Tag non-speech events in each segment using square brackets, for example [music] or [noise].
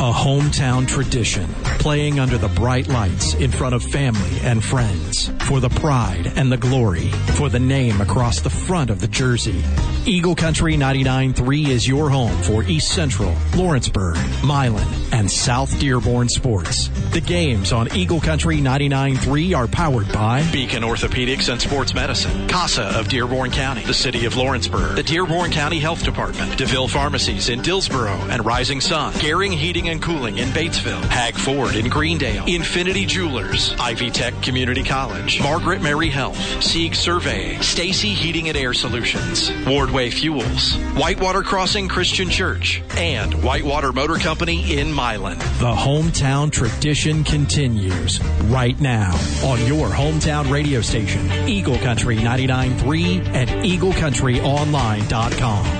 A hometown tradition, playing under the bright lights in front of family and friends, for the pride and the glory, for the name across the front of the jersey. Eagle Country 99.3 is your home for East Central, Lawrenceburg, Milan, and South Dearborn sports. The games on Eagle Country 99.3 are powered by Beacon Orthopedics and Sports Medicine, CASA of Dearborn County, the City of Lawrenceburg, the Dearborn County Health Department, DeVille Pharmacies in Dillsboro and Rising Sun, Garing Heating and Cooling in Batesville, Heg Ford in Greendale, Infinity Jewelers, Ivy Tech Community College, Margaret Mary Health, Sieg Survey, Stacy Heating and Air Solutions, Wardway Fuels, Whitewater Crossing Christian Church, and Whitewater Motor Company in Milan. The hometown tradition continues right now on your hometown radio station, Eagle Country 99.3 and EagleCountryOnline.com.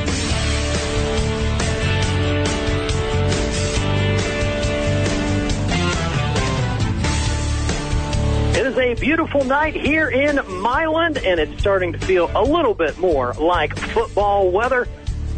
beautiful night here in Milan, and it's starting to feel a little bit more like football weather.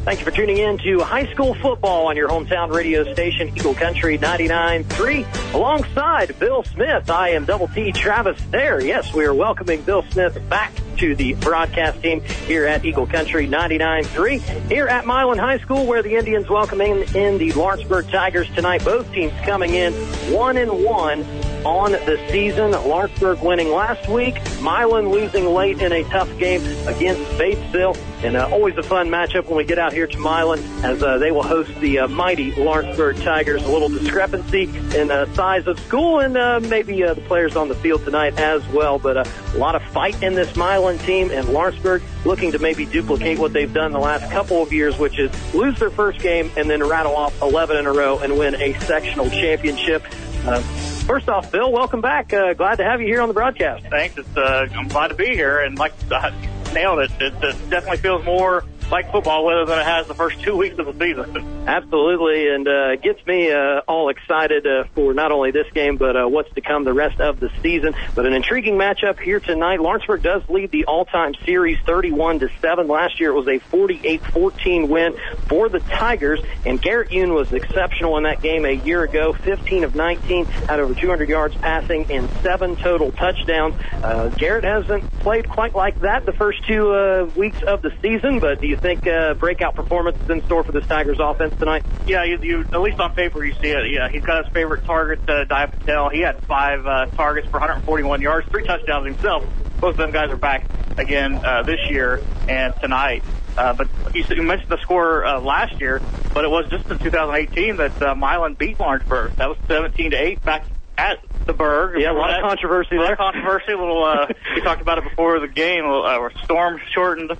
Thank you for tuning in to high school football on your hometown radio station, Eagle Country 99.3. Alongside Bill Smith, I am Double T Travis there. Yes, we are welcoming Bill Smith back to the broadcast team here at Eagle Country 99.3. Here at Milan High School, where the Indians welcoming in the Lawrenceburg Tigers tonight. Both teams coming in one and one on the season. Lawrenceburg winning last week, Milan losing late in a tough game against Batesville. And uh, always a fun matchup when we get out here to Milan as uh, they will host the uh, mighty Lawrenceburg Tigers. A little discrepancy in uh, size of school and uh, maybe uh, the players on the field tonight as well. But a lot of fight in this Milan team and Lawrenceburg looking to maybe duplicate what they've done the last couple of years, which is lose their first game and then rattle off 11 in a row and win a sectional championship. Uh, First off, Bill, welcome back. Uh, glad to have you here on the broadcast. Thanks. It's, uh, I'm glad to be here, and like uh, nailed it. It, it definitely feels more like football weather than it has the first two weeks of the season. [laughs] Absolutely, and uh, gets me uh, all excited uh, for not only this game, but uh, what's to come the rest of the season. But an intriguing matchup here tonight. Lawrenceburg does lead the all-time series 31 to 7. Last year it was a 48-14 win for the Tigers, and Garrett Yoon was exceptional in that game a year ago. 15 of 19, had over 200 yards passing and seven total touchdowns. Uh, Garrett hasn't played quite like that the first two uh, weeks of the season, but you think uh, breakout performance is in store for this Tigers offense tonight? Yeah, you, you at least on paper you see it. Yeah, he's got his favorite target, uh, Dia Patel. He had five uh, targets for 141 yards, three touchdowns himself. Both of them guys are back again uh, this year and tonight. Uh, but you, you mentioned the score uh, last year, but it was just in 2018 that uh, Milan beat Lawrenceburg. That was 17 to 8 back at the Berg. Yeah, a lot of controversy a lot there. of controversy. A little. Uh, we talked about it before the game. Uh, storm shortened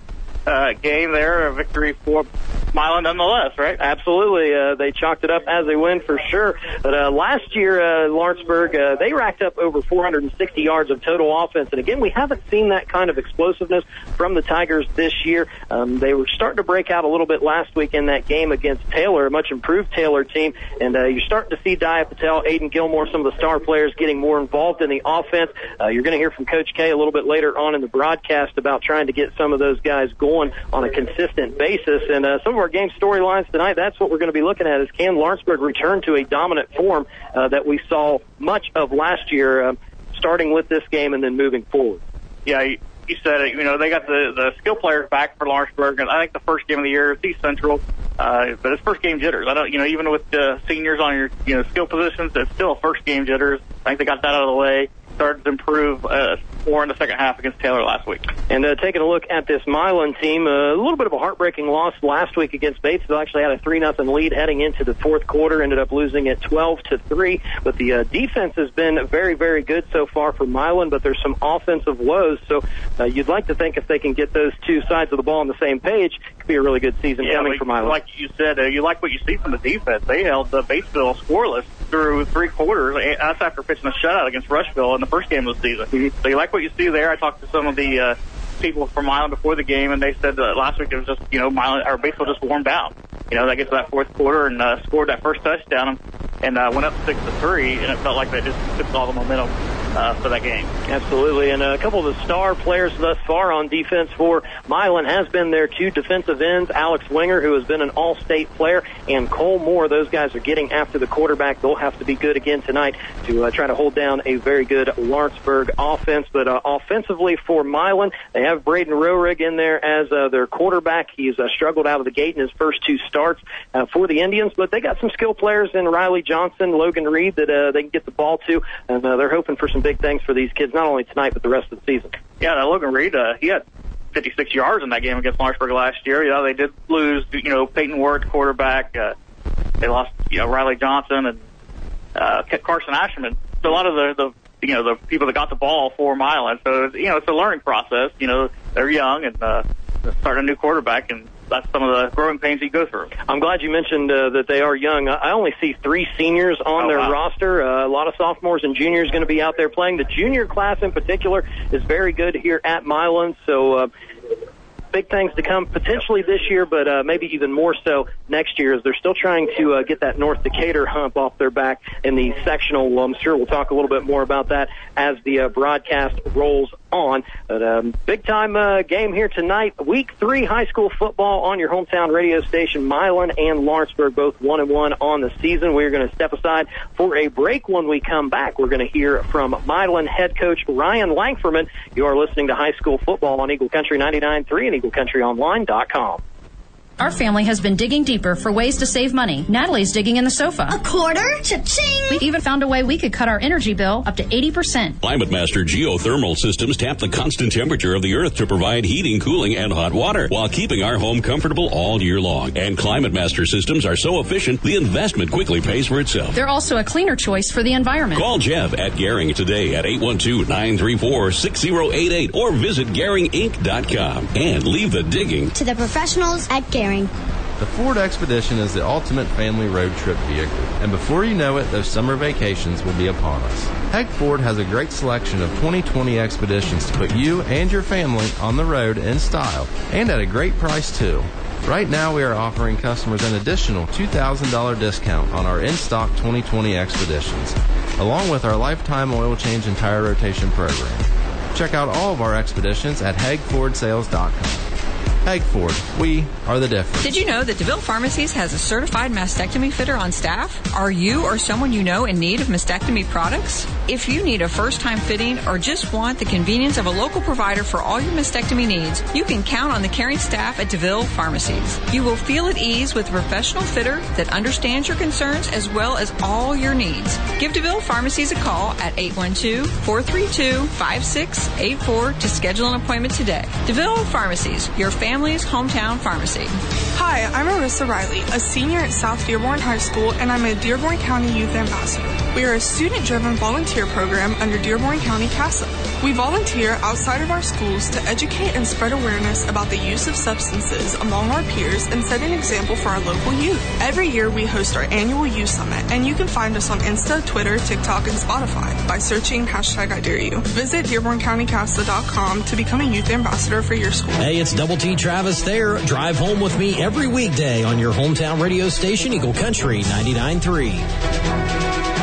uh, game there. A victory for Milan nonetheless, right? Absolutely. Uh, they chalked it up as a win for sure. But uh, last year, uh, Lawrenceburg, uh, they racked up over 460 yards of total offense. And again, we haven't seen that kind of explosiveness from the Tigers this year. Um, they were starting to break out a little bit last week in that game against Taylor, a much improved Taylor team. And uh, you're starting to see Dia Patel, Aiden Gilmore, some of the star players getting more involved in the offense. Uh, you're going to hear from Coach K a little bit later on in the broadcast about trying to get some of those guys going on a consistent basis. And uh, some of our game storylines tonight, that's what we're going to be looking at is can Lawrenceburg return to a dominant form uh, that we saw much of last year, uh, starting with this game and then moving forward. Yeah, you, said it. You know, they got the the skill players back for Lawrenceburg, and I think the first game of the year is East Central. Uh, but it's first game jitters. I don't, you know, even with the seniors on your, you know, skill positions, it's still first game jitters. I think they got that out of the way. Started to improve uh, more in the second half against Taylor last week. And uh, taking a look at this Milan team, uh, a little bit of a heartbreaking loss last week against Batesville. Actually had a three nothing lead heading into the fourth quarter. Ended up losing at 12 to three. But the uh, defense has been very, very good so far for Milan. But there's some offensive woes. So uh, you'd like to think if they can get those two sides of the ball on the same page, could be a really good season Yeah, coming like, for Milan. like you said, uh, you like what you see from the defense. They held the Batesville scoreless through three quarters. That's after pitching a shutout against Rushville in the first game of the season. So you like what you see there. I talked to some of the uh, people from Milan before the game, and they said that last week it was just you know Milan or Batesville just warmed down. You know, they get to that fourth quarter and uh, scored that first touchdown and uh, went up six to three, and it felt like they just took all the momentum uh, for that game. Absolutely, and a couple of the star players thus far on defense for Milan has been their two defensive ends, Alex Winger, who has been an all-state player, and Cole Moore. Those guys are getting after the quarterback. They'll have to be good again tonight to uh, try to hold down a very good Lawrenceburg offense. But uh, offensively for Milan, they have Braden Roerig in there as uh, their quarterback. He's uh, struggled out of the gate in his first two starts uh, for the Indians, but they got some skill players in Riley Johnson, Logan Reed that uh, they can get the ball to, and uh, they're hoping for some big things for these kids, not only tonight but the rest of the season. Yeah, now Logan Reed, uh, he had 56 yards in that game against Lawrenceburg last year. You know, they did lose, you know, Peyton Ward, quarterback. Uh, they lost, you know, Riley Johnson and uh, Carson Asherman. So a lot of the, the, you know, the people that got the ball for Milan. So, you know, it's a learning process. You know, they're young and uh, starting a new quarterback, and that's some of the growing pains you go through. I'm glad you mentioned uh, that they are young. I only see three seniors on Oh, their wow. roster. Uh, a lot of sophomores and juniors going to be out there playing. The junior class in particular is very good here at Milan. So. Big things to come potentially this year, but uh, maybe even more so next year as they're still trying to uh, get that North Decatur hump off their back in the sectional. Well, I'm sure we'll talk a little bit more about that as the uh, broadcast rolls on. But um, big time uh, game here tonight. Week three high school football on your hometown radio station. Milan and Lawrenceburg both one and one on the season. We're going to step aside for a break. When we come back, we're going to hear from Milan head coach Ryan Langferman. You are listening to high school football on Eagle Country 99.3 and EagleCountryOnline.com. Our family has been digging deeper for ways to save money. Natalie's digging in the sofa. A quarter? Cha-ching! We even found a way we could cut our energy bill up to 80%. Climate Master geothermal systems tap the constant temperature of the earth to provide heating, cooling, and hot water while keeping our home comfortable all year long. And Climate Master systems are so efficient, the investment quickly pays for itself. They're also a cleaner choice for the environment. Call Jeff at Garing today at 812-934-6088 or visit GaringInc.com and leave the digging To the professionals at Garing. The Ford Expedition is the ultimate family road trip vehicle, and before you know it, those summer vacations will be upon us. Heg Ford has a great selection of 2020 Expeditions to put you and your family on the road in style, and at a great price too. Right now, we are offering customers an additional $2,000 discount on our in-stock 2020 Expeditions, along with our lifetime oil change and tire rotation program. Check out all of our expeditions at hegfordsales.com. Heg Ford, we are the difference. Did you know that DeVille Pharmacies has a certified mastectomy fitter on staff? Are you or someone you know in need of mastectomy products? If you need a first time fitting or just want the convenience of a local provider for all your mastectomy needs, you can count on the caring staff at DeVille Pharmacies. You will feel at ease with a professional fitter that understands your concerns as well as all your needs. Give DeVille Pharmacies a call at 812-432-5684 to schedule an appointment today. DeVille Pharmacies, your family's hometown pharmacy. Hi, I'm Marissa Riley, a senior at South Dearborn High School, and I'm a Dearborn County Youth Ambassador. We are a student driven volunteer program under Dearborn County CASA. We volunteer outside of our schools to educate and spread awareness about the use of substances among our peers and set an example for our local youth. Every year we host our annual Youth Summit, and you can find us on Insta, Twitter, TikTok, and Spotify by searching hashtag I Dare You. Visit DearbornCountyCASA.com to become a youth ambassador for your school. Hey, it's Double T Travis there. Drive home with me every weekday on your hometown radio station, Eagle Country 99.3.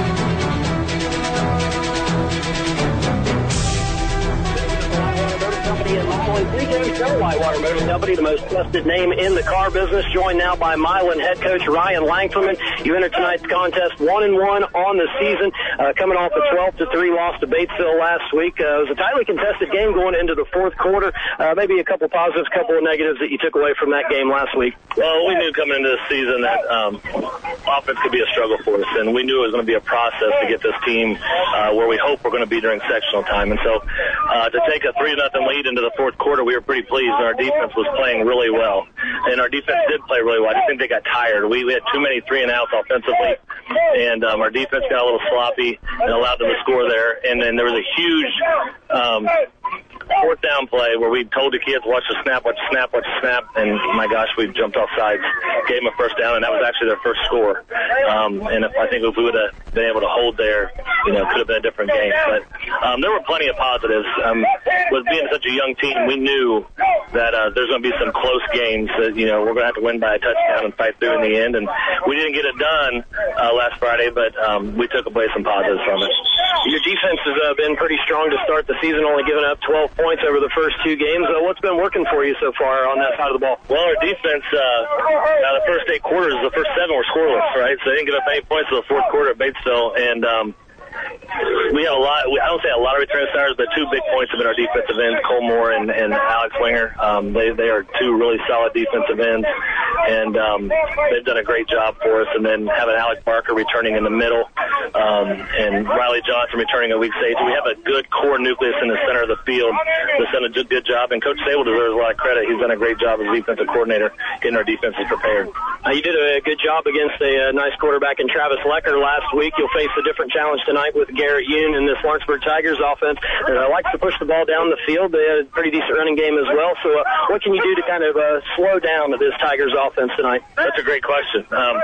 Pregame show, Whitewater Motor Company, the most trusted name in the car business. Joined now by Milan head coach Ryan Langferman. You entered tonight's contest one and one on the season, uh, coming off a 12 to three loss to Batesville last week. Uh, it was a tightly contested game going into the fourth quarter. Uh, maybe a couple positives, couple of negatives that you took away from that game last week. Well, we knew coming into this season that um, offense could be a struggle for us, and we knew it was going to be a process to get this team uh, where we hope we're going to be during sectional time. And so, uh, to take a three nothing lead into the fourth quarter, we were pretty pleased, and our defense was playing really well. And our defense did play really well. I just think they got tired. We, we had too many three and outs offensively, and um, our defense got a little sloppy and allowed them to score there. And then there was a huge. Um, fourth down play where we told the kids watch the snap, watch the snap, watch the snap, and my gosh, we jumped off sides, gave them a first down, and that was actually their first score. Um, and if I think if we would have been able to hold there, you know, could have been a different game. But um, there were plenty of positives. Um, with being such a young team, we knew that uh, there's going to be some close games that you know we're going to have to win by a touchdown and fight through in the end. And we didn't get it done uh, last Friday, but um, we took away some positives from it. Your defense has uh, been pretty strong to start the season, only giving up 12 points over the first two games. Uh, what's been working for you so far on that side of the ball? Well, our defense, uh, now the first eight quarters, the first seven were scoreless, right? So they didn't give up any points to the fourth quarter at Batesville, and um, we had a lot. I don't say a lot of return starters, but two big points have been our defensive ends, Cole Moore and, and Alex Winger. Um, they they are two really solid defensive ends, and um, they've done a great job for us. And then having Alec Barker returning in the middle, um, and Riley Johnson returning at weak safety, we have a good core nucleus in the center of the field that's done a good, job. And Coach Sable deserves a lot of credit. He's done a great job as defensive coordinator, getting our defenses prepared. Uh, you did a good job against a, uh, nice quarterback in Travis Lecker last week. You'll face a different challenge tonight with Garrett Yoon and this Lawrenceburg Tigers offense. And uh, likes to push the ball down the field. They had a pretty decent running game as well. So, uh, what can you do to kind of uh, slow down this Tigers offense tonight? That's a great question. Um,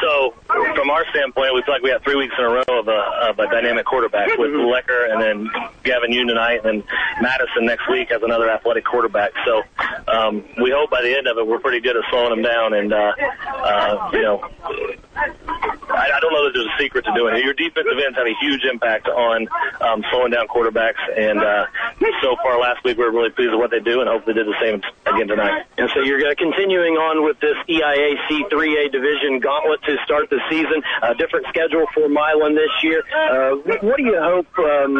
so, from our standpoint, we feel like we have three weeks in a row of a, of a dynamic quarterback with Lecker and then Gavin Yoon tonight, and Madison next week has another athletic quarterback. So, um, we hope by the end of it, we're pretty good at slowing them down. And, uh, uh, you know, I, I don't know that there's a secret to doing it. Your defensive ends have a huge impact on um, slowing down quarterbacks, and uh, so far last week we are really pleased with what they do, and hope they did the same again tonight. And so you're uh, continuing on with this EIAC 3A division gauntlet to start the season. A different schedule for Milan this year. Uh, what do you hope um,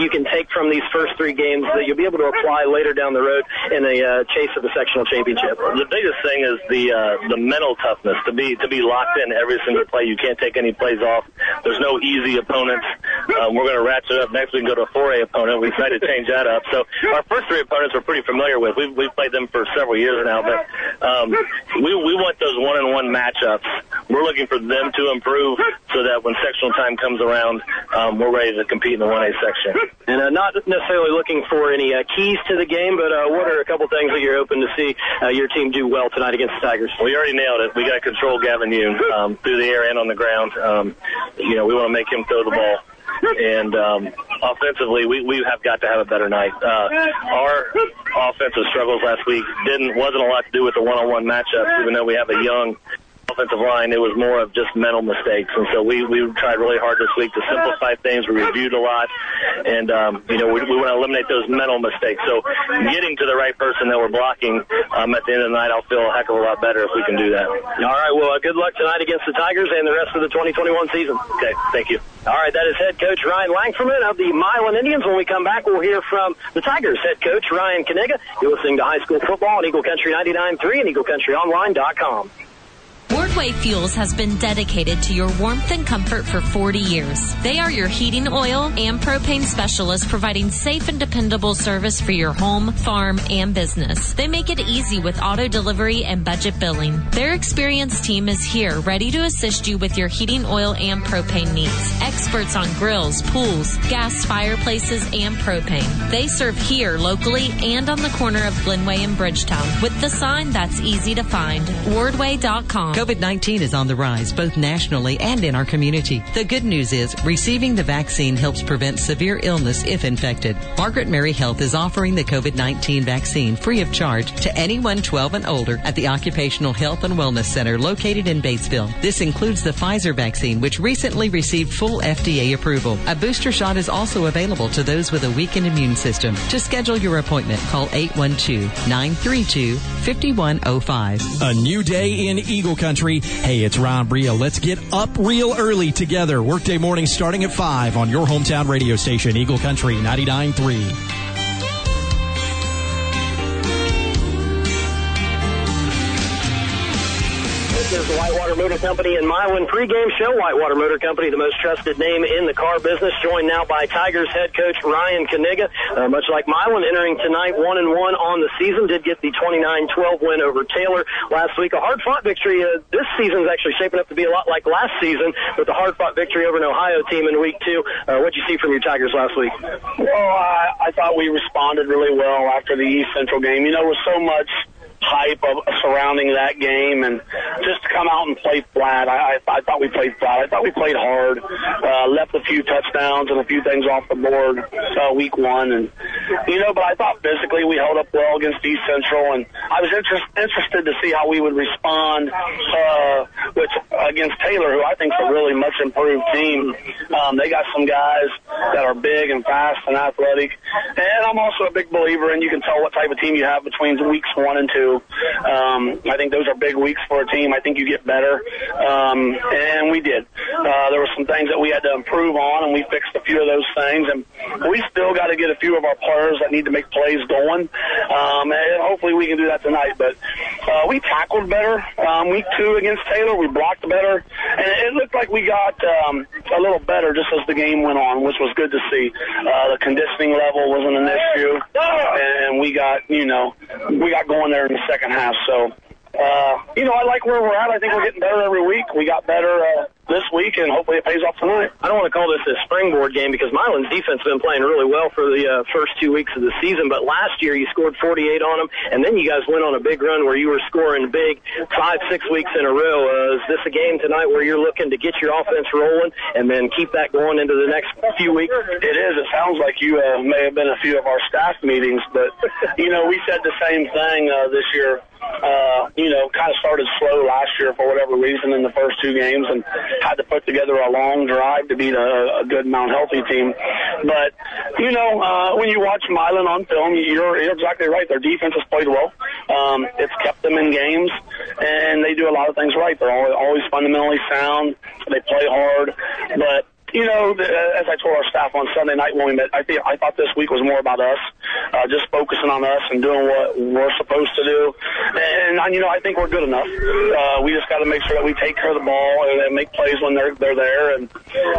you can take from these first three games that you'll be able to apply later down the road in a uh, chase of the sectional championship? The biggest thing is the uh, the mental toughness to be to be locked in every single play. You can't take any plays off. There's no easy opponents. Um, we're going to ratchet up next. We can go to a 4A opponent. We decided to change that up. So our first three opponents we're pretty familiar with. We've we've played them for several years now, but um, we we want those one on one matchups. We're looking for them to improve so that when sectional time comes around, um, we're ready to compete in the 1A section. And uh, not necessarily looking for any uh, keys to the game, but uh, what are a couple things that you're hoping to see uh, your team do well tonight against the Tigers? We already nailed it. We got to control Gavin Yoon um, through the air and on the ground. Um, you know, we want to make him throw the ball. And um, offensively, we, we have got to have a better night. Uh, our offensive struggles last week didn't wasn't a lot to do with the one-on-one matchups, even though we have a young offensive line. It was more of just mental mistakes, and so we we tried really hard this week to simplify things. We reviewed a lot, and um, you know we, we want to eliminate those mental mistakes. So getting to the right person that we're blocking um, at the end of the night, I'll feel a heck of a lot better if we can do that. All right. Well, uh, good luck tonight against the Tigers and the rest of the 2021 season. Okay. Thank you. All right, that is head coach Ryan Langferman of the Milan Indians. When we come back, we'll hear from the Tigers head coach Ryan Kaniga. You're listening to High School Football on Eagle Country 99.3 and EagleCountryOnline.com. Wardway Fuels has been dedicated to your warmth and comfort for 40 years. They are your heating oil and propane specialists providing safe and dependable service for your home, farm, and business. They make it easy with auto delivery and budget billing. Their experienced team is here ready to assist you with your heating oil and propane needs. Experts on grills, pools, gas fireplaces, and propane. They serve here locally and on the corner of Glenway and Bridgetown with the sign that's easy to find. Wardway.com. COVID 19 is on the rise, both nationally and in our community. The good news is receiving the vaccine helps prevent severe illness if infected. Margaret Mary Health is offering the COVID 19 vaccine free of charge to anyone 12 and older at the Occupational Health and Wellness Center located in Batesville. This includes the Pfizer vaccine, which recently received full FDA approval. A booster shot is also available to those with a weakened immune system. To schedule your appointment, call 812 932 5105. A new day in Eagle Country. Hey, it's Ron Bria. Let's get up real early together. Workday morning starting at 5 on your hometown radio station, Eagle Country 99.3. is the Whitewater Motor Company and Milan pregame show. Whitewater Motor Company, the most trusted name in the car business, joined now by Tigers head coach Ryan Kaniga. Uh, much like Milan, entering tonight one and one on the season, did get the 29-12 win over Taylor last week. A hard-fought victory. Uh, this season is actually shaping up to be a lot like last season with the hard-fought victory over an Ohio team in week two. Uh, what'd you see from your Tigers last week? Well, I, I thought we responded really well after the East Central game. You know, with so much hype of surrounding that game, and just to come out and play flat. I, I, I thought we played flat. I thought we played hard. Uh, left a few touchdowns and a few things off the board uh, week one, and you know, but I thought physically we held up well against East Central, and I was interest, interested to see how we would respond, uh, which against Taylor, who I think is a really much improved team. Um, they got some guys that are big and fast and athletic, and I'm also a big believer in you can tell what type of team you have between weeks one and two. Um, I think those are big weeks for a team. I think you get better, um, and we did. Uh, there were some things that we had to improve on, and we fixed a few of those things, and we still got to get a few of our players that need to make plays going. Um, and hopefully we can do that tonight. But uh, we tackled better um, week two against Taylor. We blocked better, and it looked like we got um, a little better just as the game went on, which was good to see. Uh, the conditioning level wasn't an issue, and we got you know we got going there in the second half. So uh, you know, I like where we're at. I think we're getting better every week. We got better uh, this week, and hopefully it pays off tonight. I don't want to call this a springboard game because Milan's defense has been playing really well for the uh, first two weeks of the season. But last year you scored 48 on them, and then you guys went on a big run where you were scoring big five, six weeks in a row. Uh, is this a game tonight where you're looking to get your offense rolling and then keep that going into the next few weeks? It is. It sounds like you uh, may have been a few of our staff meetings, but you know we said the same thing uh, this year uh, you know, kind of started slow last year for whatever reason in the first two games and had to put together a long drive to beat a, a good Mount Healthy team. But, you know, uh, when you watch Milan on film, you're, you're exactly right. Their defense has played well. Um, it's kept them in games, and they do a lot of things right. They're always, always fundamentally sound. They play hard. But you know, as I told our staff on Sunday night when we met, I, think, I thought this week was more about us, uh, just focusing on us and doing what we're supposed to do. And, you know, I think we're good enough. Uh, we just got to make sure that we take care of the ball and, and make plays when they're they're there, and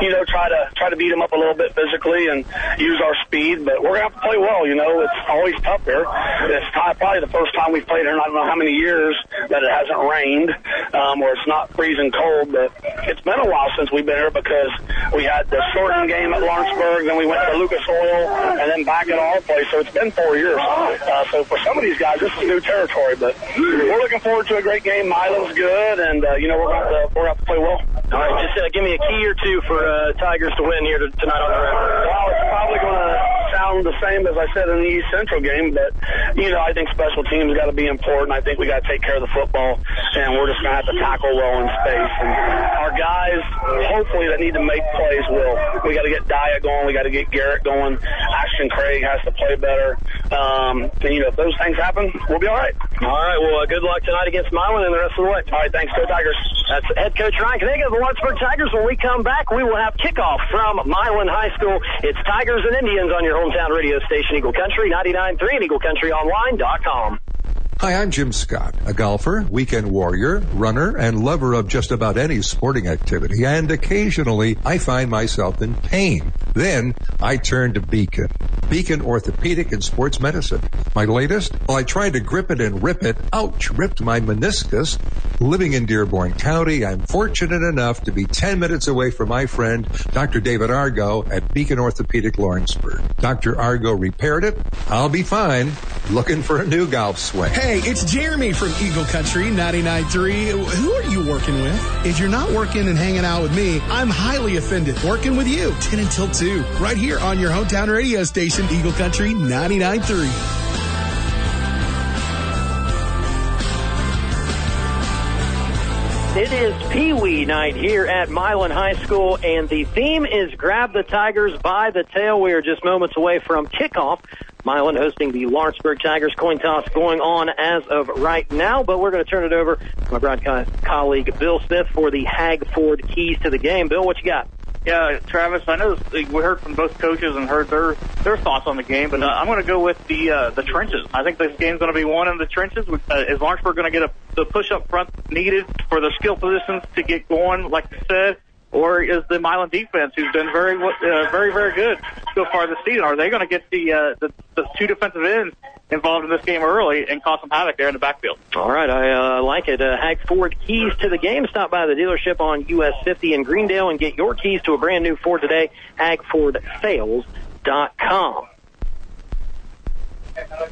you know, try to try to beat them up a little bit physically and use our speed. But we're gonna have to play well. You know, it's always tough here. It's probably the first time we've played here in I don't know how many years that it hasn't rained um, or it's not freezing cold. But it's been a while since we've been here because we had the Sorton game at Lawrenceburg, then we went to Lucas Oil, and then back at our place. So it's been four years. Uh, so for some of these guys, this is new territory. But we're looking forward to a great game. Milo's good, and uh, you know we're going to we're going to play well. All right, just uh, give me a key or two for uh, Tigers to win here to, tonight on the road. Well, it's probably going to sound the same as I said in the East Central game, but you know I think special teams got to be important. I think we got to take care of the football, and we're just going to have to tackle well in space. And our guys, hopefully, that need to make plays will. We got to get Daya going. We got to get Garrett going. Ashton Craig has to play better. Um, and, you know, if those things happen, we'll be all right. All right, well, uh, good luck tonight against Milan and the rest of the way. All right, thanks. Go Tigers. That's head coach Ryan Kaniga of the Lawrenceburg Tigers. When we come back, we will have kickoff from Milan High School. It's Tigers and Indians on your hometown radio station, Eagle Country 99.3 and EagleCountryOnline.com. Hi, I'm Jim Scott, a golfer, weekend warrior, runner, and lover of just about any sporting activity, and occasionally I find myself in pain. Then I turned to Beacon. Beacon Orthopedic and Sports Medicine. My latest? Well, I tried to grip it and rip it. Ouch, ripped my meniscus. Living in Dearborn County, I'm fortunate enough to be 10 minutes away from my friend, Dr. David Argo at Beacon Orthopedic Lawrenceburg. Dr. Argo repaired it. I'll be fine. Looking for a new golf swing. Hey, it's Jeremy from Eagle Country 99.3. Who are you working with? If you're not working and hanging out with me, I'm highly offended. Working with you 10 until 2, right here on your hometown radio station, Eagle Country 99.3. It is Pee Wee night here at Milan High School, and the theme is Grab the Tigers by the Tail. We are just moments away from kickoff. Milan hosting the Lawrenceburg Tigers coin toss going on as of right now, but we're going to turn it over to my broadcast colleague Bill Smith for the Heg Ford keys to the game. Bill, what you got? Yeah, Travis, I know we heard from both coaches and heard their their thoughts on the game, but uh, I'm going to go with the uh, the trenches. I think this game's going to be won in the trenches. Uh, is Lawrenceburg going to get a, the push up front needed for the skill positions to get going, like you said? Or is the Milan defense, who's been very, uh, very, very good so far this season, are they going to get the, uh, the the two defensive ends involved in this game early and cause some havoc there in the backfield? All right, I uh, like it. Uh, Ford keys to the game. Stop by the dealership on US 50 in Greendale and get your keys to a brand new Ford today. HegFordSales.com.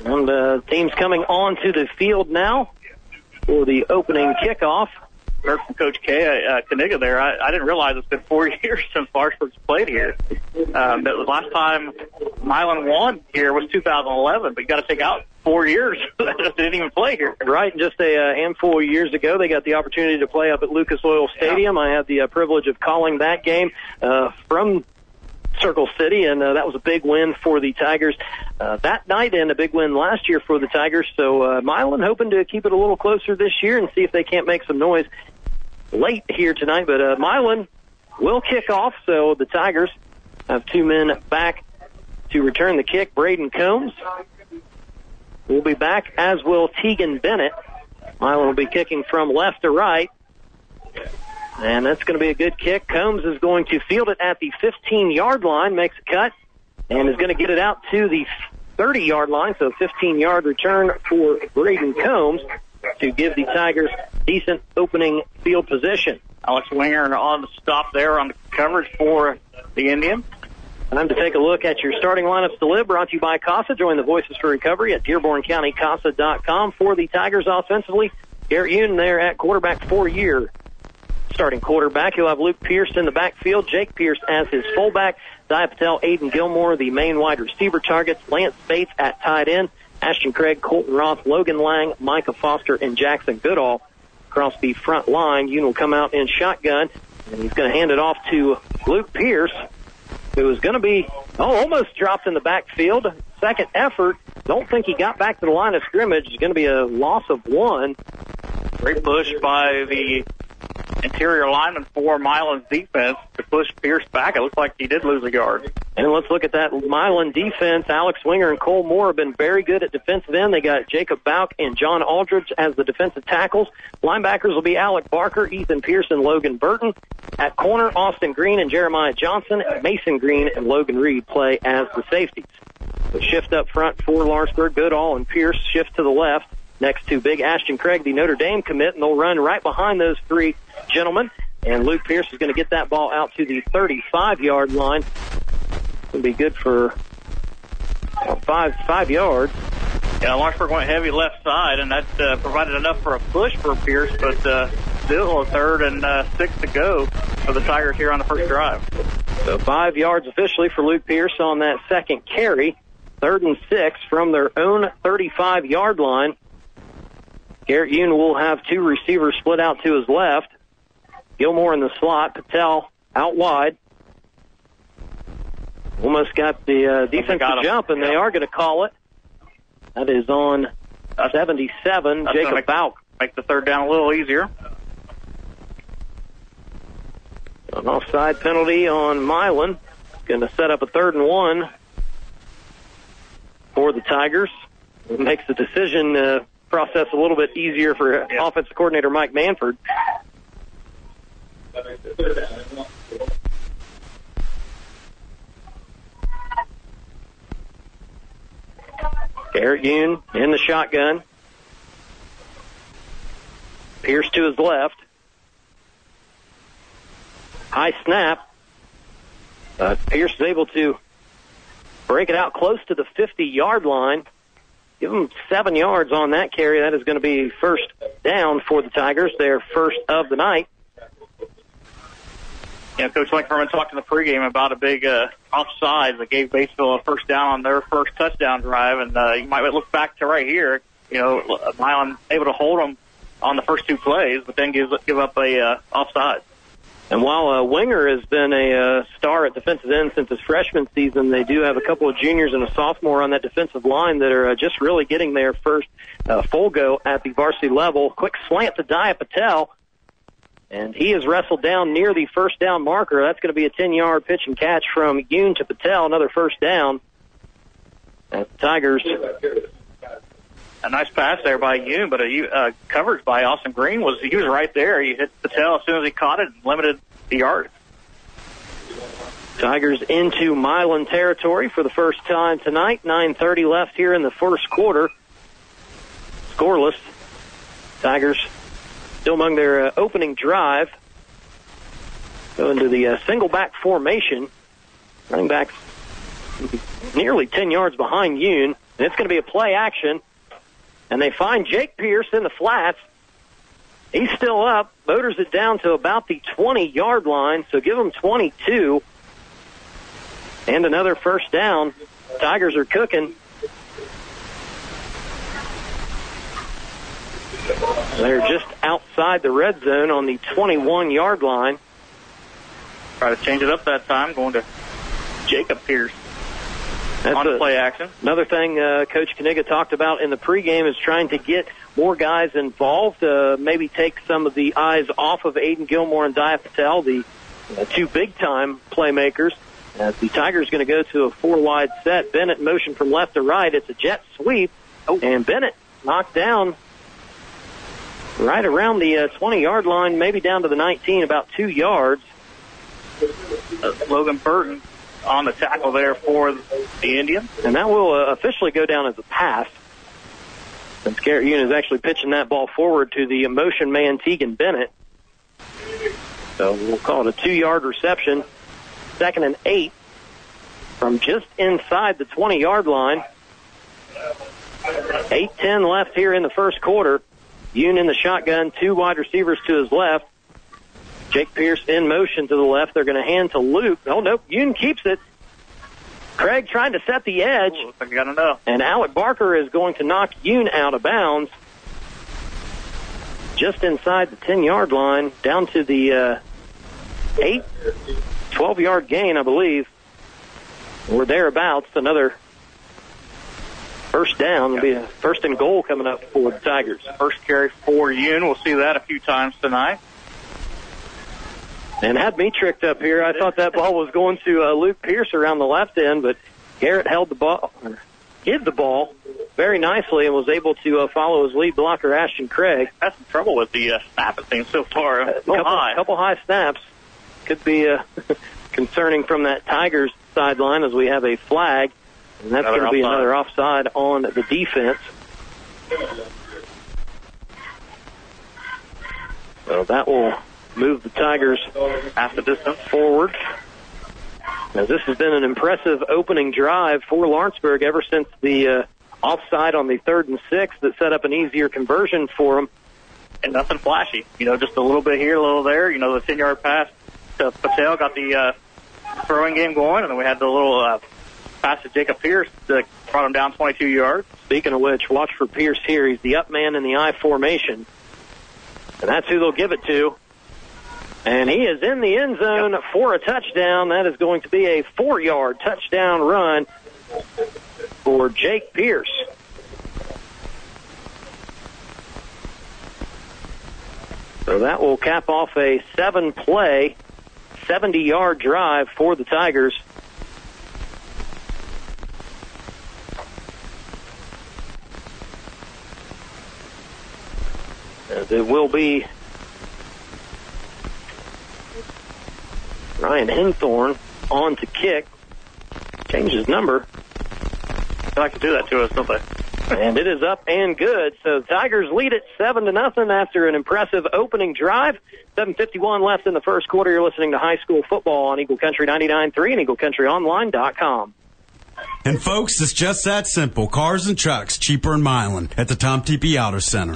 And uh, teams coming onto the field now for the opening kickoff. Heard from Coach K, uh, Kaniga there. I, I didn't realize it's been four [laughs] years since Lawrenceburg's played here. Um, but the last time Milan won here was 2011, but you got to take out four years. [laughs] they didn't even play here. Right, just a uh, handful of years ago, they got the opportunity to play up at Lucas Oil Stadium. I had the uh, privilege of calling that game uh, from Circle City, and uh, that was a big win for the Tigers uh, that night, and a big win last year for the Tigers. So uh, Milan hoping to keep it a little closer this year and see if they can't make some noise late here tonight. But uh, Milan will kick off, so the Tigers have two men back to return the kick. Braden Combs will be back, as will Tegan Bennett. Milan will be kicking from left to right. And that's going to be a good kick. Combs is going to field it at the 15 yard line, makes a cut, and is going to get it out to the 30 yard line. So 15 yard return for Braden Combs to give the Tigers decent opening field position. Alex Winger on the stop there on the coverage for the Indian. Time to take a look at your starting lineups to live. Brought to you by CASA. Join the Voices for Recovery at DearbornCountyCASA.com for the Tigers offensively. Garrett Yoon there at quarterback for year. Starting quarterback, you'll have Luke Pierce in the backfield, Jake Pierce as his fullback, Dia Patel, Aiden Gilmore, the main wide receiver targets, Lance Bates at tight end, Ashton Craig, Colton Roth, Logan Lang, Micah Foster, and Jackson Goodall across the front line. Yoon will come out in shotgun, and he's going to hand it off to Luke Pierce, who is going to be oh almost dropped in the backfield. Second effort. Don't think he got back to the line of scrimmage. It's going to be a loss of one. Great push by the interior lineman for Milan's defense to push Pierce back. It looks like he did lose a yard. And let's look at that Milan defense. Alex Winger and Cole Moore have been very good at defensive end. They got Jacob Bauk and John Aldridge as the defensive tackles. Linebackers will be Alec Barker, Ethan Pearson, Logan Burton. At corner, Austin Green and Jeremiah Johnson. Mason Green and Logan Reed play as the safeties. The shift up front for Lawrenceburg, Goodall and Pierce shift to the left next to Big Ashton Craig, the Notre Dame commit, and they'll run right behind those three gentlemen. And Luke Pierce is going to get that ball out to the 35 yard line. It'll be good for uh, five five yards. Yeah, Lawrenceburg went heavy left side, and that uh, provided enough for a push for Pierce, but uh, still a third and uh, six to go for the Tigers here on the first drive. So five yards officially for Luke Pierce on that second carry. Third and six from their own 35 yard line. Garrett Yoon will have two receivers split out to his left. Gilmore in the slot. Patel out wide. Almost got the uh, defensive got jump, and they are going to call it. That is on 77, That's Jacob make. Make the third down a little easier. An offside penalty on Milan. Going to set up a third and one for the Tigers. It makes the decision uh, process a little bit easier for offensive coordinator Mike Manford. Garrett Yoon in the shotgun. Pierce to his left. High snap. Uh, Pierce is able to break it out close to the 50 yard line. Give them seven yards on that carry. That is going to be first down for the Tigers, their first of the night. Know, Coach Mike Herman talked in the pregame about a big uh, offside that gave Batesville a first down on their first touchdown drive, and uh, you might look back to right here. You know, Milan able to hold them on the first two plays, but then give give up a uh, offside. And while uh, Winger has been a uh, star at defensive end since his freshman season, they do have a couple of juniors and a sophomore on that defensive line that are uh, just really getting their first uh, full go at the varsity level. Quick slant to Dia Patel, and he is wrestled down near the first down marker. That's going to be a 10-yard pitch and catch from Yoon to Patel, another first down. The Tigers a nice pass there by Yoon, but a uh, coverage by Austin Green was he was right there. He hit Patel as soon as he caught it and limited the yard. Tigers into Milan territory for the first time tonight. 9:30 left here in the first quarter. Scoreless. Tigers still among their uh, opening drive. Go into the uh, single back formation. Running backs nearly 10 yards behind Yoon. And it's going to be a play action. And they find Jake Pierce in the flats. He's still up, motors it down to about the 20 yard line, so give him 22. And another first down. Tigers are cooking. They're just outside the red zone on the 21 yard line. Try to change it up that time, going to Jacob Pierce. That's on a- play action. Another thing uh, Coach Kaniga talked about in the pregame is trying to get more guys involved, uh, maybe take some of the eyes off of Aiden Gilmore and Dia Patel, the uh, two big-time playmakers. As the Tigers is going to go to a four-wide set. Bennett motion from left to right. It's a jet sweep, and Bennett knocked down right around the uh, 20-yard line, maybe down to the 19, about two yards. Uh, Logan Burton on the tackle there for the Indians. And that will uh, officially go down as a pass. Since Garrett Yoon is actually pitching that ball forward to the motion man Tegan Bennett. So we'll call it a two yard reception. Second and eight from just inside the 20 yard line. 8 10 left here in the first quarter. Yoon in the shotgun, two wide receivers to his left. Jake Pierce in motion to the left. They're going to hand to Luke. Oh, nope. Yoon keeps it. Craig trying to set the edge. Like you got to know. And Alec Barker is going to knock Yoon out of bounds. Just inside the 10 yard line, down to the uh, 8, 12 yard gain, I believe. Or thereabouts. Another first down. will be a first and goal coming up for the Tigers. First carry for Yoon. We'll see that a few times tonight. And had me tricked up here. I thought that ball was going to uh, Luke Pierce around the left end, but Garrett held the ball, hid the ball very nicely and was able to uh, follow his lead blocker, Ashton Craig. That's some trouble with the uh, snap it seems so far. A couple, high. couple high snaps could be uh, [laughs] concerning from that Tigers sideline as we have a flag, and that's going to be another offside on the defense. So that will move the Tigers half the distance forward. Now this has been an impressive opening drive for Lawrenceburg ever since the uh, offside on the third and six that set up an easier conversion for them. and nothing flashy. You know, just a little bit here, a little there. You know, the 10 yard pass to Patel got the uh, throwing game going, and then we had the little uh, pass to Jacob Pierce that brought him down 22 yards. Speaking of which, watch for Pierce here. He's the up man in the I formation. And that's who they'll give it to. And he is in the end zone for a touchdown. That is going to be a four yard touchdown run for Jake Pierce. So that will cap off a seven play, 70 yard drive for the Tigers. As it will be Ryan Henthorn on to kick. Change his number. They like to do that to us, don't they? and it is up and good. So Tigers lead it seven to nothing after an impressive opening drive. 7:51 left in the first quarter. You're listening to high school football on Eagle Country 99.3 and EagleCountryOnline.com. And folks, it's just that simple. Cars and trucks cheaper in Milan at the Tom Tepe Auto Center.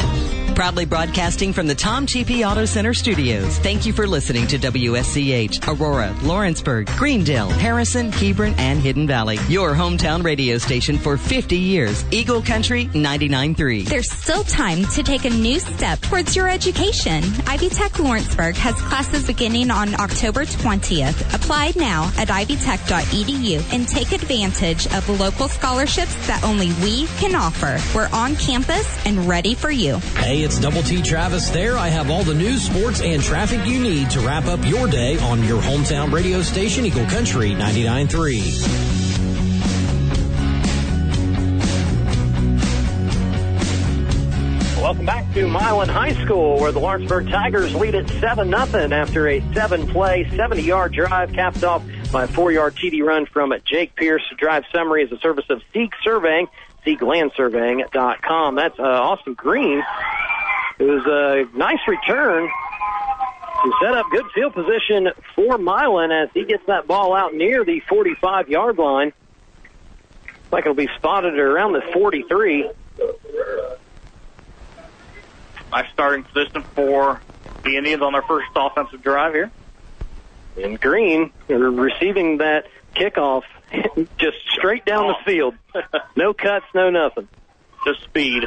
Proudly broadcasting from the Tom Tepe Auto Center studios. Thank you for listening to WSCH, Aurora, Lawrenceburg, Greendale, Harrison, Hebron, and Hidden Valley. Your hometown radio station for 50 years. Eagle Country 99.3. There's still time to take a new step towards your education. Ivy Tech Lawrenceburg has classes beginning on October 20th. Apply now at ivytech.edu and take advantage of local scholarships that only we can offer. We're on campus and ready for you. Hey, it's Double T Travis there. I have all the news, sports, and traffic you need to wrap up your day on your hometown radio station, Eagle Country 99.3. Welcome back to Milan High School, where the Lawrenceburg Tigers lead at 7 0 after a seven play, 70 yard drive capped off by a four yard TD run from Jake Pierce. Drive summary is a service of Seek Surveying, SeekLandSurveying.com. That's uh, Austin Green. It was a nice return to set up good field position for Milan as he gets that ball out near the 45 yard line. like it'll be spotted around the 43. My starting position for the Indians on their first offensive drive here. And Green receiving that kickoff [laughs] just straight down the field. No cuts, no nothing. Just speed.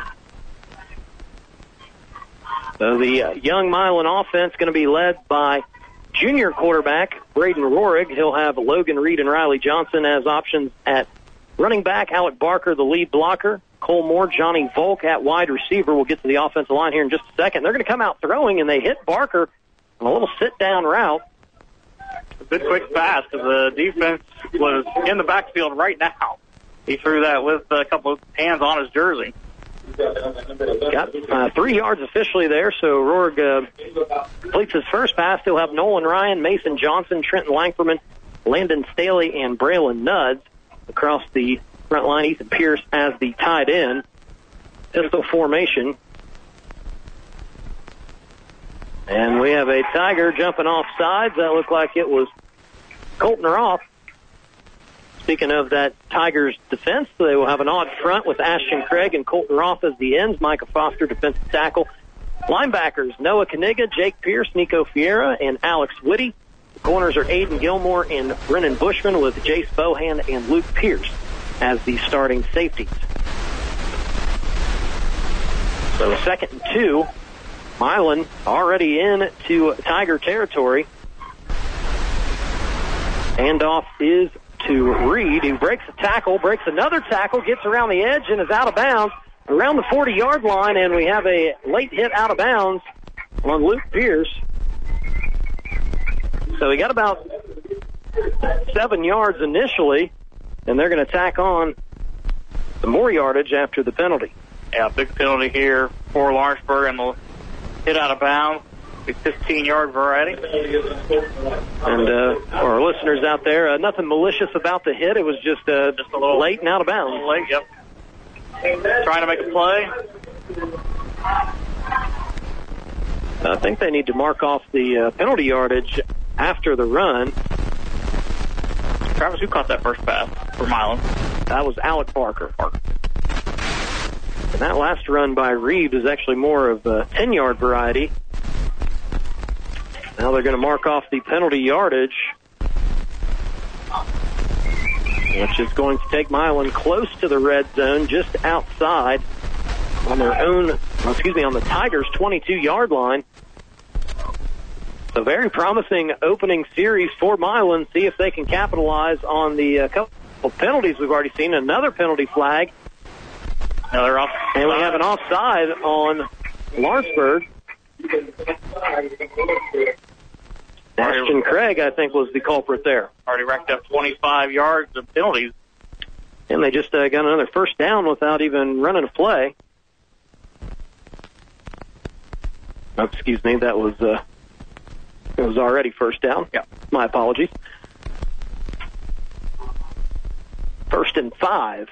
So the uh, young Milan offense going to be led by junior quarterback Braden Rorig. He'll have Logan Reed and Riley Johnson as options at running back. Alec Barker, the lead blocker. Cole Moore, Johnny Volk at wide receiver. We'll get to the offensive line here in just a second. They're going to come out throwing, and they hit Barker on a little sit-down route. A good quick pass because the defense was in the backfield right now. He threw that with a couple of hands on his jersey. Got uh, three yards officially there, so Rourke uh, completes his first pass. He'll have Nolan Ryan, Mason Johnson, Trenton Langferman, Landon Staley, and Braylon Nuds across the front line. Ethan Pierce as the tight end. Pistol formation. And we have a Tiger jumping off sides. That looked like it was Colton Roth. Speaking of that Tigers defense, they will have an odd front with Ashton Craig and Colton Roth as the ends. Micah Foster, defensive tackle. Linebackers, Noah Kaniga, Jake Pierce, Nico Fiera, and Alex Whitty. The corners are Aiden Gilmore and Brennan Bushman with Jace Bohan and Luke Pierce as the starting safeties. So second and two. Milan already in to Tiger territory. Handoff is to Reed, who breaks a tackle, breaks another tackle, gets around the edge, and is out of bounds around the 40 yard line. And we have a late hit out of bounds on Luke Pierce. So he got about seven yards initially, and they're going to tack on some more yardage after the penalty. Yeah, big penalty here for Lawrenceburg and the hit out of bounds. 15 yard variety. And uh, for our listeners out there, uh, nothing malicious about the hit. It was just, uh, just a little late and out of bounds. late, yep. Trying to make a play. I think they need to mark off the uh, penalty yardage after the run. Travis, who caught that first pass for Milan? That was Alec Barker. And that last run by Reeves is actually more of a 10 yard variety. Now they're going to mark off the penalty yardage, which is going to take Milan close to the red zone, just outside on their own, excuse me, on the Tigers' 22 yard line. A very promising opening series for Milan. See if they can capitalize on the uh, couple penalties we've already seen. Another penalty flag. Another off. And we have an offside on Lawrenceburg. Ashton Craig, I think, was the culprit there. Already racked up 25 yards of penalties. And they just uh, got another first down without even running a play. Oh, excuse me, that was uh, it was already first down. Yeah. My apologies. First and five.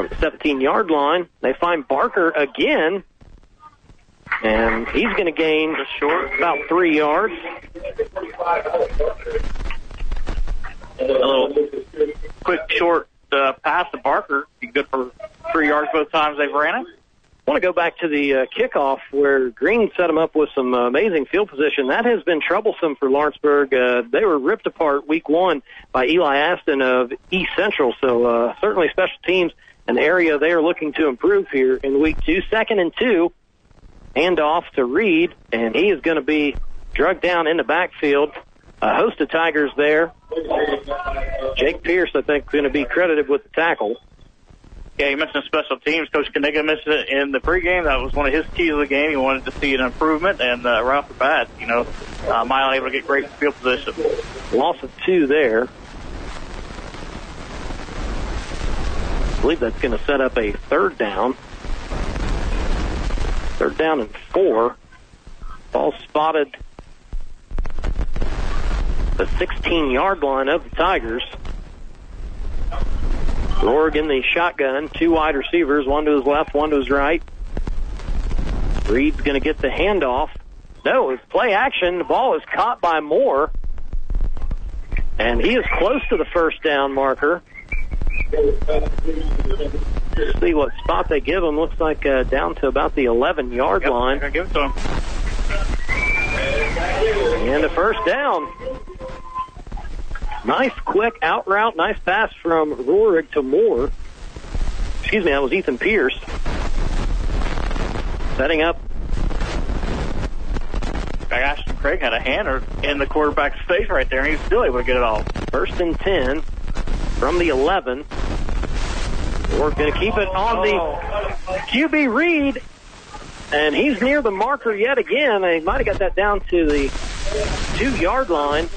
From the 17 yard line, they find Barker again. And he's going to gain short. about three yards. A little quick short uh, pass to Barker. Be good for three yards both times they've ran it. I want to go back to the uh, kickoff where Green set them up with some uh, amazing field position. That has been troublesome for Lawrenceburg. Uh, they were ripped apart week one by Eli Aston of East Central. So uh, certainly special teams, an area they are looking to improve here in week two. Second and two, hand off to Reed, and he is going to be drugged down in the backfield. A host of Tigers there. Jake Pierce, I think, going to be credited with the tackle. Yeah, you mentioned special teams. Coach Kaniga mentioned it in the pregame. That was one of his keys of the game. He wanted to see an improvement, and uh, right off the bat, you know, uh, Milan able to get great field position. Loss of two there. I believe that's going to set up a third down. Third down and four. Ball spotted the 16 yard line of the Tigers. Oregon, the shotgun, two wide receivers, one to his left, one to his right. Reed's going to get the handoff. No, it's play action. The ball is caught by Moore. And he is close to the first down marker. See what spot they give them. Looks like uh, down to about the 11 yard Yep, line. give it to him. And a first down. Nice quick out route. Nice pass from Roerig to Moore. Excuse me, that was Ethan Pierce. Setting up. Ashton Craig had a hammer in the quarterback's face right there, and he was still able to get it off. First and 10 from the 11. We're going to keep it on the QB Reed. And he's near the marker yet again. They might have got that down to the two yard line.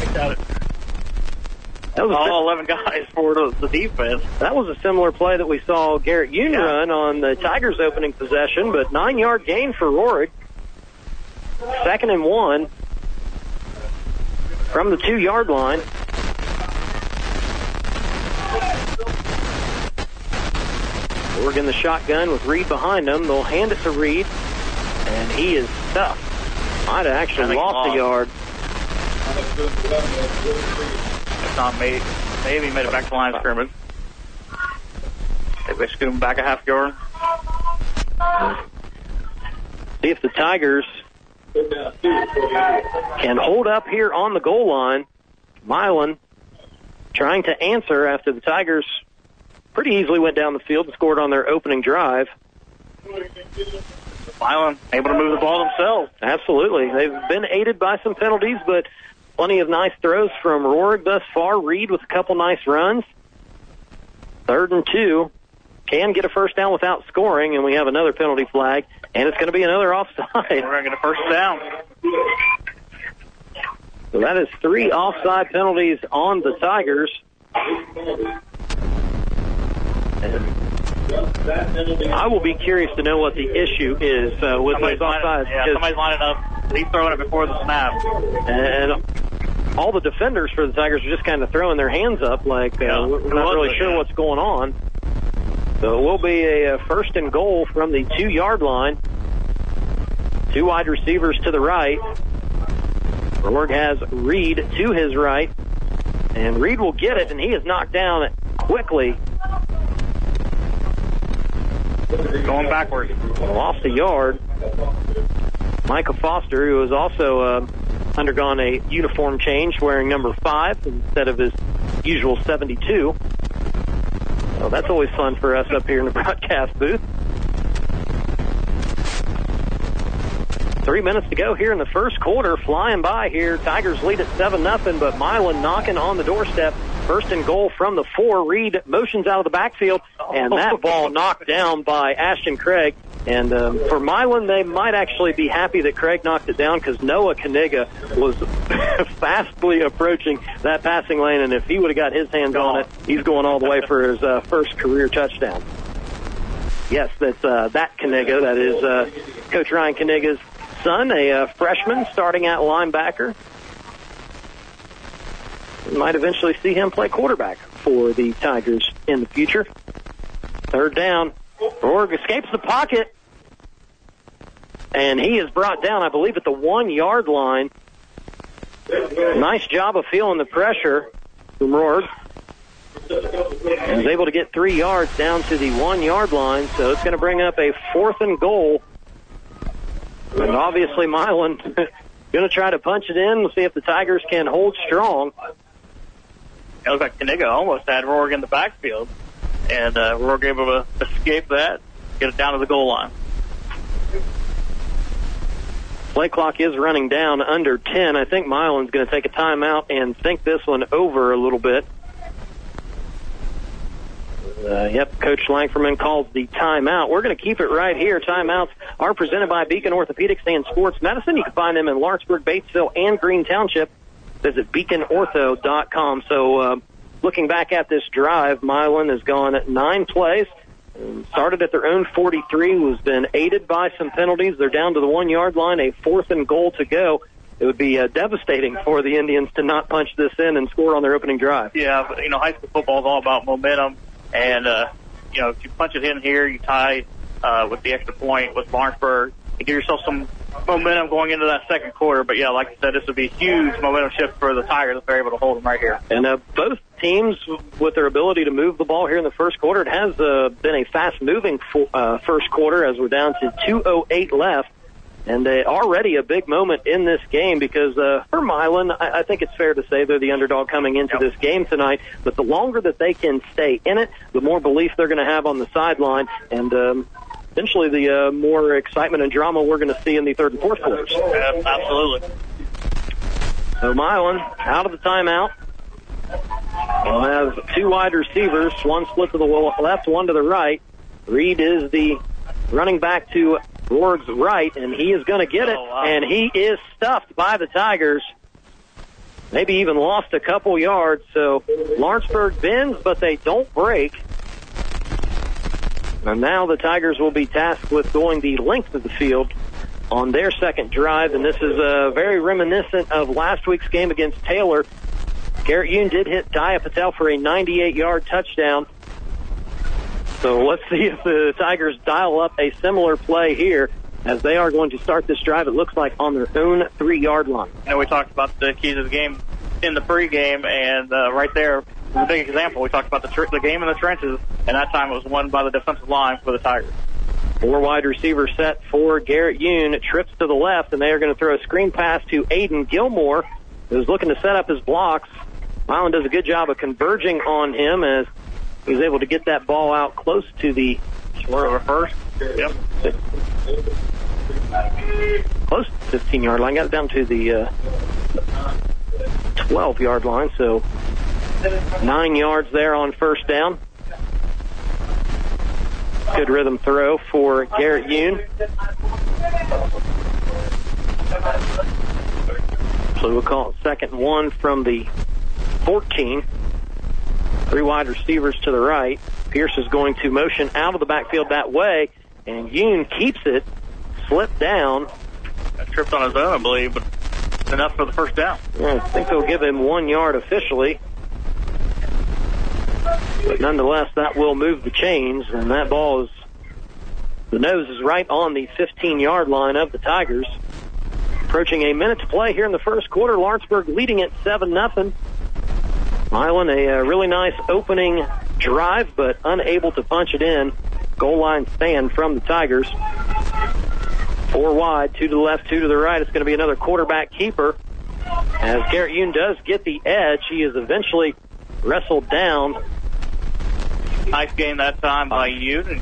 I Got it. That was all 11 guys for the, the defense. That was a similar play that we saw Garrett Yoon run on the Tigers' opening possession, but nine yard gain for Rorik. Second and one from the two yard line. Oregon the shotgun with Reed behind them. They'll hand it to Reed, and he is stuffed. Might have actually lost a lost. yard. If not, maybe, maybe he made it back to the line of scrimmage. Maybe they scoot him back a half yard. See if the Tigers can hold up here on the goal line. Milan trying to answer after the Tigers pretty easily went down the field and scored on their opening drive. Milan able to move the ball themselves. Absolutely. They've been aided by some penalties, but plenty of nice throws from Rorig thus far. Reed with a couple nice runs. Third and two. Can get a first down without scoring, and we have another penalty flag, and it's going to be another [laughs] offside. We're going to get a first down. So that is three offside penalties on the Tigers. I will be curious to know what the issue is uh, with those Somebody's lining, offsides. yeah, somebody's lining up. He's throwing it before the snap. and all the defenders for the Tigers are just kind of throwing their hands up, like uh, Yeah. we're not really sure what's going on. So it will be a, uh first and goal from the two yard line. Two wide receivers to the right. Org has Reed to his right, and Reed will get it, and he is knocked down quickly. Going backwards. Lost a yard. Michael Foster, who has also uh, undergone a uniform change, wearing number five instead of his usual 72. So that's always fun for us up here in the [laughs] broadcast booth. Three minutes to go here in the first quarter, flying by here. Tigers lead at seven nothing, but Milan knocking on the doorstep. First and goal from the four. Reed motions out of the backfield, and that ball knocked down by Ashton Craig. And um, for Milan, they might actually be happy that Craig knocked it down because Noah Kaniga was [laughs] fastly approaching that passing lane, and if he would have got his hands on it, he's going all the way for his uh, first career touchdown. Yes, that's uh, that Kaniga. That is uh, Coach Ryan Kaniga's son, a uh, freshman starting at linebacker. Might eventually see him play quarterback for the Tigers in the future. Third down. Org escapes the pocket. And he is brought down, I believe, at the one yard line. Nice job of feeling the pressure from Rourke. And is able to get three yards down to the one yard line, so it's going to bring up a fourth and goal. And obviously, Milan [laughs] going to try to punch it in and see if the Tigers can hold strong. It looks like Kaniga almost had Rourke in the backfield, and uh, able to escape that, get it down to the goal line. Play clock is running down under 10. I think Milan's going to take a timeout and think this one over a little bit. Uh, yep, Coach Langferman calls the timeout. We're going to keep it right here. Timeouts are presented by Beacon Orthopedics and Sports Medicine. You can find them in Lawrenceburg, Batesville, and Green Township. Visit beaconortho.com. So, uh, looking back at this drive, Milan has gone nine plays. Started at their own 43, was been aided by some penalties. They're down to the one yard line, a fourth and goal to go. It would be uh, devastating for the Indians to not punch this in and score on their opening drive. Yeah, you know, high school football is all about momentum, and uh, you know, if you punch it in here, you tie uh, with the extra point with Lawrenceburg. And give yourself some momentum going into that second quarter. But yeah, like I said, this would be a huge momentum shift for the Tigers if they're able to hold them right here. And uh, both teams, with their ability to move the ball here in the first quarter, it has uh, been a fast-moving fo- uh, first quarter as we're down to 2:08 left. And uh, already a big moment in this game because uh, for Milan, I, I think it's fair to say they're the underdog coming into this game tonight. But the longer that they can stay in it, the more belief they're going to have on the sideline, and um, eventually the uh, more excitement and drama we're going to see in the third and fourth quarters. Yeah, absolutely. So Milan out of the timeout. We'll have two wide receivers, one split to the left, one to the right. Reed is the running back to Rourke's right, and he is going to get it, and he is stuffed by the Tigers. Maybe even lost a couple yards. So Lawrenceburg bends, but they don't break. And now the Tigers will be tasked with going the length of the field on their second drive, and this is uh, very reminiscent of last week's game against Taylor. Garrett Yoon did hit Daya Patel for a 98-yard touchdown. So let's see if the Tigers dial up a similar play here as they are going to start this drive, it looks like, on their own three-yard line. Know, we talked about the keys of the game in the pregame, and uh, right there, a big example. We talked about the, tr- the game in the trenches, and that time it was won by the defensive line for the Tigers. Four wide receiver set for Garrett Yoon. Trips to the left, and they are going to throw a screen pass to Aiden Gilmore, who's looking to set up his blocks. Milan does a good job of converging on him as he's able to get that ball out close to the a first. Yep. Close to 15 yard line. Got it down to the uh, 12 yard line, so nine yards there on first down. Good rhythm throw for Garrett Yoon. So we'll call it second one from the 14. Three wide receivers to the right. Pierce is going to motion out of the backfield that way, and Yoon keeps it, slipped down. Tripped on his own, I believe, but enough for the first down. I think they'll give him one yard officially. But nonetheless, that will move the chains, and that ball is, the nose is right on the 15 yard line of the Tigers. Approaching a minute to play here in the first quarter, Lawrenceburg leading at 7 nothing. Milan, a, really nice opening drive, but unable to punch it in. Goal line stand from the Tigers. Four wide, two to the left, two to the right. It's going to be another quarterback keeper. As Garrett Yoon does get the edge, he is eventually wrestled down. Nice game that time by Yoon.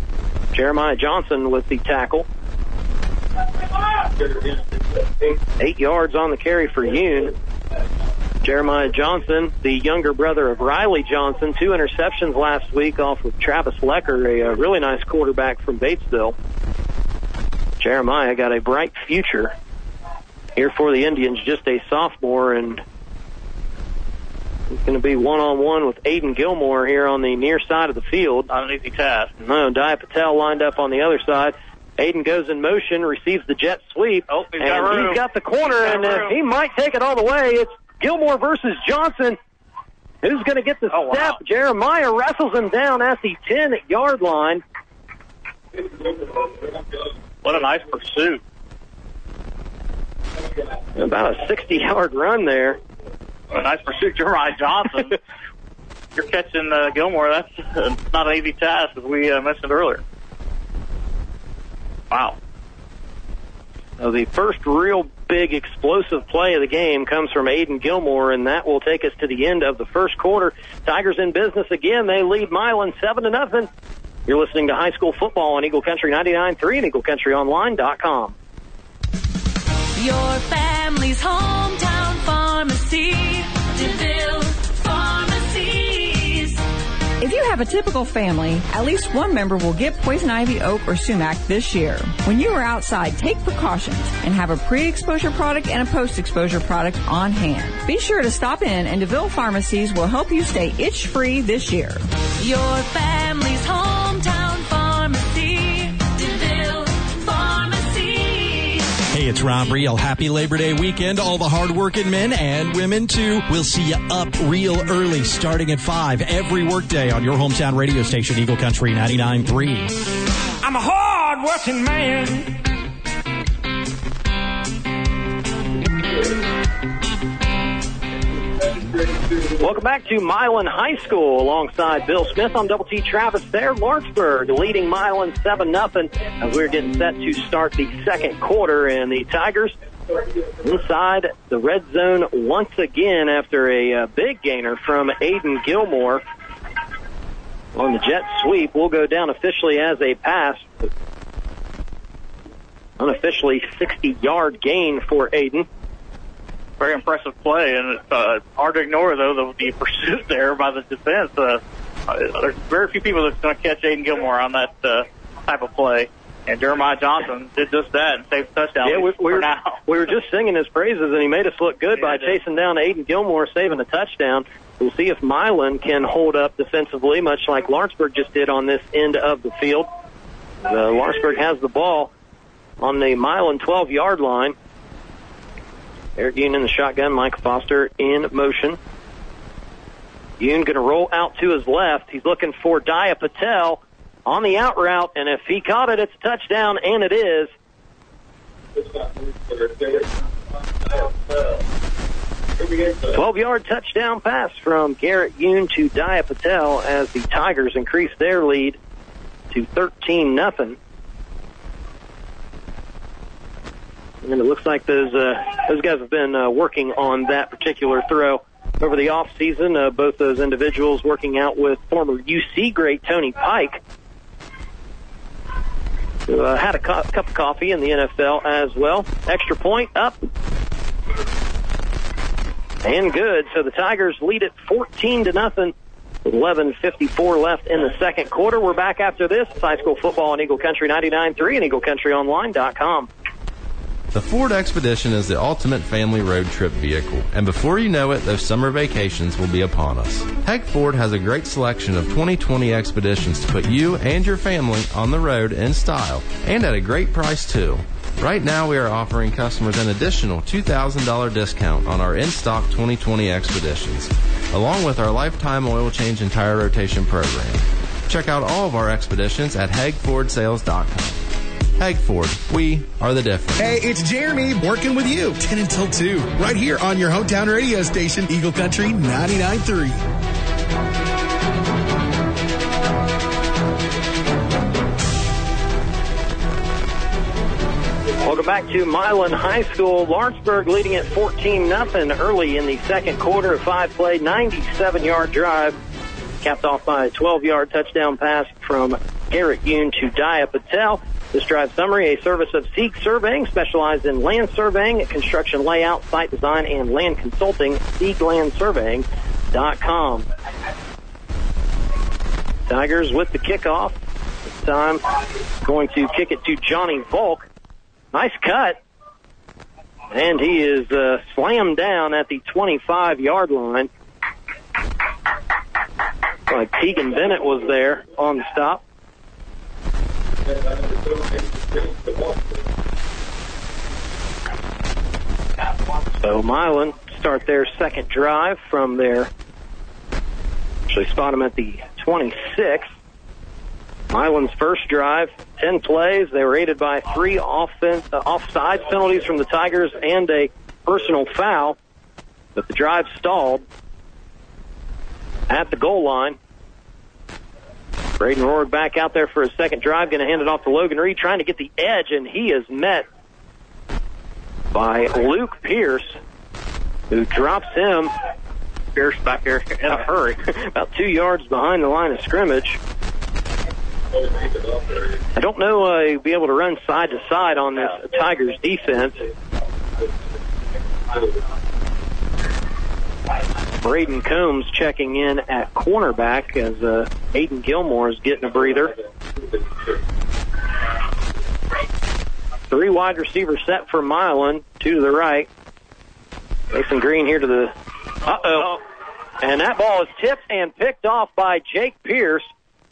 Jeremiah Johnson with the tackle. Eight yards on the carry for Yoon. Jeremiah Johnson, the younger brother of Riley Johnson, two interceptions last week off of Travis Lecker, a, a really nice quarterback from Batesville. Jeremiah got a bright future here for the Indians, just a sophomore, and he's going to be one on one with Aiden Gilmore here on the near side of the field. Not an easy task. No, Dia Patel lined up on the other side. Aiden goes in motion, receives the jet sweep, oh, he's and got room. he's got the corner, got and uh, he might take it all the way. It's Gilmore versus Johnson. Who's going to get the Oh, step? Jeremiah wrestles him down at the 10 yard line. What a nice pursuit. About a 60 yard run there. What a nice pursuit, [laughs] Jeremiah Johnson. You're catching uh, Gilmore. That's uh, not an easy task, as we uh, mentioned earlier. Wow. So the first real big explosive play of the game comes from Aiden Gilmore, and that will take us to the end of the first quarter. Tigers in business again. They lead Milan seven to nothing. You're listening to high school football on Eagle Country 99.3 and EagleCountryOnline.com. Your family's hometown pharmacy, DeVille Pharmacies. If you have a typical family, at least one member will get poison ivy, oak, or sumac this year. When you are outside, take precautions and have a pre-exposure product and a post-exposure product on hand. Be sure to stop in and DeVille Pharmacies will help you stay itch-free this year. Your family's hometown It's Rob Real. Happy Labor Day weekend, all the hardworking men and women too. We'll see you up real early, starting at 5 every workday on your hometown radio station, Eagle Country 99.3. I'm a hard-working man. Welcome back to Milan High School alongside Bill Smith on Double T Travis there. Lawrenceburg leading Milan 7 0 as we're getting set to start the second quarter. And the Tigers inside the red zone once again after a uh, big gainer from Aiden Gilmore on the jet sweep. We'll go down officially as a pass. Unofficially 60 yard gain for Aiden very impressive play, and it's uh, hard to ignore though the, the pursuit [laughs] there by the defense. Uh, uh, there's very few people that's going to catch Aiden Gilmore on that uh, type of play, and Jeremiah Johnson did just that and saved the touchdown. Yeah, we, we, were, now. [laughs] we were just singing his praises, and he made us look good by chasing down Aiden Gilmore, saving a touchdown. We'll see if Milan can hold up defensively, much like Lawrenceburg just did on this end of the field. Uh, Lawrenceburg has the ball on the Milan 12 yard line. Garrett Yoon in the shotgun, Mike Foster in motion. Yoon going to roll out to his left. He's looking for Daya Patel on the out route, and if he caught it, it's a touchdown, and it is. Twelve-yard touchdown pass from Garrett Yoon to Daya Patel as the Tigers increase their lead to thirteen nothing. And it looks like those uh, those guys have been uh, working on that particular throw over the off season. Uh, both those individuals working out with former UC great Tony Pike, who uh, had a cu- cup of coffee in the NFL as well. Extra point up. And good. So the Tigers lead it 14 to nothing. With 11.54 left in the second quarter. We're back after this. It's high school football on Eagle Country 99.3 and EagleCountryOnline.com. The Ford Expedition is the ultimate family road trip vehicle, and before you know it, those summer vacations will be upon us. Heg Ford has a great selection of 2020 Expeditions to put you and your family on the road in style, and at a great price too. Right now, we are offering customers an additional $2,000 discount on our in-stock 2020 Expeditions, along with our lifetime oil change and tire rotation program. Check out all of our expeditions at hegfordsales.com. Heg Ford, we are the difference. Hey, it's Jeremy working with you 10 until 2, right here on your hometown radio station, Eagle Country 99.3. Welcome back to Milan High School. Lawrenceburg leading at 14 nothing early in the second quarter. A five play, 97 yard drive, capped off by a 12 yard touchdown pass from Garrett Yoon to Dia Patel. This drive summary, a service of Seek Surveying, specialized in land surveying, construction layout, site design, and land consulting. SeekLandSurveying.com. Tigers with the kickoff. This time going to kick it to Johnny Volk. Nice cut. And he is uh, slammed down at the 25 yard line. Like Tegan Bennett was there on the stop. So Milan start their second drive from their, actually spot them at the 26. Milan's first drive, 10 plays. They were aided by three offense, uh, offside penalties from the Tigers and a personal foul, but the drive stalled at the goal line. Braden Rohr back out there for a second drive, going to hand it off to Logan Reed, trying to get the edge, and he is met by Luke Pierce, who drops him. Pierce back there in a hurry, [laughs] about two yards behind the line of scrimmage. I don't know uh, he'll be able to run side to side on this Tigers defense. Braden Combs checking in at cornerback as uh, Aiden Gilmore is getting a breather. Three wide receivers set for Milan, two to the right. Mason Green here to the. Uh oh. And that ball is tipped and picked off by Jake Pierce.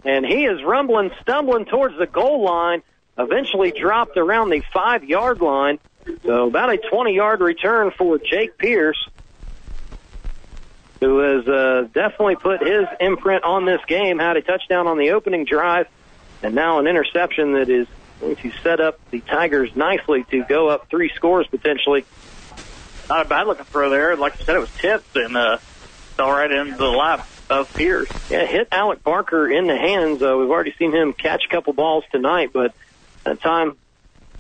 And he is rumbling, stumbling towards the goal line. Eventually dropped around the five yard line. So about a 20 yard return for Jake Pierce, who has uh, definitely put his imprint on this game. Had a touchdown on the opening drive, and now an interception that is going to set up the Tigers nicely to go up three scores potentially. Not a bad looking throw there. Like I said, it was tipped and uh, fell right into the lap of Pierce. Yeah, hit Alec Barker in the hands. Uh, we've already seen him catch a couple balls tonight, but that time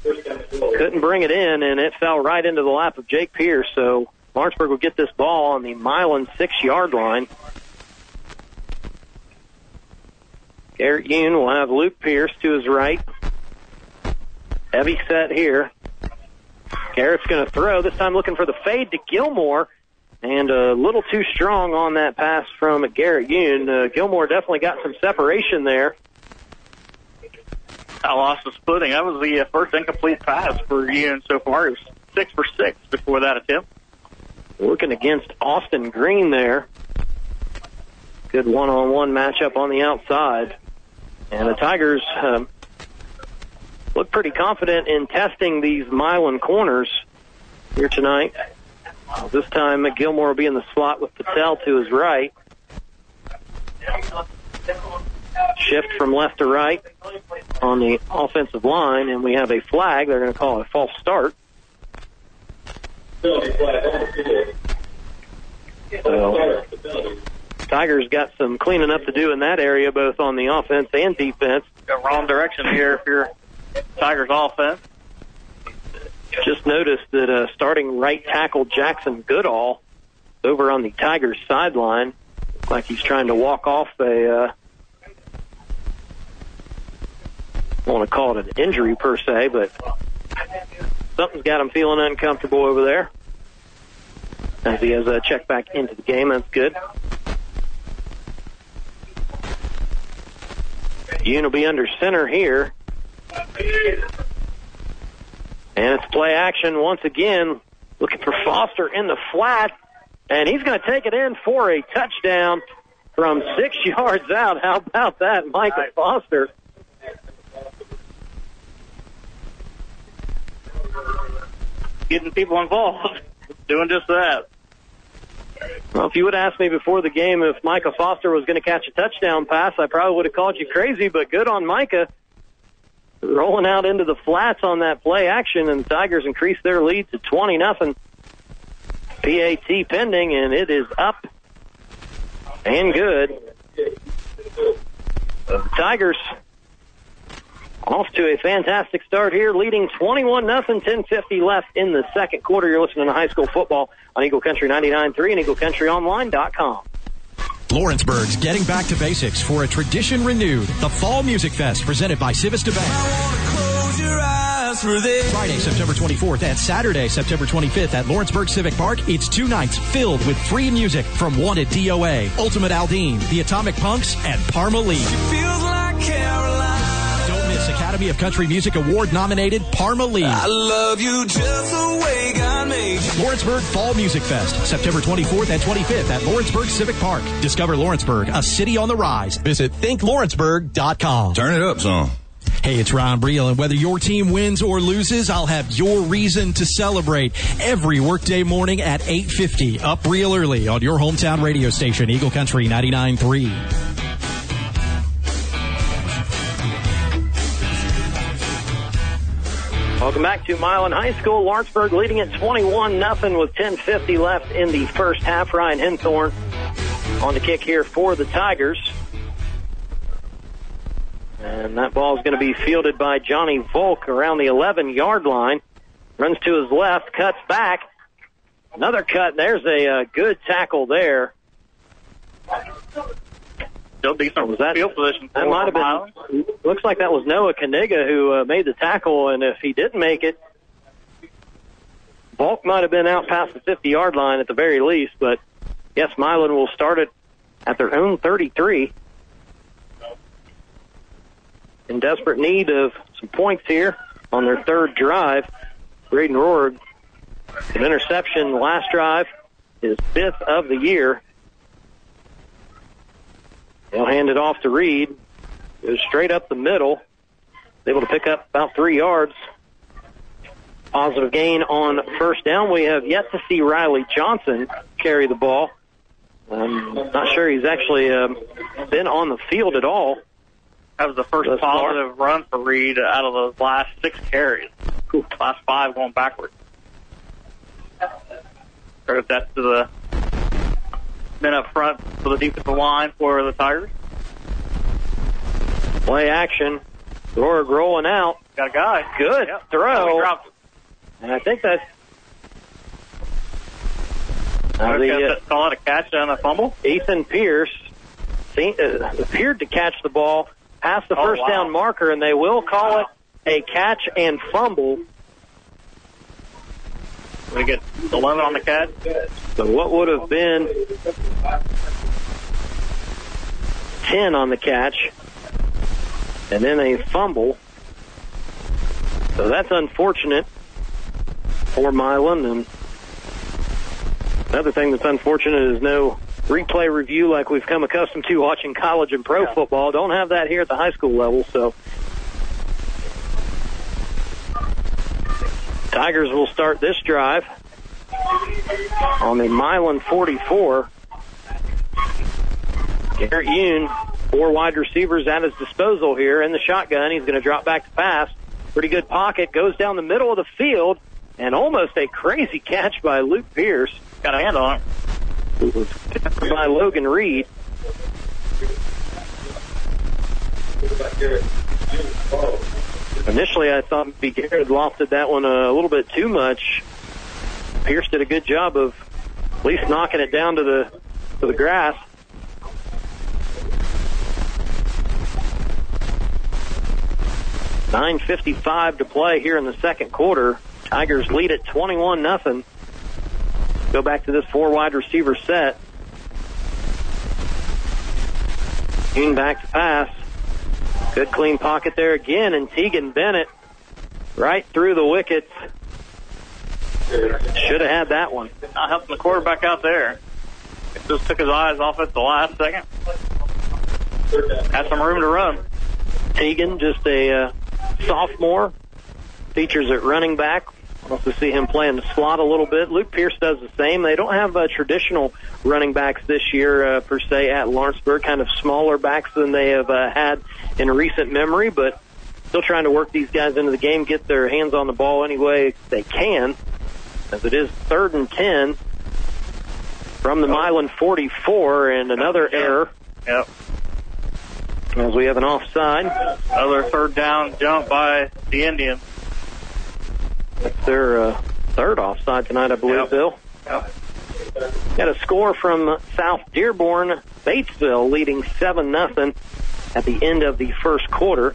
couldn't bring it in, and it fell right into the lap of Jake Pierce. So Lawrenceburg will get this ball on the Milan six-yard line. Garrett Yoon will have Luke Pierce to his right. Heavy set here. Garrett's going to throw, this time looking for the fade to Gilmore, and a little too strong on that pass from Garrett Yoon. Uh, Gilmore definitely got some separation there. I lost his footing. That was the uh, first incomplete pass for Yoon so far. He was six for six before that attempt. Working against Austin Green there. Good one-on-one matchup on the outside. And the Tigers um, look pretty confident in testing these Milan corners here tonight. This time, Gilmore will be in the slot with Patel to his right. Shift from left to right on the offensive line, and we have a flag. They're going to call a false start. So, Tigers got some cleaning up to do in that area, both on the offense and defense. Go wrong direction here if you're Tigers offense. Just noticed that uh, starting right tackle Jackson Goodall over on the Tigers sideline. Looks like he's trying to walk off a. Uh, I want to call it an injury per se, but something's got him feeling uncomfortable over there. As he has uh, checked back into the game, that's good. Yoon will be under center here. And it's play action once again, looking for Foster in the flat, and he's going to take it in for a touchdown from six [laughs] yards out. How about that, Micah Foster? Getting people involved, [laughs] doing just that. Well, if you would have asked me before the game if Micah Foster was going to catch a touchdown pass, I probably would have called you crazy, but good on Micah. Rolling out into the flats on that play action, and the Tigers increase their lead to 20 nothing. PAT pending, and it is up and good. The Tigers off to a fantastic start here, leading 21 nothing, 10:50 left in the second quarter. You're listening to high school football on Eagle Country 99.3 and EagleCountryOnline.com. Lawrenceburg's getting back to basics for a tradition renewed. The Fall Music Fest presented by Civista Bank. Friday, September 24th and Saturday, September 25th at Lawrenceburg Civic Park. It's two nights filled with free music from Wanted DOA, Ultimate Aldean, The Atomic Punks, and Parmalee. Don't Academy of Country Music Award nominated Parmalee. I love you just the way God made you. Lawrenceburg Fall Music Fest, September 24th and 25th at Lawrenceburg Civic Park. Discover Lawrenceburg, a city on the rise. Visit thinklawrenceburg.com. Turn it up, son. Hey, it's Ron Briel, and whether your team wins or loses, I'll have your reason to celebrate every workday morning at 8.50, up real early on your hometown radio station, Eagle Country 99.3. Welcome back to Milan High School. Lawrenceburg leading at 21 nothing with 10:50 left in the first half. Ryan Henthorn on the kick here for the Tigers. And that ball is going to be fielded by Johnny Volk around the 11 yard line. Runs to his left, cuts back. Another cut. There's a uh, good tackle there. Still decent Was that- field position. That might have been. Looks like that was Noah Kaniga who uh, made the tackle, and if he didn't make it, Volk might have been out past the 50 yard line at the very least. But yes, Milan will start it at their own 33. In desperate need of some points here on their third drive. Braden Rohr, an interception last drive, his fifth of the year. They'll hand it off to Reed. Goes straight up the middle. Able to pick up about three yards. Positive gain on first down. We have yet to see Riley Johnson carry the ball. I'm not sure he's actually um, been on the field at all. That was the first Thus far. positive run for Reed out of those last six carries. Last five going backwards. Credit that to the men up front for the defensive line for the Tigers. Play action. Thorg rolling out. Got a guy. Good Yep. throw. Oh, he dropped it. And I think that's. The, uh, call it a catch and a fumble. Ethan Pierce seemed, uh, appeared to catch the ball past the Oh, first wow. down marker, and they will call it a catch and fumble. We get 11 on the catch. So what would have been 10 on the catch, and then a fumble. So that's unfortunate for Milan. And another thing that's unfortunate is no replay review like we've come accustomed to watching college and pro football. Don't have that here at the high school level. So Tigers will start this drive on the Milan 44. Garrett Yoon, four wide receivers at his disposal here in the shotgun. He's going to drop back to pass. Pretty good pocket. Goes down the middle of the field and almost a crazy [laughs] catch by Luke Pierce. Got a hand on it. It was picked by Logan Reed. Initially, I thought. Garrett lofted that one a little bit too much. Pierce did a good job of at least knocking it down to the to the grass. Nine fifty-five to play here in the second quarter. Tigers lead at twenty-one nothing. Go back to this four wide receiver set. In back to pass. Good clean pocket there again, and Tegan Bennett right through the wickets. Should have had that one. Not helping the quarterback out there. Just took his eyes off it the last second. Had some room to run. Tegan, just a uh, sophomore, features at running back. Also see him playing the slot a little bit. Luke Pierce does the same. They don't have uh, traditional running backs this year uh, per se at Lawrenceburg. Kind of smaller backs than they have uh, had in recent memory, but still trying to work these guys into the game, get their hands on the ball any way they can. As it is third and ten from the Milan 44, and another error. Yep. As we have an offside. Another third down jump by the Indians. That's their uh, third offside tonight, I believe, Yep. Bill. Yep. Got a score from South Dearborn, Batesville, leading seven nothing at the end of the first quarter.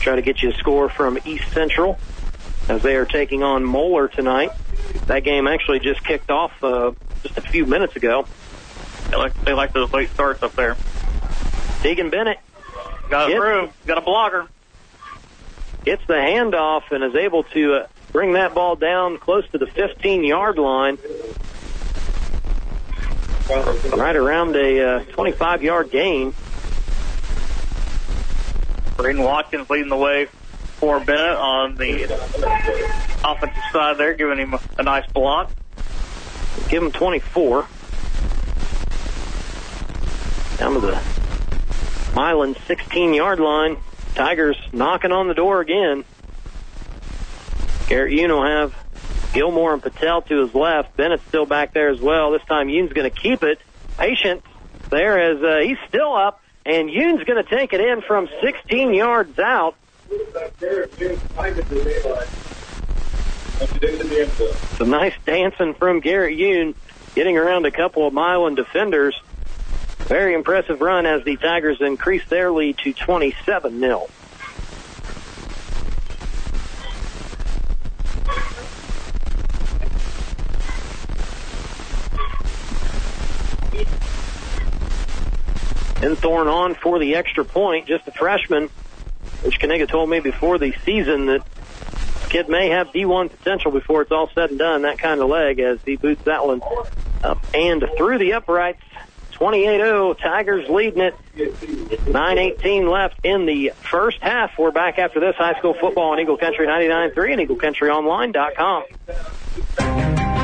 Try to get you a score from East Central as they are taking on Moeller tonight. That game actually just kicked off uh, just a few minutes ago. They like, they like those late starts up there. Tegan Bennett Got it Yep. through. Got a blocker. gets the handoff and is able to uh, bring that ball down close to the 15 yard line. Right around a uh, 25 yard gain. Braden Watkins leading the way for Bennett on the offensive side there, giving him a, a nice block. Give him 24. Down to the Milan 16 yard line. Tigers knocking on the door again. Garrett Yoon will have Gilmore and Patel to his left. Bennett's still back there as well. This time Yoon's going to keep it. Patient there as uh, he's still up, and Yoon's going to take it in from 16 yards out. Some nice dancing from Garrett Yoon, getting around a couple of Milan defenders. Very impressive run as the Tigers increase their lead to 27 0. Thorn on for the extra point, just a freshman, which Kaniga told me before the season that kid may have D1 potential before it's all said and done, that kind of leg, as he boots that one up and through the uprights. 28-0, Tigers leading it. 9.18 left in the first half. We're back after this high school football on Eagle Country 99.3 and EagleCountryOnline.com.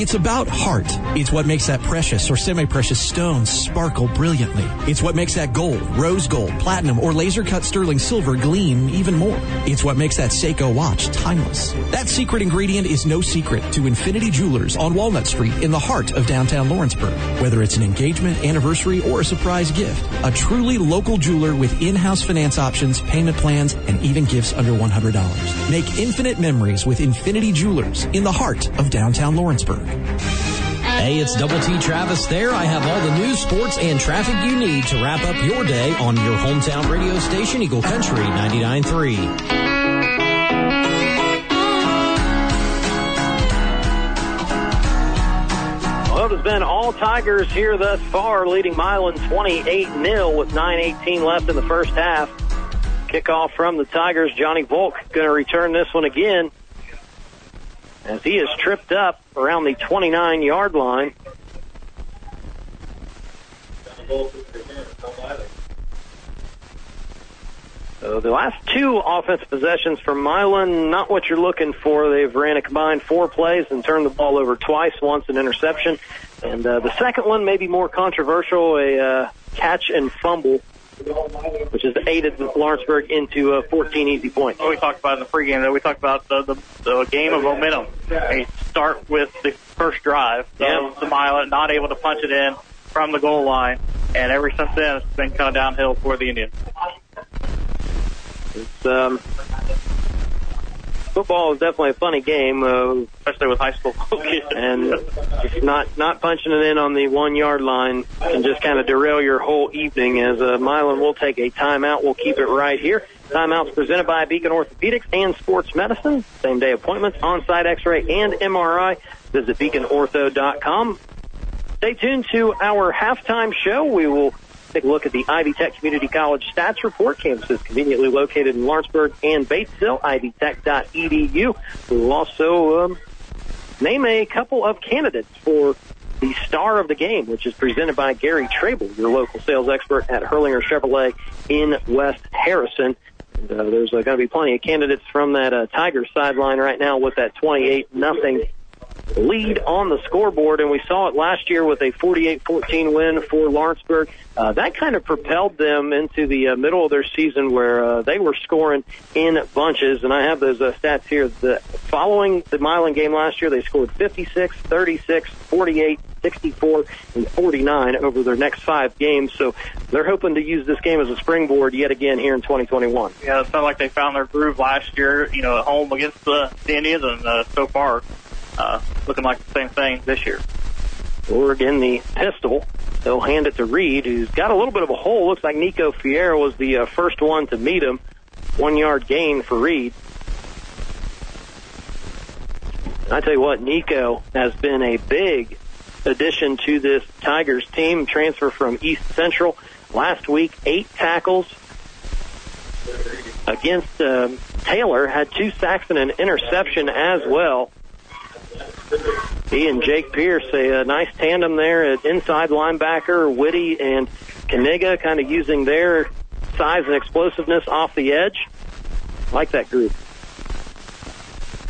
It's about heart. It's what makes that precious or semi-precious stone sparkle brilliantly. It's what makes that gold, rose gold, platinum, or laser cut sterling silver gleam even more. It's what makes that Seiko watch timeless. That secret ingredient is no secret to Infinity Jewelers on Walnut Street in the heart of downtown Lawrenceburg. Whether it's an engagement, anniversary, or a surprise gift, a truly local jeweler with in-house finance options, payment plans, and even gifts under $100. Make infinite memories with Infinity Jewelers in the heart of downtown Lawrenceburg. Hey, it's Double T Travis there. I have all the news, sports, and traffic you need to wrap up your day on your hometown radio station, Eagle Country 99.3. Well, it has been all Tigers here thus far, leading Milan 28-0 with 9.18 left in the first half. Kickoff from the Tigers. Johnny Volk going to return this one again as he is tripped up around the 29-yard line. So the last two offensive possessions for Milan, not what you're looking for. They've ran a combined four plays and turned the ball over twice, once an interception. And uh, the second one may be more controversial, a uh, catch and fumble, which has aided the Lawrenceburg into uh, 14 easy points. What we talked about in the pregame, though, we talked about the, the, the game of momentum. They start with the first drive, so Yeah. the mile, not able to punch it in from the goal line, and ever since then, it's been kind of downhill for the Indians. It's, um, football is definitely a funny game, uh, especially with high school [laughs] kids. and not not punching it in on the one yard line can just kind of derail your whole evening. As uh, Milan will take a timeout, we'll keep it right here. Timeouts presented by Beacon Orthopedics and Sports Medicine. Same day appointments, on-site X-ray and MRI. Visit beaconortho.com. Stay tuned to our halftime show. We will take a look at the Ivy Tech Community College stats report. Campus is conveniently located in Lawrenceburg and Batesville. ivytech.edu. We will also um, name a couple of candidates for the star of the game, which is presented by Gary Trable, your local sales expert at Hurlinger Chevrolet in West Harrison. And, uh, there's uh, going to be plenty of candidates from that uh, Tigers sideline right now with that 28 nothing lead on the scoreboard, and we saw it last year with a 48-14 win for Lawrenceburg. Uh, that kind of propelled them into the uh, middle of their season where uh, they were scoring in bunches, and I have those uh, stats here. The following the Milan game last year, they scored 56, 36, 48, 64, and 49 over their next five games. So they're hoping to use this game as a springboard yet again here in 2021. Yeah, it felt like they found their groove last year, you know, at home against the, the Indians, and uh, so far, uh, looking like the same thing this year. Oregon, the pistol. They'll hand it to Reed, who's got a little bit of a hole. Looks like Nico Fierro was the uh, first one to meet him. One yard gain for Reed. I tell you what, Nico has been a big addition to this Tigers team. Transfer from East Central last week, eight tackles against um, Taylor. Had two sacks and an interception as well. He and Jake Pierce, a, nice tandem there at inside linebacker, Whitty and Kaniga, kind of using their size and explosiveness off the edge. Like that group.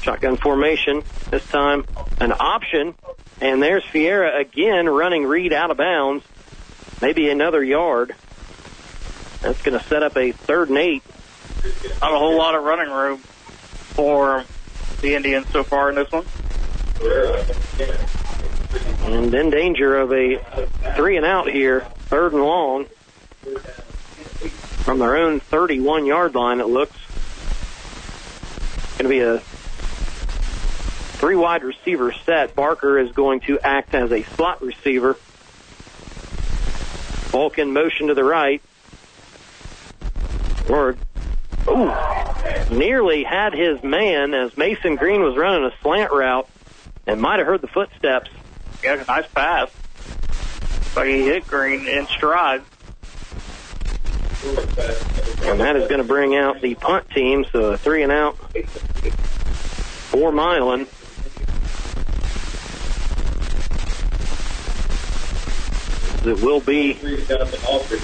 Shotgun formation, this time an option, and there's Fiera again running Reed out of bounds, maybe another yard. That's going to set up a third and eight. Not a whole lot of running room for the Indians so far in this one. And in danger of a three and out here, third and long. From their own 31 yard line, it looks. Going to be a three wide receiver set. Barker is going to act as a slot receiver. Vulcan motion to the right. Or, ooh, nearly had his man as Mason Green was running a slant route and might have heard the footsteps. Yeah, nice pass. But he hit Green in stride. And that is going to bring out the punt team, so a three and out for Milan. It will be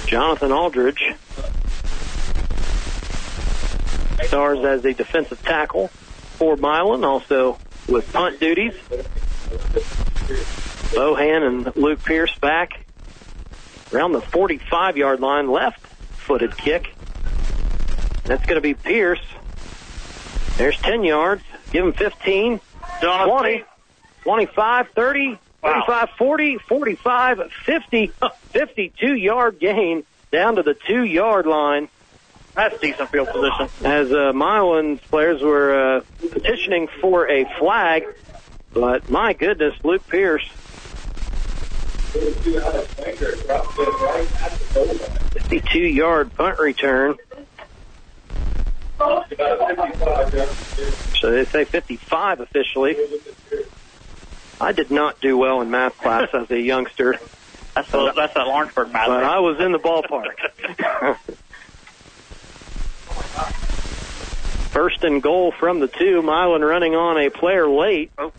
Jonathan Aldridge. Stars as a defensive tackle for Milan, also with punt duties. Bohan and Luke Pierce back around the 45 yard line, left footed kick. That's going to be Pierce. There's 10 yards. Give him 15, 20, 25, 30, 35, 40, 45, 50, [laughs] 52 yard gain down to the two yard line. That's decent field position. As uh, Milan's players were uh, petitioning for a flag, but my goodness, Luke Pierce. 52 yard punt return. So they say 55 officially. I did not do well in math class as a youngster. That's the, that's that Lawrenceburg math. But I was in the ballpark. [laughs] First and goal from the two. Milan running on a player late. Oh,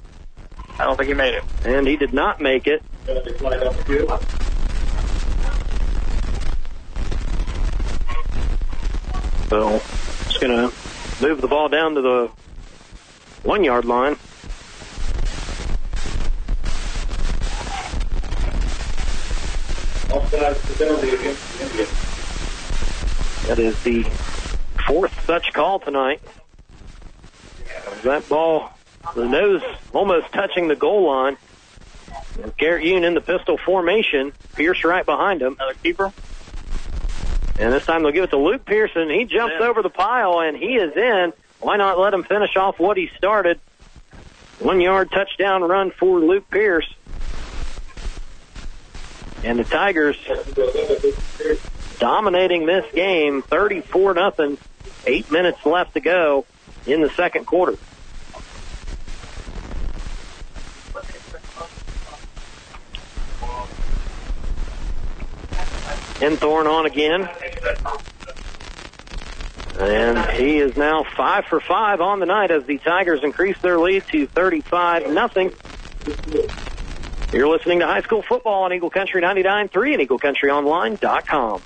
I don't think he made it. And he did not make it. So, just going to move the ball down to the one yard line. That is the fourth such call tonight. That ball, the nose almost touching the goal line. Garrett Yoon in the pistol formation. Pierce right behind him. Another keeper. And this time they'll give it to Luke Pierce. He jumps Yeah. over the pile and he is in. Why not let him finish off what he started? One yard touchdown run for Luke Pierce. And the Tigers dominating this game 34 nothing. Eight minutes left to go in the second quarter. Henthorn on again. And he is now five for five on the night as the Tigers increase their lead to 35 nothing. You're listening to high school football on Eagle Country 99.3 and EagleCountryOnline.com.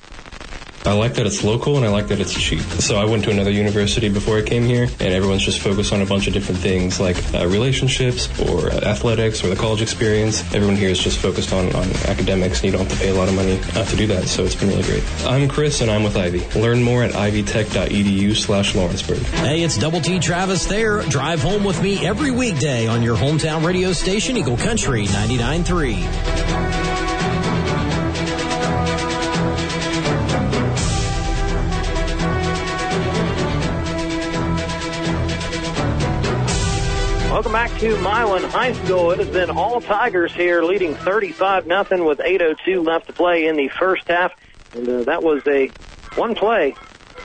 I like that it's local and I like that it's cheap. So I went to another university before I came here, and everyone's just focused on a bunch of different things like uh, relationships or uh, athletics or the college experience. Everyone here is just focused on, on academics, and you don't have to pay a lot of money uh, to do that. So it's been really great. I'm Chris, and I'm with Ivy. Learn more at ivytech.edu slash Lawrenceburg. Hey, it's Double T Travis there. Drive home with me every weekday on your hometown radio station, Eagle Country 99.3. Welcome back to Milan High School. It has been all Tigers here, leading 35 nothing with 8:02 left to play in the first half. And uh, that was a one play,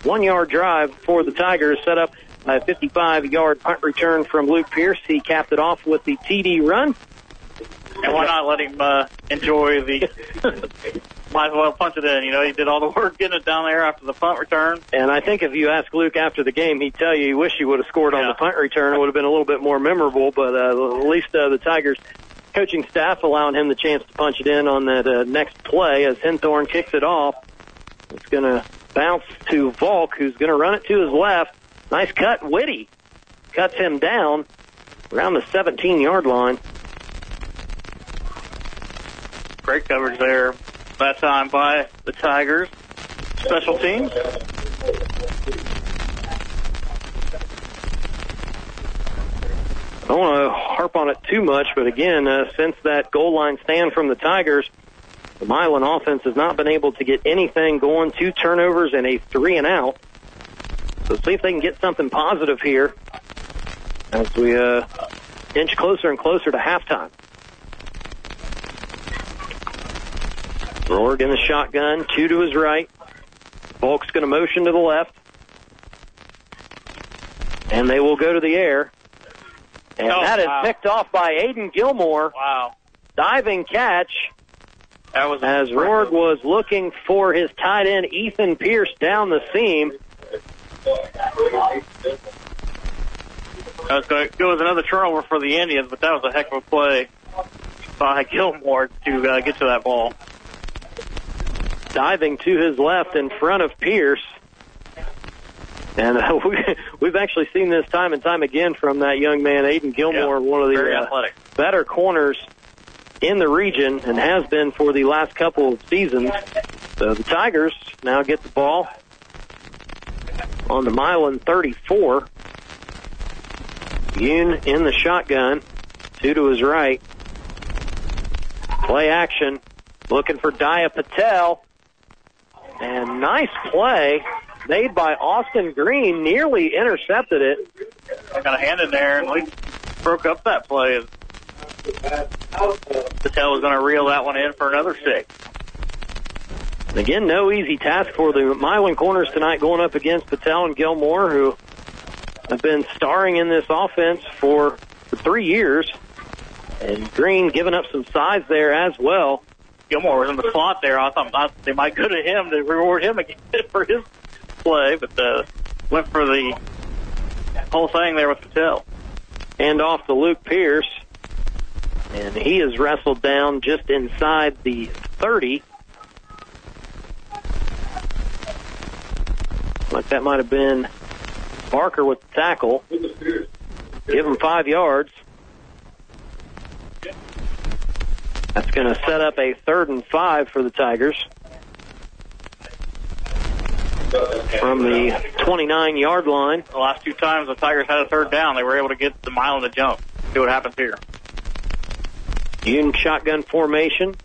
one yard drive for the Tigers, set up a 55 yard punt return from Luke Pierce. He capped it off with the TD run. And why not let him uh, enjoy the? [laughs] Might as well punch it in. You know, he did all the [laughs] work getting it down there after the punt return. And I think if you ask Luke after the game, he'd tell you he wished he would have scored on the punt return. It would have been a little bit more memorable, but uh, at least uh, the Tigers coaching staff allowing him the chance to punch it in on that uh, next play as Henthorn kicks it off. It's going to bounce to Volk, who's going to run it to his left. Nice cut. Whitty cuts him down around the 17 yard line. Great coverage there that time by the Tigers. Special teams. I don't want to harp on it too much, but again, uh, since that goal line stand from the Tigers, the Milan offense has not been able to get anything going. Two turnovers and a three and out. So see if they can get something positive here as we uh, inch closer and closer to halftime. Rourke in the shotgun, two to his right. Volk's going to motion to the left. And they will go to the air. And Oh, that is wow. picked off by Aiden Gilmore. Wow. Diving catch. That was as Rourke was looking for his tight end Ethan Pierce down the seam. That was going it was another turnover for the Indians, but that was a heck of a play by Gilmore to uh, get to that ball. Diving to his left in front of Pierce. And uh, [laughs] we, we've actually seen this time and time again from that young man, Aiden Gilmore, one of the uh, better corners in the region and has been for the last couple of seasons. So the Tigers now get the ball on the Milan 34. Yoon in the shotgun, two to his right. Play action, looking for Dia Patel. And nice play made by Austin Green, nearly intercepted it. I Got a hand in there and we broke up that play. Patel was going to reel that one in for another six. Again, no easy task for the Milan Corners tonight going up against Patel and Gilmore, who have been starring in this offense for, for three years. And Green giving up some size there as well. Gilmore was in the slot there. I thought they might go to him to reward him again [laughs] for his play, but uh, went for the whole thing there with Patel. And off to Luke Pierce. And he is wrestled down just inside the 30. Like that might have been Barker with the tackle. Give him five yards. That's going to set up a third and five for the Tigers. From the 29 yard line. The last two times the Tigers had a third down, they were able to get the mile in the jump. See what happens here. Yoon shotgun formation.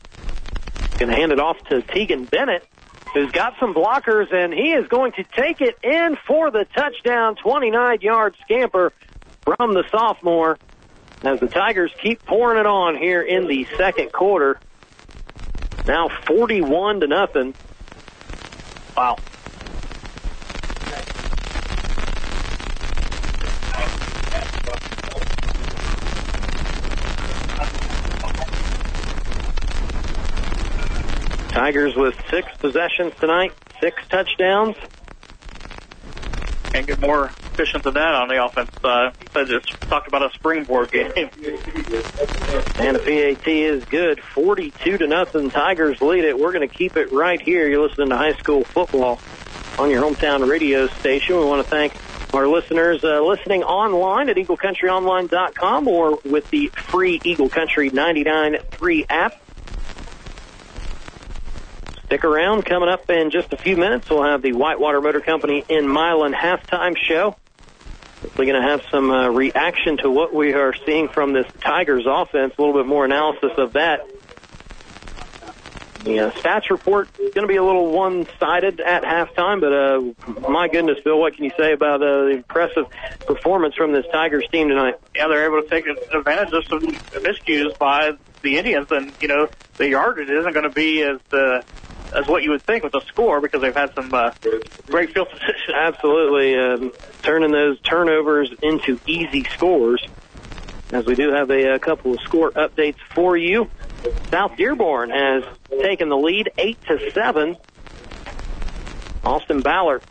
Going to hand it off to Tegan Bennett, who's got some blockers, and he is going to take it in for the touchdown 29 yard scamper from the sophomore as the Tigers keep pouring it on here in the second quarter. Now 41 to nothing. Wow. Tigers with six possessions tonight, six touchdowns. Can't get more efficient than that on the offense side. I just talked about a springboard game. And the PAT is good, 42 to nothing. Tigers lead it. We're going to keep it right here. You're listening to high school football on your hometown radio station. We want to thank our listeners uh, listening online at EagleCountryOnline.com or with the free Eagle Country 99.3 app. Stick around. Coming up in just a few minutes, we'll have the Whitewater Motor Company in Milan halftime show. We're going to have some uh, reaction to what we are seeing from this Tigers offense, a little bit more analysis of that. The uh, stats report is going to be a little one-sided at halftime, but uh, my goodness, Bill, what can you say about uh, the impressive performance from this Tigers team tonight? Yeah, they're able to take advantage of some miscues by the Indians, and you know the yardage isn't going to be as uh, as what you would think with a score because they've had some uh, great field position. [laughs] Absolutely, um, turning those turnovers into easy scores. As we do have a, a couple of score updates for you. South Dearborn has taken the lead eight to seven. Austin Ballard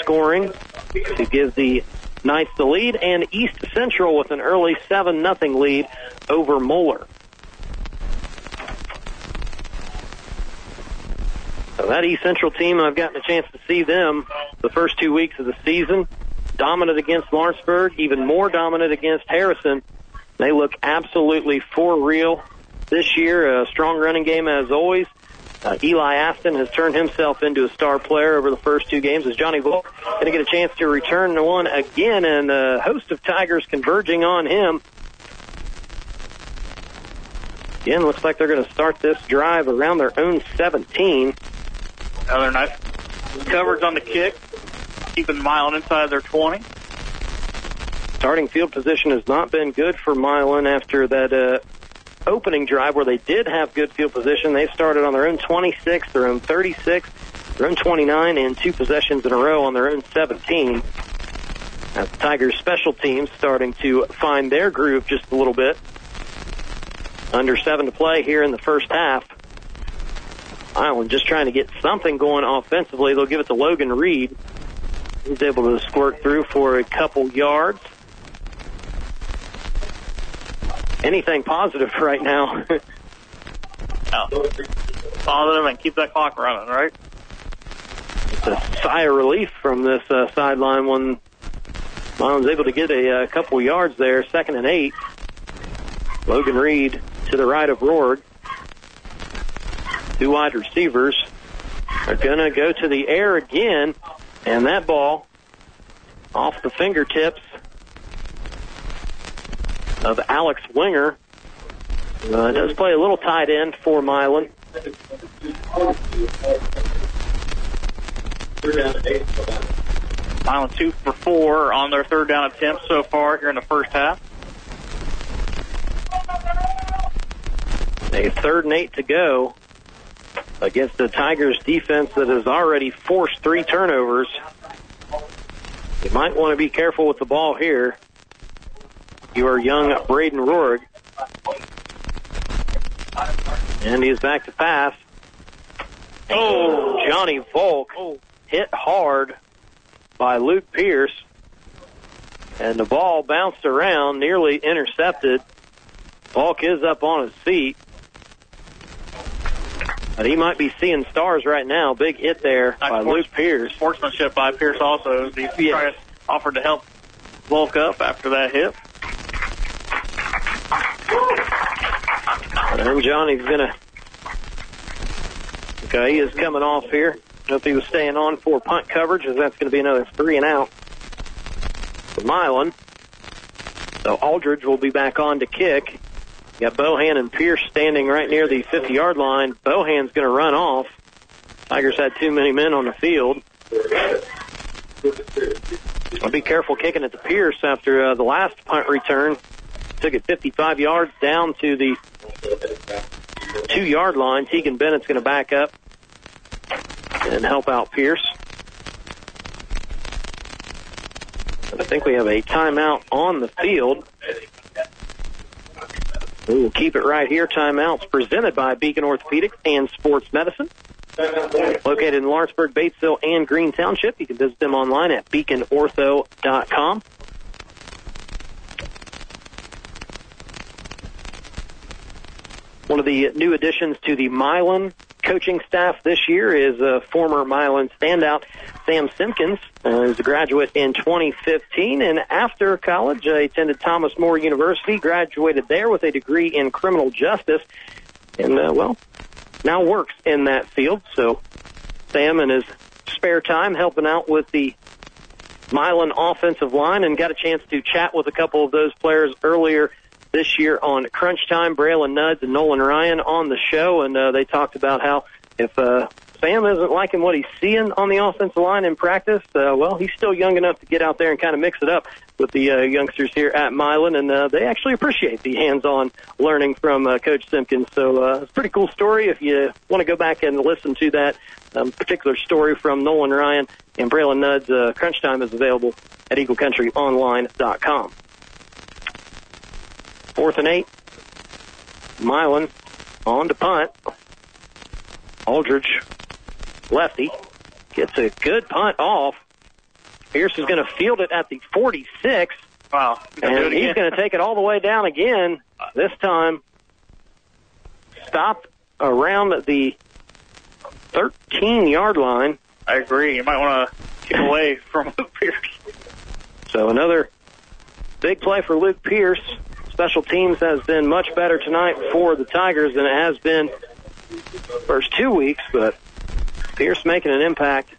scoring to give the Knights the lead, and East Central with an early seven nothing lead over Moeller. So that East Central team, I've gotten a chance to see them the first two weeks of the season. Dominant against Lawrenceburg, even more dominant against Harrison. They look absolutely for real this year. A strong running game as always. Uh, Eli Aston has turned himself into a star player over the first two games as Johnny Volk going to get a chance to return to one again and a host of Tigers converging on him. Again, looks like they're going to start this drive around their own 17. Another nice coverage on the kick, keeping Milan inside their 20. Starting field position has not been good for Milan after that uh, opening drive where they did have good field position. They started on their own 26, their own 36, their own 29, and two possessions in a row on their own 17. As the Tigers special teams starting to find their groove just a little bit. Under seven to play here in the first half. Milan just trying to get something going offensively. They'll give it to Logan Reed. He's able to squirt through for a couple yards. Anything positive [laughs] right now? oh. [laughs] Positive and keep that clock running, right? It's a sigh of relief from this uh, sideline when Milan's able to get a, a couple yards there, second and eight. Logan Reed to the right of Rourke. Two wide receivers are going to go to the air again, and that ball off the fingertips of Alex Winger. Uh, does play a little tight end for Milan. Milan two for four on their third down attempt so far here in the first half. A third and eight to go against the Tigers defense that has already forced three turnovers. You might want to be careful with the ball here. You are young Braden Rorig. And he is back to pass. Oh, Johnny Volk oh. hit hard by Luke Pierce. And the ball bounced around, nearly intercepted. Volk is up on his feet. But he might be seeing stars right now. Big hit there by Luke Pierce. Sportsmanship by Pierce also. He tried- offered to help Volk up after that hit. And Johnny's gonna. Okay, he is coming off here. I if he was staying on for punt coverage, as that's going to be another three and out for Milan. So Aldridge will be back on to kick. Got Bohan and Pierce standing right near the 50 yard line. Bohan's going to run off. Tigers had too many men on the field. I'll be careful kicking it to Pierce after uh, the last punt return. Took it 55 yards down to the two yard line. Tegan Bennett's going to back up and help out Pierce. I think we have a timeout on the field. We will keep it right here. Timeouts presented by Beacon Orthopedics and Sports Medicine. Located in Lawrenceburg, Batesville, and Green Township. You can visit them online at beaconortho.com. One of the new additions to the Milan coaching staff this year is a former Milan standout, Sam Simpkins. Uh, he's a graduate in 2015, and after college, uh, attended Thomas More University, graduated there with a degree in criminal justice, and, uh, well, now works in that field. So Sam, in his spare time, helping out with the Milan offensive line and got a chance to chat with a couple of those players earlier this year on Crunch Time. Braylon Nuds and Nolan Ryan on the show, and uh, they talked about how if uh, Sam isn't liking what he's seeing on the offensive line in practice, uh, well, he's still young enough to get out there and kind of mix it up with the uh, youngsters here at Milan, and uh, they actually appreciate the hands-on learning from uh, Coach Simpkins. So uh, it's a pretty cool story. If you want to go back and listen to that um, particular story from Nolan Ryan and Braylon Nuds, uh, Crunch Time is available at EagleCountryOnline.com. Fourth and eight. Milan on to punt. Aldridge, lefty, gets a good punt off. Pierce is going to field it at the 46. Wow. And he's going to take it all the way down again. This time, stopped around the 13 yard line. I agree. You might want to get away from [laughs] Luke Pierce. So another big play for Luke Pierce. Special teams has been much better tonight for the Tigers than it has been first two weeks, but Pierce making an impact.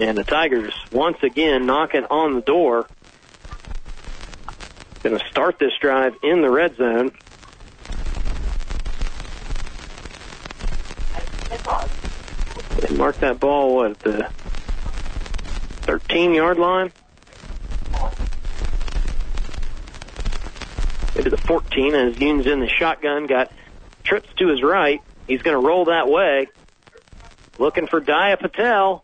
And the Tigers once again knocking on the door. Going to start this drive in the red zone. Mark that ball at the 13 yard line. Maybe the 14 as Yoon's in the shotgun, got trips to his right. He's going to roll that way. Looking for Daya Patel.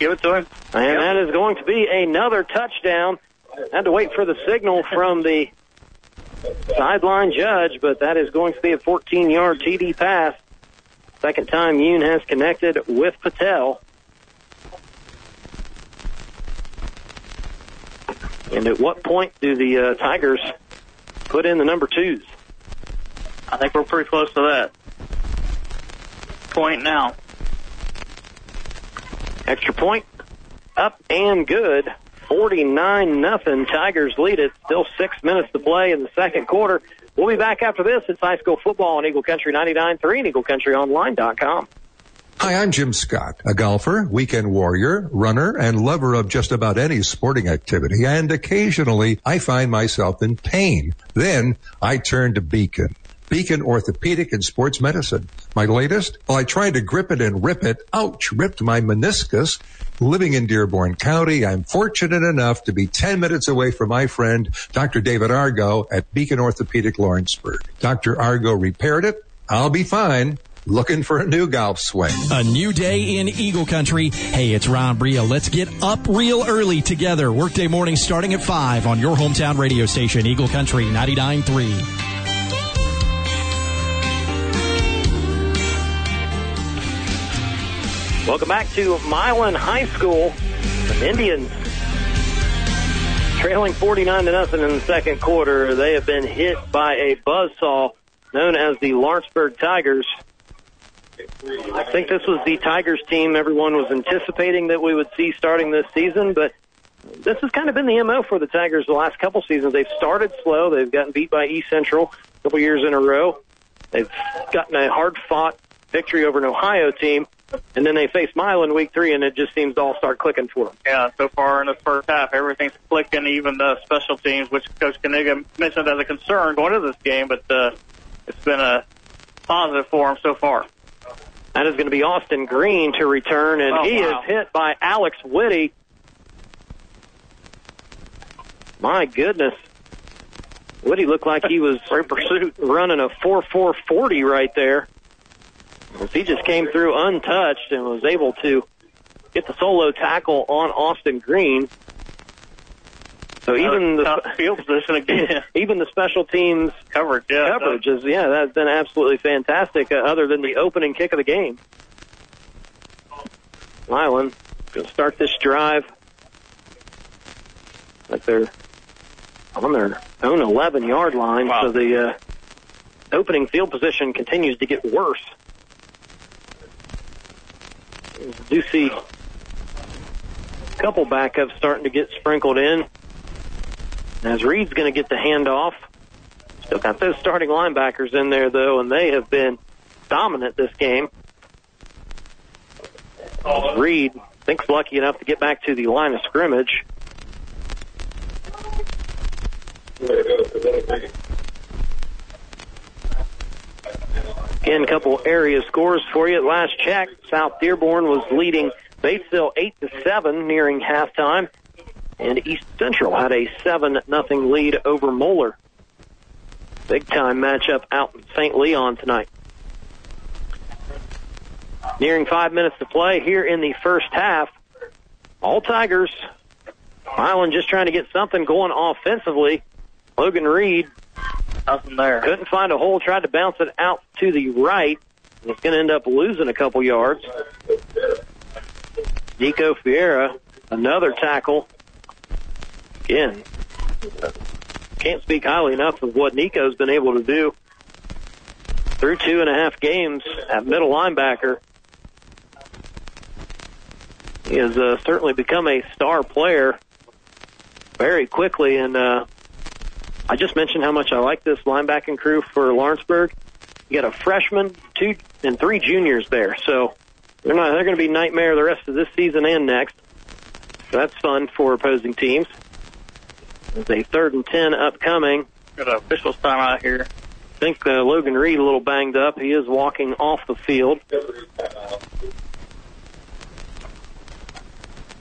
Give it to him. And that is going to be another touchdown. Had to wait for the signal from the sideline judge, but that is going to be a 14 yard TD pass. Second time Yoon has connected with Patel. And at what point do the uh, Tigers put in the number twos? I think we're pretty close to that point now. Extra point up and good 49 nothing. Tigers lead it. Still six minutes to play in the second quarter. We'll be back after this. It's high school football on Eagle Country 99.3 and EagleCountryOnline.com. Hi, I'm Jim Scott, a golfer, weekend warrior, runner, and lover of just about any sporting activity. And occasionally I find myself in pain. Then I turn to Beacon. Beacon Orthopedic and Sports Medicine. My latest? Well, I tried to grip it and rip it. Ouch, ripped my meniscus. Living in Dearborn County, I'm fortunate enough to be 10 minutes away from my friend, Dr. David Argo at Beacon Orthopedic Lawrenceburg. Dr. Argo repaired it. I'll be fine. Looking for a new golf swing. A new day in Eagle Country. Hey, it's Ron Bria. Let's get up real early together. Workday morning starting at 5 on your hometown radio station, Eagle Country 99.3. Welcome back to Milan High School. The Indians trailing 49 to nothing in the second quarter. They have been hit by a buzzsaw known as the Lawrenceburg Tigers. I think this was the Tigers team everyone was anticipating that we would see starting this season, but this has kind of been the MO for the Tigers the last couple seasons. They've started slow. They've gotten beat by East Central a couple years in a row. They've gotten a hard fought victory over an Ohio team, and then they face Milan week three, and it just seems to all start clicking for them. Yeah, so far in the first half, everything's clicking, even the special teams, which Coach Kaniga mentioned as a concern going into this game, but uh, it's been a positive for him so far. That is going to be Austin Green to return, and Oh, he wow. is hit by Alex Whitty. My goodness. Whitty looked like he was pursuit running a 4-4-40 right there. He just came through untouched and was able to get the solo tackle on Austin Green. So even the field position again. [laughs] even the special teams coverage, yeah, coverage is yeah, that's been absolutely fantastic. Uh, other than the opening kick of the game, Milan going to start this drive. Like they're on their own 11 yard line, so the uh, opening field position continues to get worse. Do see a couple backups starting to get sprinkled in. As Reed's going to get the handoff. Still got those starting linebackers in there, though, and they have been dominant this game. Reed thinks lucky enough to get back to the line of scrimmage. Again, a couple area scores for you. Last check, South Dearborn was leading Batesville eight to seven, nearing halftime, and East Central had a seven nothing lead over Moeller. Big time matchup out in St. Leon tonight. Nearing five minutes to play here in the first half. All Tigers. Milan just trying to get something going offensively. Logan Reed Nothing there. couldn't find a hole, tried to bounce it out to the right. It's going to end up losing a couple yards. Nico Fiera, another tackle. Again, can't speak highly enough of what Nico's been able to do through two and a half games at middle linebacker. He has uh, certainly become a star player very quickly, and uh, I just mentioned how much I like this linebacking crew for Lawrenceburg. You got a freshman, two and three juniors there, so they're not they're going to be nightmare the rest of this season and next. So that's fun for opposing teams. There's a third and ten upcoming. Got an official's time out here. I think uh, Logan Reed a little banged up. He is walking off the field.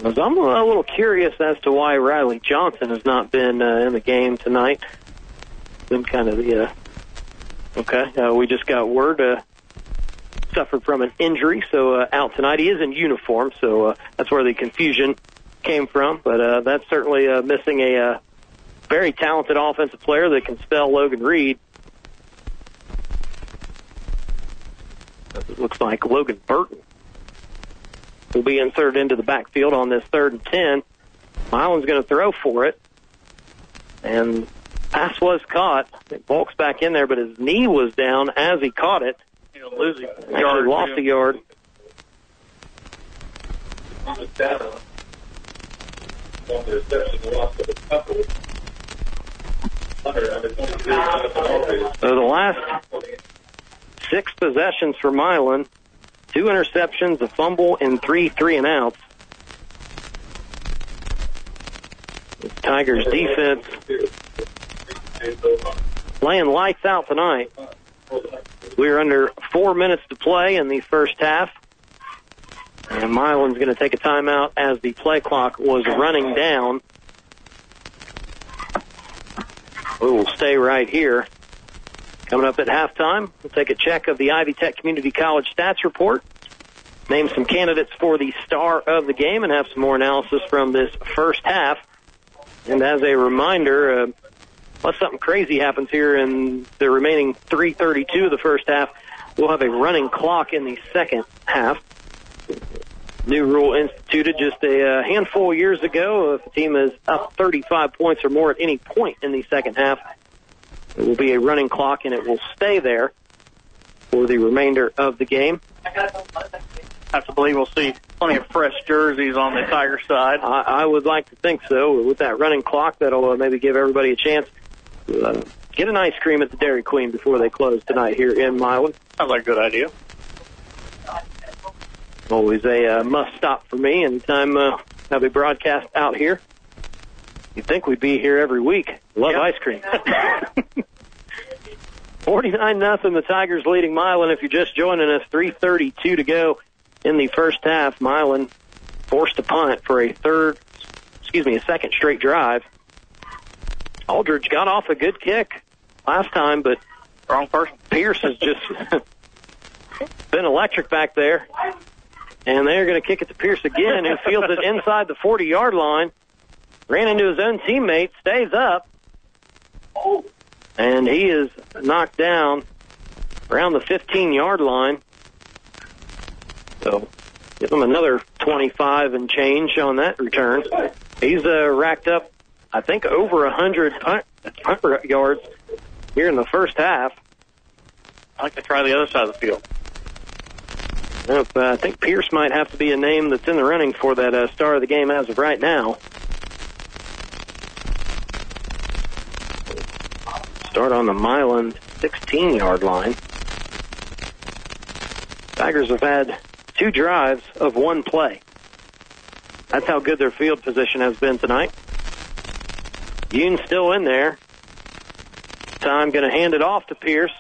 I'm a little curious as to why Riley Johnson has not been uh, in the game tonight. Been kind of the uh, okay. Uh, we just got word uh, suffered from an injury, so uh, out tonight. He is in uniform, so uh, that's where the confusion came from. But uh, that's certainly uh, missing a uh, very talented offensive player that can spell Logan Reed. It looks like Logan Burton will be inserted into the backfield on this third and ten. Milan's going to throw for it, and pass was caught. It bulks back in there, but his knee was down as he caught it. He'll lose a yard. lost a yard. So the last six possessions for Milan, two interceptions, a fumble, and three three and outs. Tigers defense playing lights out tonight. We're under four minutes to play in the first half. And Milan's going to take a timeout as the play clock was running down. We will stay right here. Coming up at halftime, we'll take a check of the Ivy Tech Community College stats report, name some candidates for the star of the game, and have some more analysis from this first half. And as a reminder, uh, unless something crazy happens here in the remaining 332 of the first half, we'll have a running clock in the second half. New rule instituted just a uh, handful of years ago. If a team is up 35 points or more at any point in the second half, it will be a running clock and it will stay there for the remainder of the game. I have to believe we'll see plenty of fresh jerseys on the Tiger side. I, I would like to think so. With that running clock, that'll uh, maybe give everybody a chance to uh, get an ice cream at the Dairy Queen before they close tonight here in Milan. Sounds like a good idea. Always a uh, must stop for me anytime uh, have a broadcast out here. You'd think we'd be here every week. Love ice cream. [laughs] 49 nothing. The Tigers leading Milan. If you're just joining us, 3:32 to go in the first half. Milan forced to punt for a third, excuse me, a second straight drive. Aldridge got off a good kick last time, but wrong person. Pierce has just [laughs] been electric back there. And they're going to kick it to Pierce again, who fields it inside the 40 yard line. Ran into his own teammate, stays up. And he is knocked down around the 15 yard line. So give him another 25 and change on that return. He's uh, racked up, I think, over 100 punt, punt yards here in the first half. I like to try the other side of the field. Yep, uh, I think Pierce might have to be a name that's in the running for that uh, star of the game as of right now. Start on the Milan 16 yard line. Tigers have had two drives of one play. That's how good their field position has been tonight. Yoon's still in there. Time going to hand it off to Pierce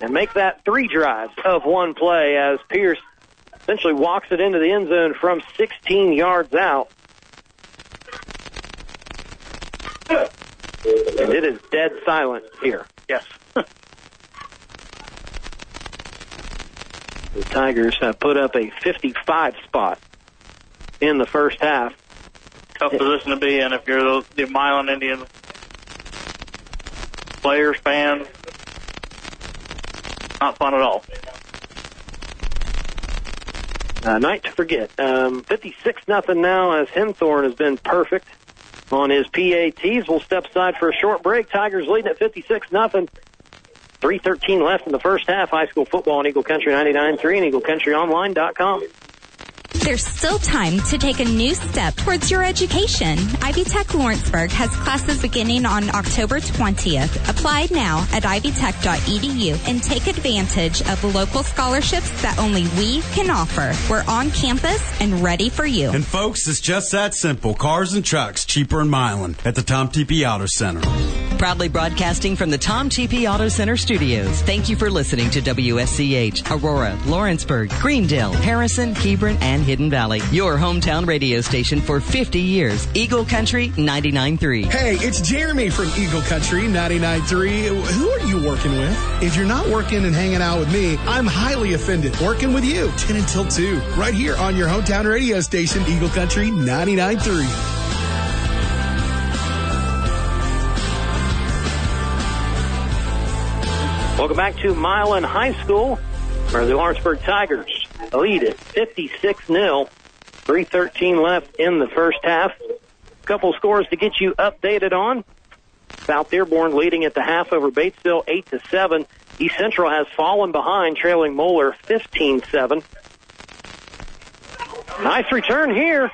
and make that three drives of one play as Pierce essentially walks it into the end zone from 16 yards out. And it is dead silent here. Yes. [laughs] the Tigers have put up a 55 spot in the first half. Tough position to be in if you're the, the Milan Indian players, fans. Not fun at all. Uh, night to forget. Um, 56 nothing now as Henthorn has been perfect on his PATs. We'll step aside for a short break. Tigers leading at 56 nothing. 313 left in the first half. High school football on Eagle Country 99.3 and EagleCountryOnline.com. There's still time to take a new step towards your education. Ivy Tech Lawrenceburg has classes beginning on October 20th. Apply now at ivytech.edu and take advantage of local scholarships that only we can offer. We're on campus and ready for you. And folks, it's just that simple. Cars and trucks cheaper in Milan at the Tom Tepe Auto Center. Proudly broadcasting from the Tom Tepe Auto Center studios. Thank you for listening to WSCH, Aurora, Lawrenceburg, Greendale, Harrison, Hebron, and Hidden Valley. Your hometown radio station for 50 years. Eagle Country 99.3. Hey, it's Jeremy from Eagle Country 99.3. Who are you working with? If you're not working and hanging out with me, I'm highly offended. Working with you 10 until 2, right here on your hometown radio station, Eagle Country 99.3. Welcome back to Milan High School, where the Lawrenceburg Tigers lead at 56 0 313 left in the first half. A couple scores to get you updated on. South Dearborn leading at the half over Batesville 8 to 7. East Central has fallen behind, trailing Moeller 15 7. Nice return here.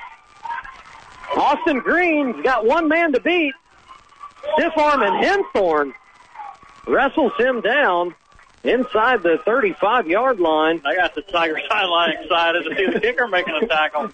Austin Green's got one man to beat. Stiff arm and Henthorn wrestles him down inside the 35 yard line. I got the Tiger sideline excited to see the kicker making a tackle.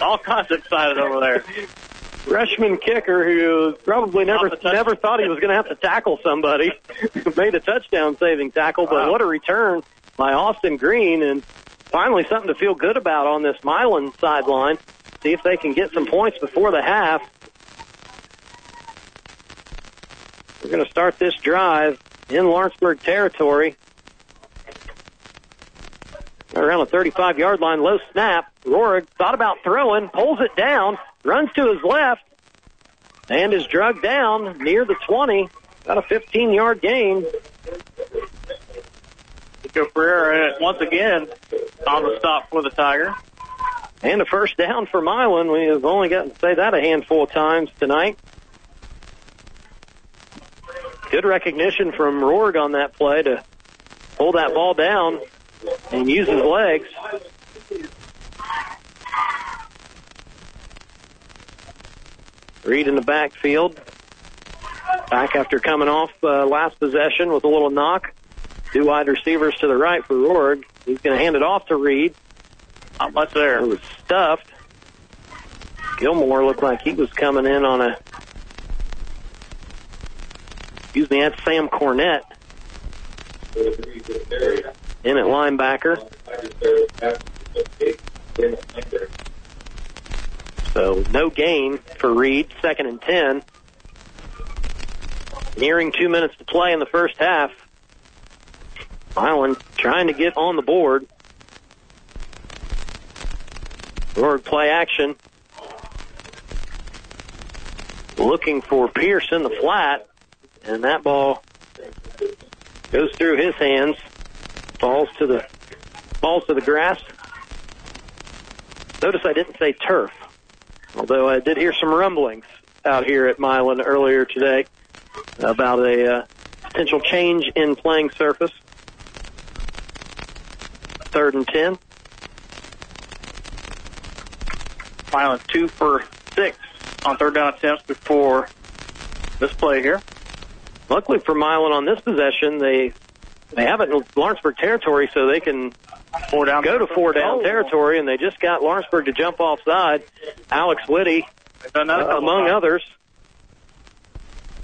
All kinds of excited over there. Freshman kicker who probably never never thought he was going to have to tackle somebody [laughs] made a touchdown saving tackle, but Wow. what a return by Austin Green and finally something to feel good about on this Milan sideline. See if they can get some points before the half. We're going to start this drive in Lawrenceburg territory. Around the 35 yard line, low snap. Rorig thought about throwing, pulls it down, runs to his left, and is drugged down near the 20. Got a 15 yard gain. Nico Pereira once again on the stop for the Tiger. And a first down for Milan. We have only gotten to say that a handful of times tonight. Good recognition from Rourke on that play to pull that ball down and use his legs. Reed in the backfield. Back after coming off uh, last possession with a little knock. Two wide receivers to the right for Rourke. He's going to hand it off to Reed. Not much there. It was stuffed. Gilmore looked like he was coming in on a. Excuse me, that's Sam Cornett. In at linebacker. So no gain for Reed, second and ten. Nearing two minutes to play in the first half. Island trying to get on the board. Rourke play action. Looking for Pierce in the flat, and that ball goes through his hands, falls to the falls to the grass. Notice I didn't say turf, although I did hear some rumblings out here at Milan earlier today about a uh, potential change in playing surface. Third and ten. Milan two for six on third down attempts before this play here. Luckily for Milan on this possession, they they have it in Lawrenceburg territory, so they can four down go to four down Oh. territory, and they just got Lawrenceburg to jump offside. Alex Whitty, done that a uh, among others.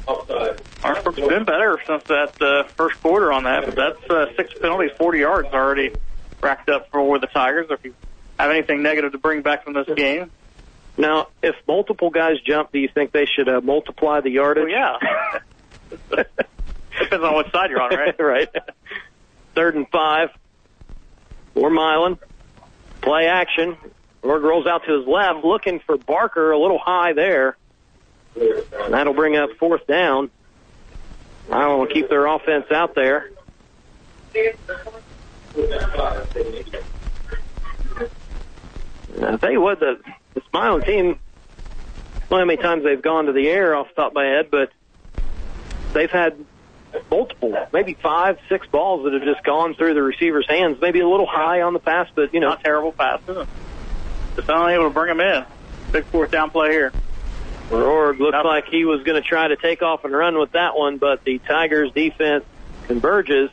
Lawrenceburg's been better since that uh, first quarter on that, but that's uh, six penalties, 40 yards already racked up for the Tigers. If you have anything negative to bring back from this game, Now, if multiple guys jump, do you think they should uh, multiply the yardage? well, yeah. [laughs] [laughs] Depends on which side you're on, right? [laughs] right. Third and five. For Milan. Play action. Lord rolls out to his left, looking for Barker a little high there. And that'll bring up fourth down. I will keep their offense out there. I tell you what, the, the Smiling team, I don't know how many times they've gone to the air off the top of my head, but they've had multiple, maybe five, six balls that have just gone through the receiver's hands. Maybe a little high on the pass, but you know, Not terrible passes. Just able to bring them in. Big fourth down play here. Rourke looked like he was going to try to take off and run with that one, but the Tigers defense converges.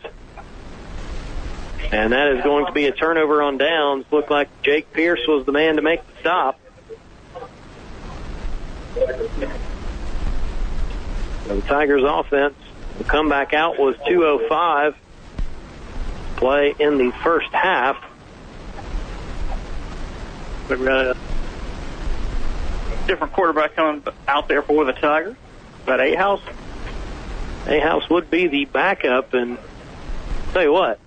And that is going to be a turnover on downs. Looked like Jake Pierce was the man to make the stop. The Tigers offense, the comeback out was 205. Play in the first half. We've got a different quarterback coming out there for the Tigers. Got eight house. A House would be the backup, and tell you what,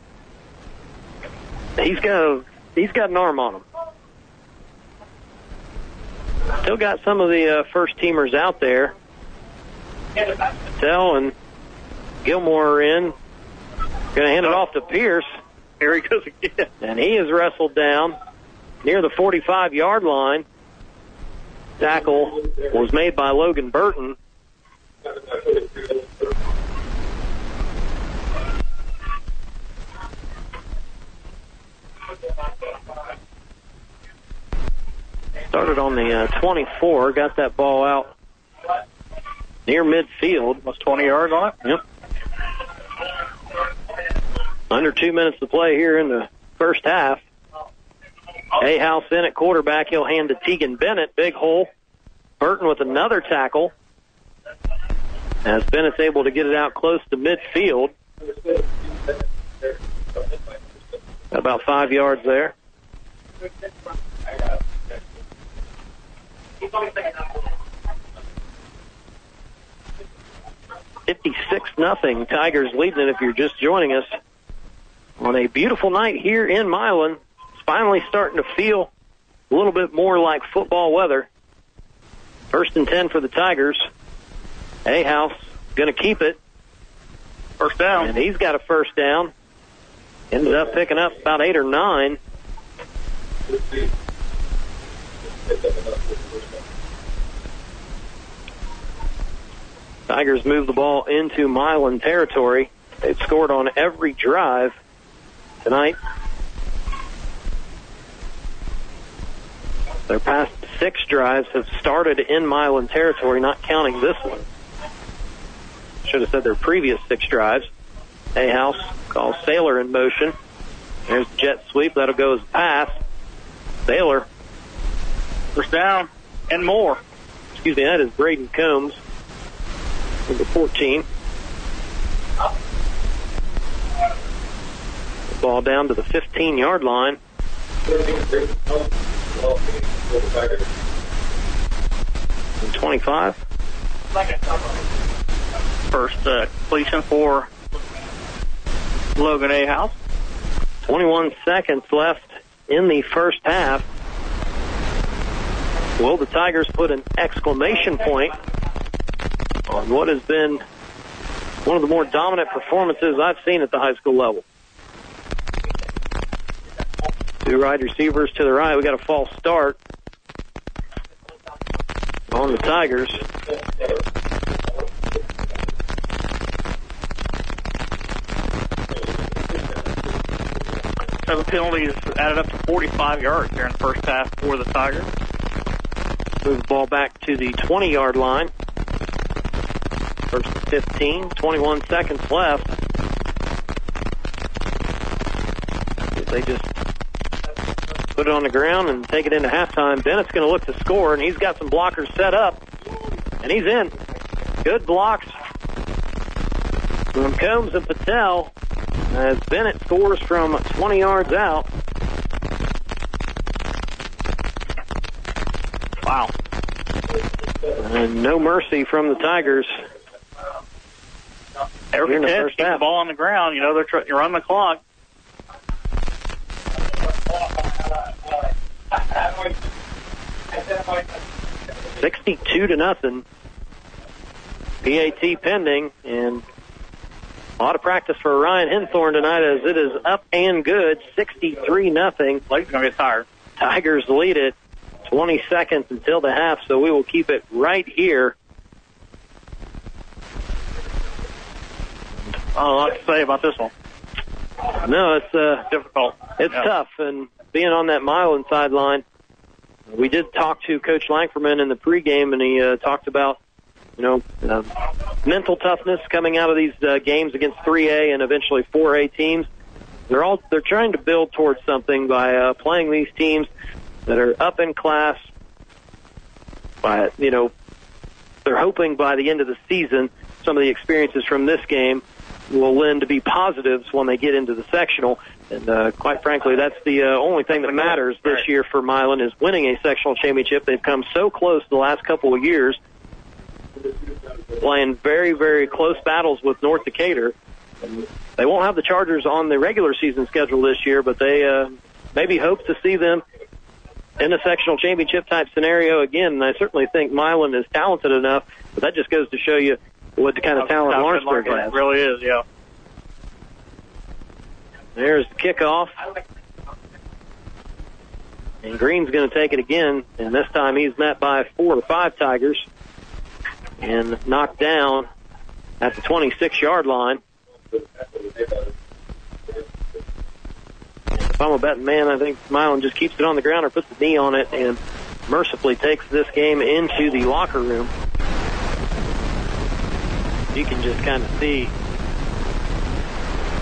he's got a, he's got an arm on him. Still got some of the uh, first teamers out there. Tell and Gilmore are in. Going to hand it off to Pierce. Here he goes again. And he is wrestled down near the 45 yard line. Tackle was made by Logan Burton. Started on the uh, 24, got that ball out near midfield. Was 20 yards on it? Yep. Under two minutes to play here in the first half. A House in at quarterback. He'll hand to Tegan Bennett. Big hole. Burton with another tackle. As Bennett's able to get it out close to midfield. About five yards there. Fifty-six nothing. Tigers leading it. If you're just joining us on a beautiful night here in Milan, it's finally starting to feel a little bit more like football weather. First and ten for the Tigers. A House going to keep it. First down. And he's got a first down. Ended up picking up about eight or nine. Tigers move the ball into Milan territory. They've scored on every drive tonight. Their past six drives have started in Milan territory, not counting this one. Should have said their previous six drives. A House calls Sailor in motion. There's the jet sweep. That'll go as pass. Sailor. First down and more. Excuse me, that is Braden Combs. Number 14. Ball down to the 15 yard line. And 25. First uh, completion for Logan A. House. 21 seconds left in the first half. Will the Tigers put an exclamation point on what has been one of the more dominant performances I've seen at the high school level? Two wide receivers to the right. We got a false start on the Tigers. Seven penalties added up to 45 yards here in the first half for the Tigers. Move the ball back to the 20 yard line. First and 15, 21 seconds left. They just put it on the ground and take it into halftime. Bennett's going to look to score, and he's got some blockers set up, and he's in. Good blocks from Combs and Patel as Bennett scores from 20 yards out. Wow. And no mercy from the Tigers. Every in the first keep the ball on the ground. You know, they're trying to run the clock. Sixty-two to nothing. PAT pending, and a lot of practice for Ryan Henthorn tonight as it is up and good, sixty-three nothing. Blake's gonna get tired. Tigers lead it, twenty seconds until the half, so we will keep it right here. I don't know what to say about this one. No, it's uh, Difficult. It's Yeah. tough, and being on that Milan sideline, we did talk to Coach Langferman in the pregame, and he uh, talked about, you know, uh, mental toughness coming out of these uh, games against 3A and eventually 4A teams. They're all they're trying to build towards something by uh, playing these teams that are up in class. By you know, they're hoping by the end of the season, some of the experiences from this game will lend to be positives when they get into the sectional. And uh, quite frankly, that's the uh, only thing that matters this year for Milan is winning a sectional championship. They've come so close the last couple of years, playing very, very close battles with North Decatur. They won't have the Chargers on the regular season schedule this year, but they uh, maybe hope to see them in a sectional championship type scenario again. And I certainly think Milan is talented enough, but that just goes to show you what the kind of talent Lawrenceburg Lawrenceburg has. really is, yeah. There's the kickoff. And Green's going to take it again, and this time he's met by four or five Tigers and knocked down at the 26 yard line. If I'm a betting man, I think Milan just keeps it on the ground or puts the knee on it and mercifully takes this game into the locker room. You can just kind of see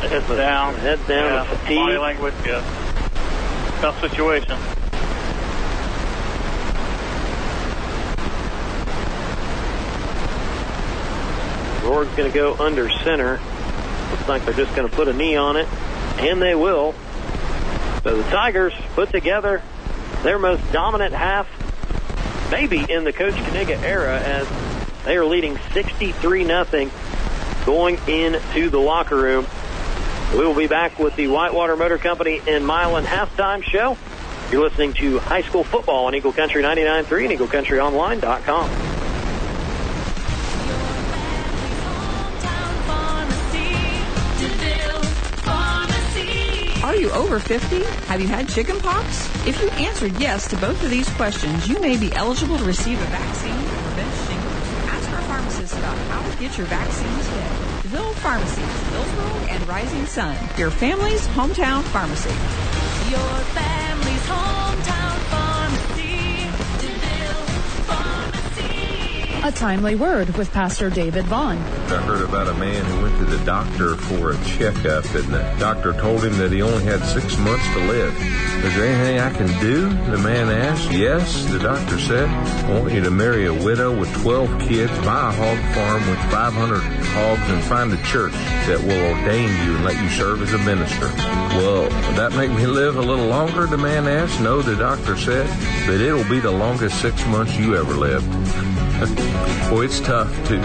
Heads down. Head down. Yeah, the fatigue. Body language, yeah. Tough situation. Rourke's going to go under center. Looks like they're just going to put a knee on it, and they will. So the Tigers put together their most dominant half, maybe in the Coach Kaniga era, as they are leading 63 0 going into the locker room. We will be back with the Whitewater Motor Company in Milan halftime show. You're listening to high school football on Eagle Country 99.3 and EagleCountryOnline.com. Are you over 50? Have you had chicken pox? If you answered yes to both of these questions, you may be eligible to receive a vaccine how to get your vaccine today. DeVille Pharmacies, Hillsborough and Rising Sun, your family's hometown pharmacy. Your family's hometown A timely word with Pastor David Vaughn. I heard about a man who went to the doctor for a checkup, and the doctor told him that he only had six months to live. Is there anything I can do? The man asked. Yes, the doctor said. I want you to marry a widow with 12 kids, buy a hog farm with 500 hogs, and find a church that will ordain you and let you serve as a minister. Well, that make me live a little longer? The man asked. No, the doctor said, but it'll be the longest six months you ever lived. [laughs] Boy, it's tough to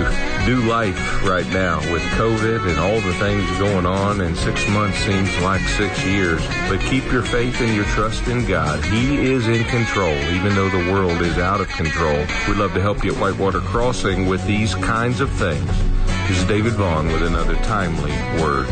do life right now with COVID and all the things going on, and six months seems like six years. But keep your faith and your trust in God. He is in control, even though the world is out of control. We'd love to help you at Whitewater Crossing with these kinds of things. This is David Vaughn with another timely word.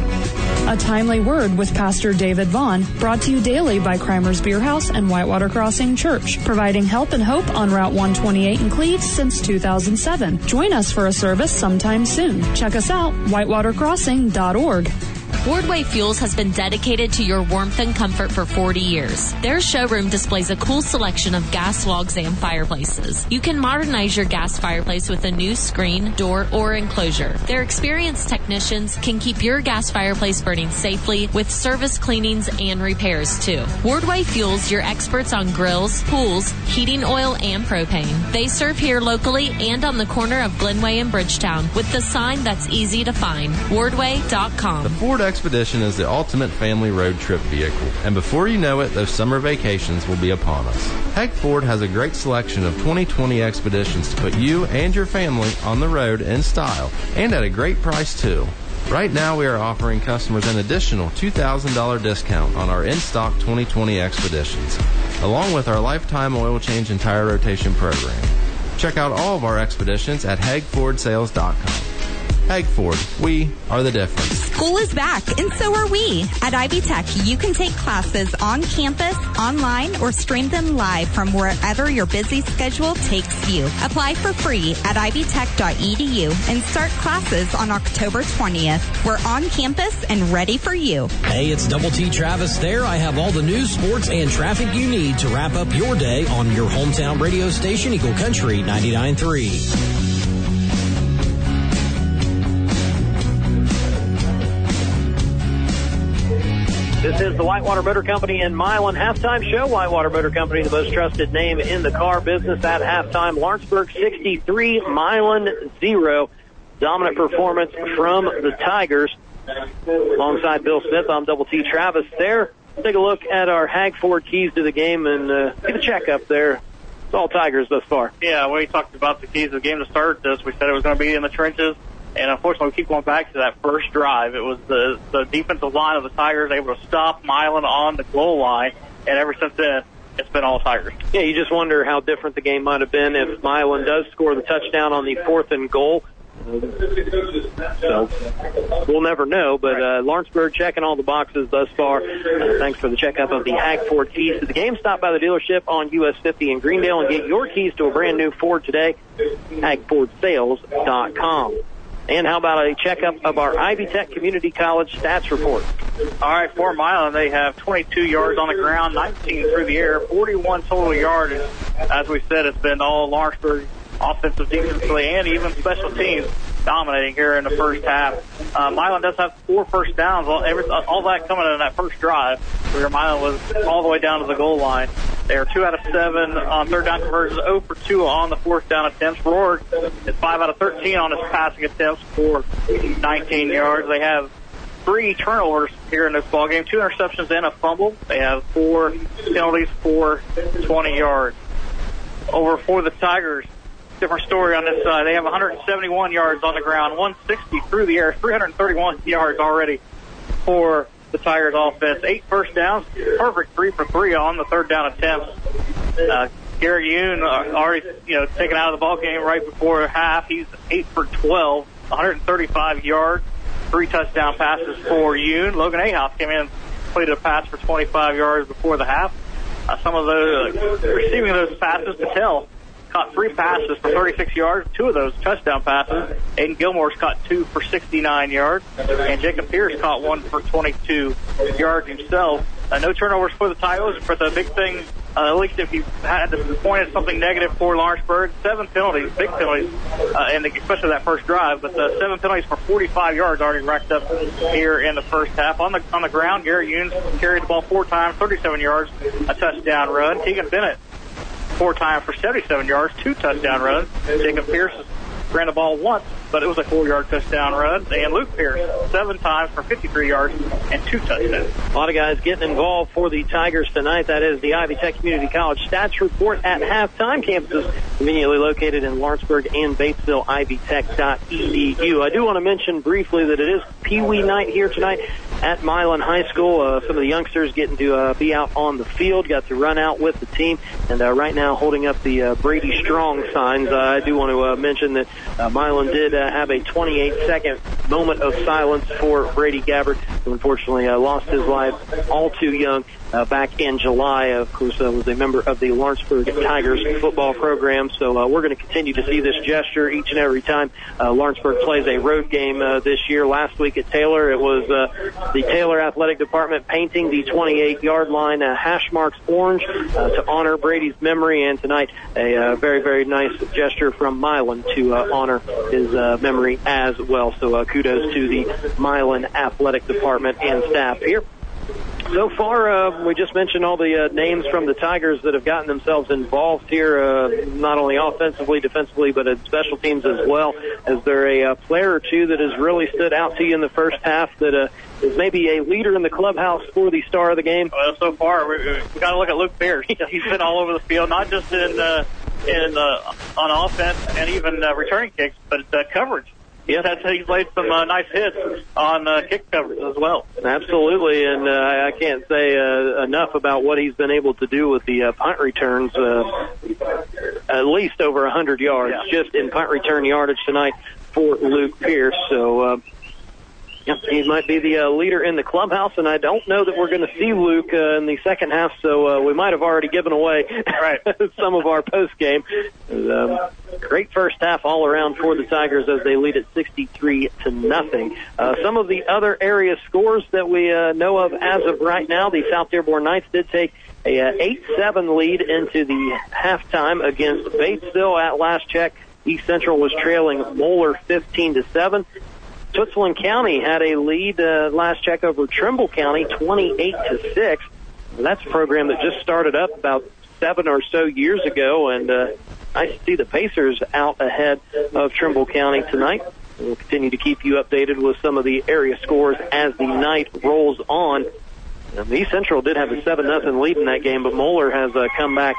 A timely word with Pastor David Vaughn, brought to you daily by Kreimer's Bier Haus and Whitewater Crossing Church, providing help and hope on Route 128 in Cleves since 2007. Join us for a service sometime soon. Check us out, whitewatercrossing.org. Wardway Fuels has been dedicated to your warmth and comfort for 40 years. Their showroom displays a cool selection of gas logs and fireplaces. You can modernize your gas fireplace with a new screen, door, or enclosure. Their experienced technicians can keep your gas fireplace burning safely with service cleanings and repairs too. Wardway Fuels, your experts on grills, pools, heating oil, and propane. They serve here locally and on the corner of Glenway and Bridgetown with the sign that's easy to find. Wardway.com. Ford Expedition is the ultimate family road trip vehicle, and before you know it, those summer vacations will be upon us. Heg Ford has a great selection of 2020 Expeditions to put you and your family on the road in style and at a great price too. Right now, we are offering customers an additional $2,000 discount on our in stock 2020 Expeditions, along with our lifetime oil change and tire rotation program. Check out all of our expeditions at HegFordSales.com. Heg Ford, we are the difference. School is back, and so are we. At Ivy Tech, you can take classes on campus, online, or stream them live from wherever your busy schedule takes you. Apply for free at ivytech.edu and start classes on October 20th. We're on campus and ready for you. Hey, it's Double T Travis there. I have all the news, sports, and traffic you need to wrap up your day on your hometown radio station, Eagle Country 99.3. the Whitewater Motor Company in Milan halftime show. Whitewater Motor Company, the most trusted name in the car business at halftime. Lawrenceburg 63, Milan 0. Dominant performance from the Tigers. Alongside Bill Smith, I'm Double T Travis there. Take a look at our Heg Ford keys to the game and uh, give a check up there. It's all Tigers thus far. Yeah, we talked about the keys of the game to start this. We said it was going to be in the trenches. And unfortunately, we keep going back to that first drive. It was the, the defensive line of the Tigers able to stop Milan on the goal line. And ever since then, it's been all Tigers. Yeah, you just wonder how different the game might have been if Milan does score the touchdown on the fourth and goal. So we'll never know, but uh, Lawrenceburg checking all the boxes thus far. Uh, thanks for the checkup of the Heg Ford keys to the game. Stop by the dealership on US 50 in Greendale and get your keys to a brand new Ford today. HegFordSales.com. And how about a checkup of our Ivy Tech Community College stats report? All right, for Milan, they have 22 yards on the ground, 19 through the air, 41 total yards. As we said, it's been all Lawrenceburg offensive, defensively, and even special teams dominating here in the first half. Uh, Milan does have four first downs, all, every, all that coming in that first drive, where Milan was all the way down to the goal line. They are two out of seven on third down conversions, 0 for 2 on the fourth down attempts. Rourke is 5 out of 13 on his passing attempts for 19 yards. They have three turnovers here in this ball game, two interceptions and a fumble. They have four penalties for 20 yards. Over for the Tigers, different story on this side. They have 171 yards on the ground, 160 through the air, 331 yards already for the Tigers offense. Eight first downs, perfect three for three on the third down attempts. Uh, Garrett Yoon uh, already, you know, taken out of the ball game right before half. He's eight for 12, 135 yards, three touchdown passes for Yoon. Logan Ahouse came in, played a pass for 25 yards before the half. Uh, some of those uh, receiving those passes, Patel caught three passes for 36 yards, two of those touchdown passes. Aiden Gilmore's caught two for 69 yards, and Jacob Pierce caught one for 22 yards himself. Uh, no turnovers for the Tigers, but the big thing, uh, at least if you had to point at something negative for Lawrenceburg, seven penalties, big penalties, uh, and especially that first drive, but uh, seven penalties for 45 yards already racked up here in the first half. On the on the ground, Gary Yunes carried the ball four times, 37 yards, a touchdown run. Tegan Bennett four times for 77 yards, two touchdown runs. Jacob Pierce ran the ball once, but it was a four-yard touchdown run. And Luke Pierce, seven times for 53 yards and two touchdowns. A lot of guys getting involved for the Tigers tonight. That is the Ivy Tech Community College stats report at halftime. Campuses conveniently located in Lawrenceburg and Batesville, ivytech.edu. I do want to mention briefly that it is Pee Wee night here tonight at Milan High School. Uh, some of the youngsters getting to uh, be out on the field, got to run out with the team, and uh, right now holding up the uh, Brady Strong signs. I do want to uh, mention that uh, Milan did uh, have a 28 second moment of silence for Brady Gabbard, who unfortunately uh, lost his life all too young. Uh, back in July, of course, uh, was a member of the Lawrenceburg Tigers football program. So uh, we're going to continue to see this gesture each and every time uh, Lawrenceburg plays a road game uh, this year. Last week at Taylor, it was uh, the Taylor Athletic Department painting the 28-yard line uh, hash marks orange uh, to honor Brady's memory, and tonight a uh, very, very nice gesture from Milan to uh, honor his uh, memory as well. So uh, kudos to the Milan Athletic Department and staff here. So far, uh, we just mentioned all the uh, names from the Tigers that have gotten themselves involved here, uh, not only offensively, defensively, but at special teams as well. Is there a uh, player or two that has really stood out to you in the first half that uh, is maybe a leader in the clubhouse for the star of the game? Well, so far, we, we got to look at Luke Pierce. [laughs] He's been all over the field, not just in uh, in uh, on offense and even uh, returning kicks, but uh, Yes, that's, he's laid some uh, nice hits on uh, kick coverage as well. Absolutely, and uh, I I can't say uh, enough about what he's been able to do with the uh, punt returns. Uh, at least over 100 yards just in punt return yardage tonight for Luke Pierce. So. Uh, yeah, he might be the uh, leader in the clubhouse, and I don't know that we're going to see Luke uh, in the second half. So uh, we might have already given away [laughs] some of our post game. Um, great first half all around for the Tigers as they lead at 63 to nothing. Uh, some of the other area scores that we uh, know of as of right now, the South Dearborn Knights did take a uh, 8-7 lead into the halftime against Batesville at last check. East Central was trailing Moeller 15 to 7. Switzerland County had a lead uh, last check over Trimble County 28 to 6. And that's a program that just started up about seven or so years ago, and uh, nice see the Pacers out ahead of Trimble County tonight. We'll continue to keep you updated with some of the area scores as the night rolls on. Um, East Central did have a 7 nothing lead in that game, but Moeller has uh, come back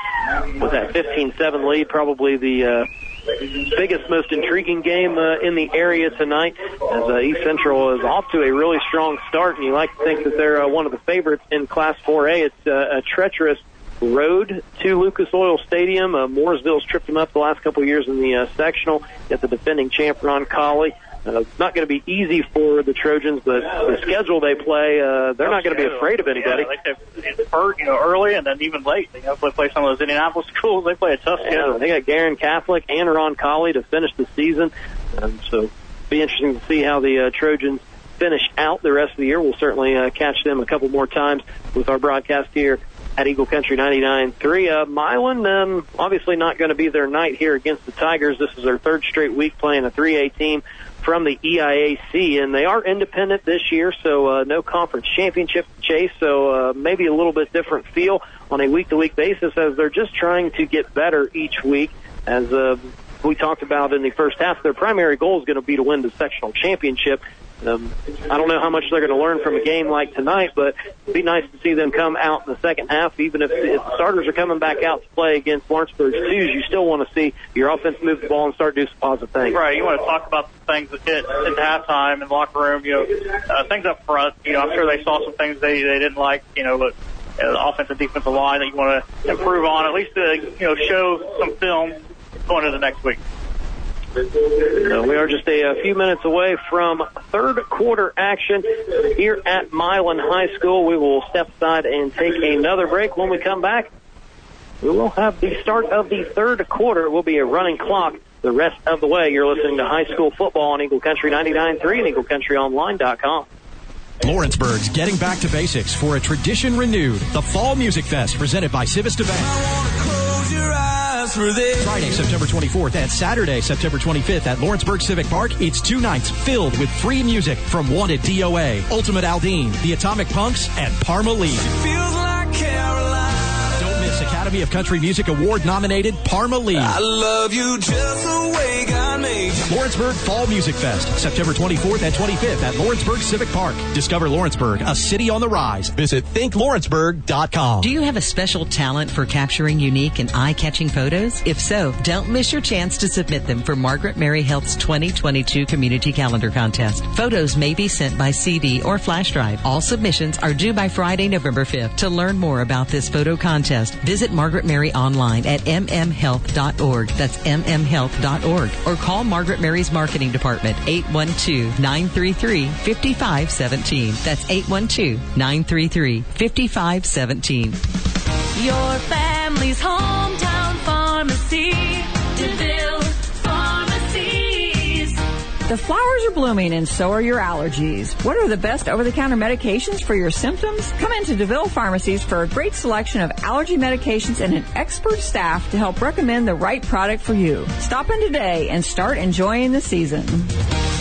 with that 15-7 lead, probably the uh, biggest, most intriguing game uh, in the area tonight. As uh, East Central is off to a really strong start, and you like to think that they're uh, one of the favorites in Class 4A. It's uh, a treacherous road to Lucas Oil Stadium. Uh, Mooresville's tripped them up the last couple of years in the uh, sectional. Get the defending champ Roncalli. Uh, it's not going to be easy for the Trojans, but the schedule they play, uh, they're not going to be afraid of anybody. Yeah, they play hurt, you know, early and then even late. They play, play some of those Indianapolis [laughs] schools. They play a tough Yeah, schedule. they got Guerin Catholic and Roncalli to finish the season. Um, so be interesting to see how the uh, Trojans finish out the rest of the year. We'll certainly uh, catch them a couple more times with our broadcast here at Eagle Country 99.3. Uh, Milan, um, obviously not going to be their night here against the Tigers. This is their third straight week playing a 3A team from the EIAC, and they are independent this year, so uh, no conference championship chase, so uh, maybe a little bit different feel on a week-to-week basis as they're just trying to get better each week. As uh, we talked about in the first half, their primary goal is going to be to win the sectional championship. Um, I don't know how much they're going to learn from a game like tonight, but it'd be nice to see them come out in the second half. Even if, if the starters are coming back out to play against Lawrenceburg's twos, you still want to see your offense move the ball and start doing some positive things. Right. You want to talk about the things that hit in halftime in locker room. You know, uh, things up front. You know, I'm sure they saw some things they they didn't like. You know, but offensive defensive line that you want to improve on. At least uh, you know show some film going into the next week. Uh, we are just a, a few minutes away from third quarter action here at Milan High School. We will step aside and take another break. When we come back, we will have the start of the third quarter. It will be a running clock the rest of the way. You're listening to high school football on Eagle Country 99.3 and EagleCountryOnline.com. Lawrenceburg's getting back to basics for a tradition renewed. The Fall Music Fest presented by Civista Bank. Friday, September 24th and Saturday, September 25th at Lawrenceburg Civic Park. It's two nights filled with free music from Wanted DOA, Ultimate Aldean, The Atomic Punks, and Parmalee. Don't miss Academy of Country Music Award nominated Parmalee. I love you just the way God made you. Lawrenceburg Fall Music Fest, September 24th and 25th at Lawrenceburg Civic Park. Discover Lawrenceburg, a city on the rise. Visit thinklawrenceburg.com. Do you have a special talent for capturing unique and eye-catching photos? If so, don't miss your chance to submit them for Margaret Mary Health's 2022 Community Calendar Contest. Photos may be sent by CD or flash drive. All submissions are due by Friday, November 5th. To learn more about this photo contest, visit Margaret Mary online at mmhealth.org. That's mmhealth.org. Or call Margaret Mary's Marketing Department 812-933-5517. That's 812-933-5517. Your family's hometown pharmacy, The flowers are blooming and so are your allergies. What are the best over-the-counter medications for your symptoms? Come into DeVille Pharmacies for a great selection of allergy medications and an expert staff to help recommend the right product for you. Stop in today and start enjoying the season.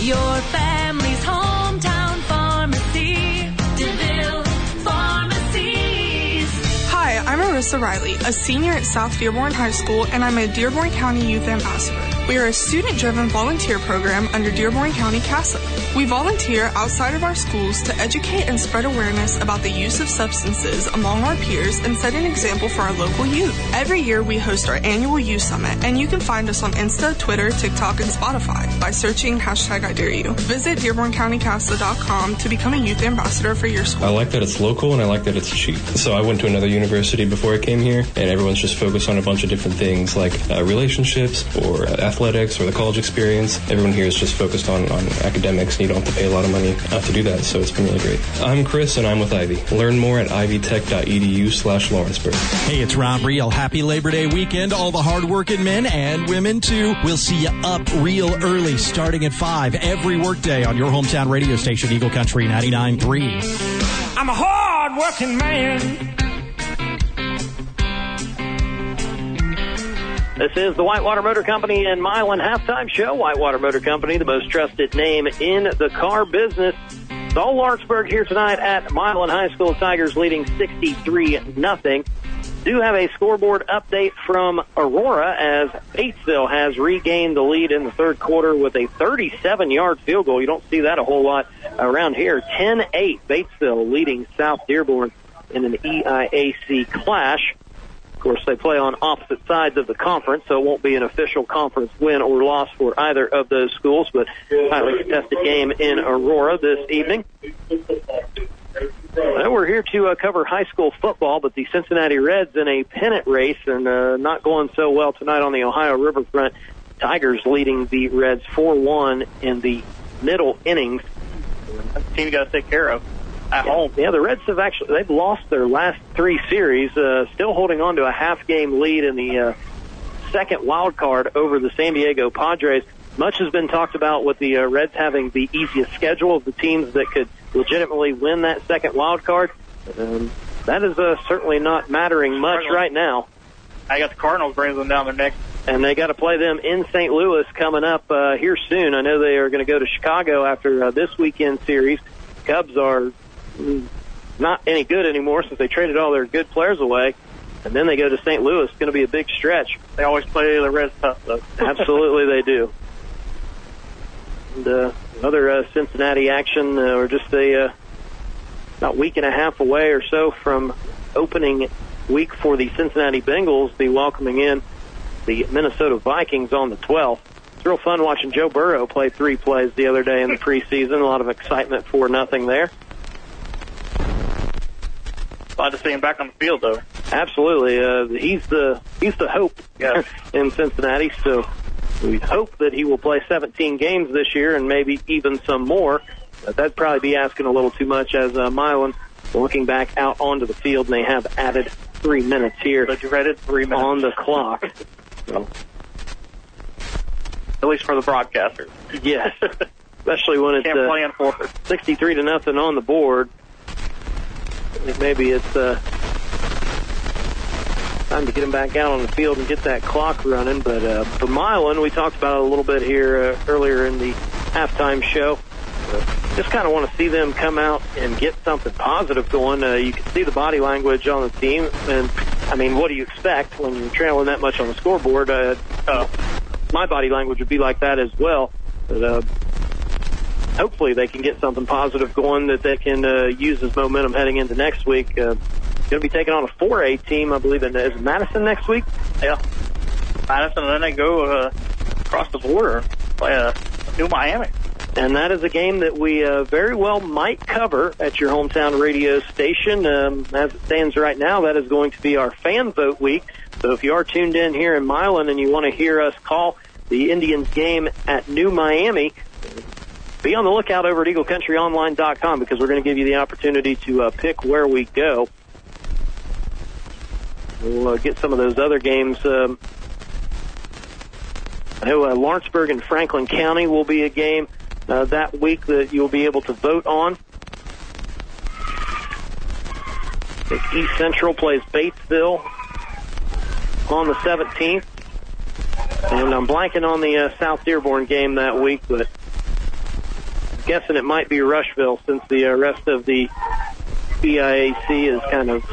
Your family's hometown pharmacy, DeVille Pharmacies. Hi, I'm Marissa Riley, a senior at South Dearborn High School, and I'm a Dearborn County Youth Ambassador. We are a student-driven volunteer program under Dearborn County CASA. We volunteer outside of our schools to educate and spread awareness about the use of substances among our peers and set an example for our local youth. Every year we host our annual youth summit, and you can find us on Insta, Twitter, TikTok, and Spotify by searching hashtag I Dare You. Visit DearbornCountyCASA.com to become a youth ambassador for your school. I like that it's local and I like that it's cheap. So I went to another university before I came here, and everyone's just focused on a bunch of different things like uh, relationships or uh, athletics or the college experience. Everyone here is just focused on, on academics, and you don't have to pay a lot of money uh, to do that. So it's been really great. I'm Chris, and I'm with Ivy. Learn more at ivytech.edu slash Lawrenceburg. Hey, it's Ron Real. Happy Labor Day weekend, all the hardworking men and women too. We'll see you up real early, starting at 5 every workday on your hometown radio station, Eagle Country 99.3. I'm a hard working man. This is the Whitewater Motor Company and Milan halftime show. Whitewater Motor Company, the most trusted name in the car business. It's all Lawrenceburg here tonight at Milan High School. Tigers leading 63 nothing. Do have a scoreboard update from Aurora as Batesville has regained the lead in the third quarter with a 37 yard field goal. You don't see that a whole lot around here. 10-8 Batesville leading South Dearborn in an EIAC clash. Of course, they play on opposite sides of the conference, so it won't be an official conference win or loss for either of those schools, but highly contested game in Aurora this evening. Well, we're here to uh, cover high school football, but the Cincinnati Reds in a pennant race and uh, not going so well tonight on the Ohio Riverfront. Tigers leading the Reds 4-1 in the middle innings. Team you got to take care of at home. Yeah, the Reds have actually they've lost their last three series, uh, still holding on to a half game lead in the uh, second wild card over the San Diego Padres. much has been talked about with the uh, Reds having the easiest schedule of the teams that could legitimately win that second wild card. Um, that is uh, certainly not mattering much right now. I got the Cardinals bringing them down their neck. And they got to play them in St. Louis coming up uh, here soon. I know they are going to go to Chicago after uh, this weekend series. Cubs are not any good anymore since they traded all their good players away. And then they go to St. Louis. It's going to be a big stretch. They always play the Reds tough, though. [laughs] [laughs] Absolutely, they do. And uh, other uh, Cincinnati action, uh, we're just a uh, about week and a half away or so from opening week for the Cincinnati Bengals, be welcoming in the Minnesota Vikings on the 12th. It's real fun watching Joe Burrow play three plays the other day in the preseason. A lot of excitement for nothing there. Glad to see him back on the field, though. Absolutely, uh, he's the he's the hope [laughs] in Cincinnati. So we hope that he will play 17 games this year and maybe even some more. But that'd probably be asking a little too much as uh, Milan looking back out onto the field, and they have added three minutes here. The dreaded three minutes on the clock. So, [laughs] At least for the broadcasters. yes, [laughs] especially when it's uh, play in four. 63 to nothing on the board. Maybe it's uh, time to get him back out on the field and get that clock running. But uh, for Milan, we talked about it a little bit here uh, earlier in the halftime show. Uh, just kind of want to see them come out and get something positive going. Uh, you can see the body language on the team, and I mean, what do you expect when you're trailing that much on the scoreboard? Uh, uh, my body language would be like that as well. But, uh, hopefully they can get something positive going that they can uh, use as momentum heading into next week. Uh, going to be taking on a 4A team, I believe, in is Madison next week. Yeah. Madison, and then they go uh, across the border, play uh, New Miami. And that is a game that we uh, very well might cover at your hometown radio station. Um, as it stands right now, that is going to be our fan vote week. So if you are tuned in here in Milan and you want to hear us call the Indians game at New Miami, be on the lookout over at EagleCountryOnline.com because we're going to give you the opportunity to uh, pick where we go. We'll uh, get some of those other games. Um, I know uh, Lawrenceburg and Franklin County will be a game uh, that week that you'll be able to vote on. East Central plays Batesville on the 17th. And I'm blanking on the uh, South Dearborn game that week, but guessing it might be Rushville since the uh, rest of the EIAC is kind of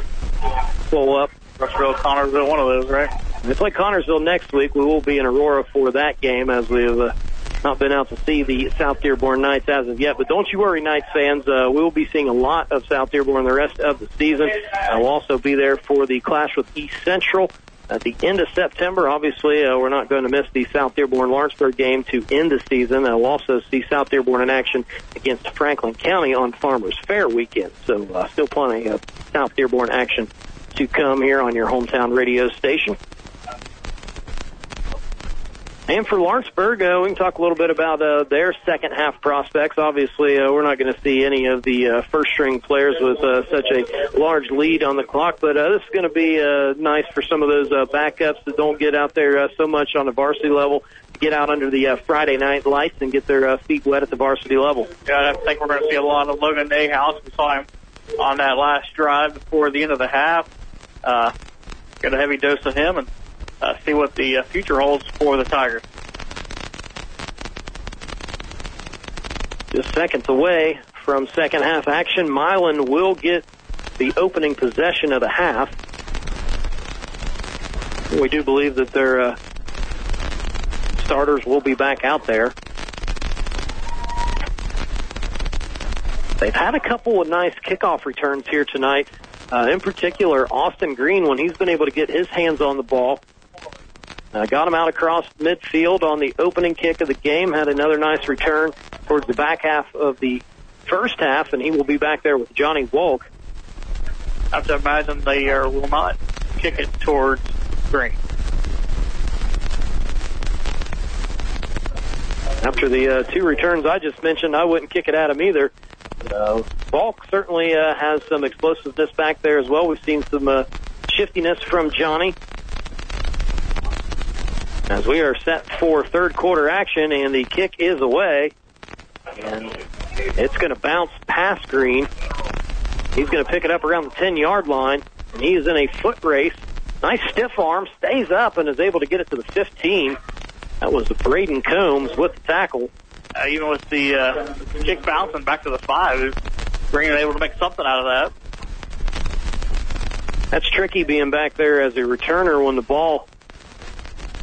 full up. Rushville, Connersville, one of those, right? They play Connersville next week. We will be in Aurora for that game as we have uh, not been out to see the South Dearborn Knights as of yet. But don't you worry, Knights fans. Uh, we will be seeing a lot of South Dearborn the rest of the season. I will also be there for the clash with East Central at the end of September. Obviously, uh, we're not going to miss the South Dearborn Lawrenceburg game to end the season. Uh, we'll also see South Dearborn in action against Franklin County on Farmers Fair weekend. So uh, still plenty of South Dearborn action to come here on your hometown radio station. And for Lawrenceburg, uh, we can talk a little bit about uh, their second half prospects. Obviously, uh, we're not going to see any of the uh, first string players with uh, such a large lead on the clock, but uh, this is going to be uh, nice for some of those uh, backups that don't get out there uh, so much on the varsity level to get out under the uh, Friday night lights and get their uh, feet wet at the varsity level. Yeah, I think we're going to see a lot of Logan Dayhouse. We saw him on that last drive before the end of the half. Uh, get a heavy dose of him and uh, see what the uh, future holds for the Tigers. Just seconds away from second half action, Milan will get the opening possession of the half. We do believe that their uh, starters will be back out there. They've had a couple of nice kickoff returns here tonight. Uh, in particular, Austin Green, when he's been able to get his hands on the ball, uh, got him out across midfield on the opening kick of the game. Had another nice return towards the back half of the first half, and he will be back there with Johnny Wolk. I have to imagine they uh, will not kick it towards Green. After the uh, two returns I just mentioned, I wouldn't kick it at him either. Uh, Balk certainly uh, has some explosiveness back there as well. We've seen some uh, shiftiness from Johnny. As we are set for third quarter action, and the kick is away, and it's going to bounce past Green. He's going to pick it up around the 10 yard line, and he is in a foot race. Nice stiff arm, stays up, and is able to get it to the 15. That was the Braden Combs with the tackle. Uh, even with the uh, kick bouncing back to the five, Green able to make something out of that. That's tricky being back there as a returner when the ball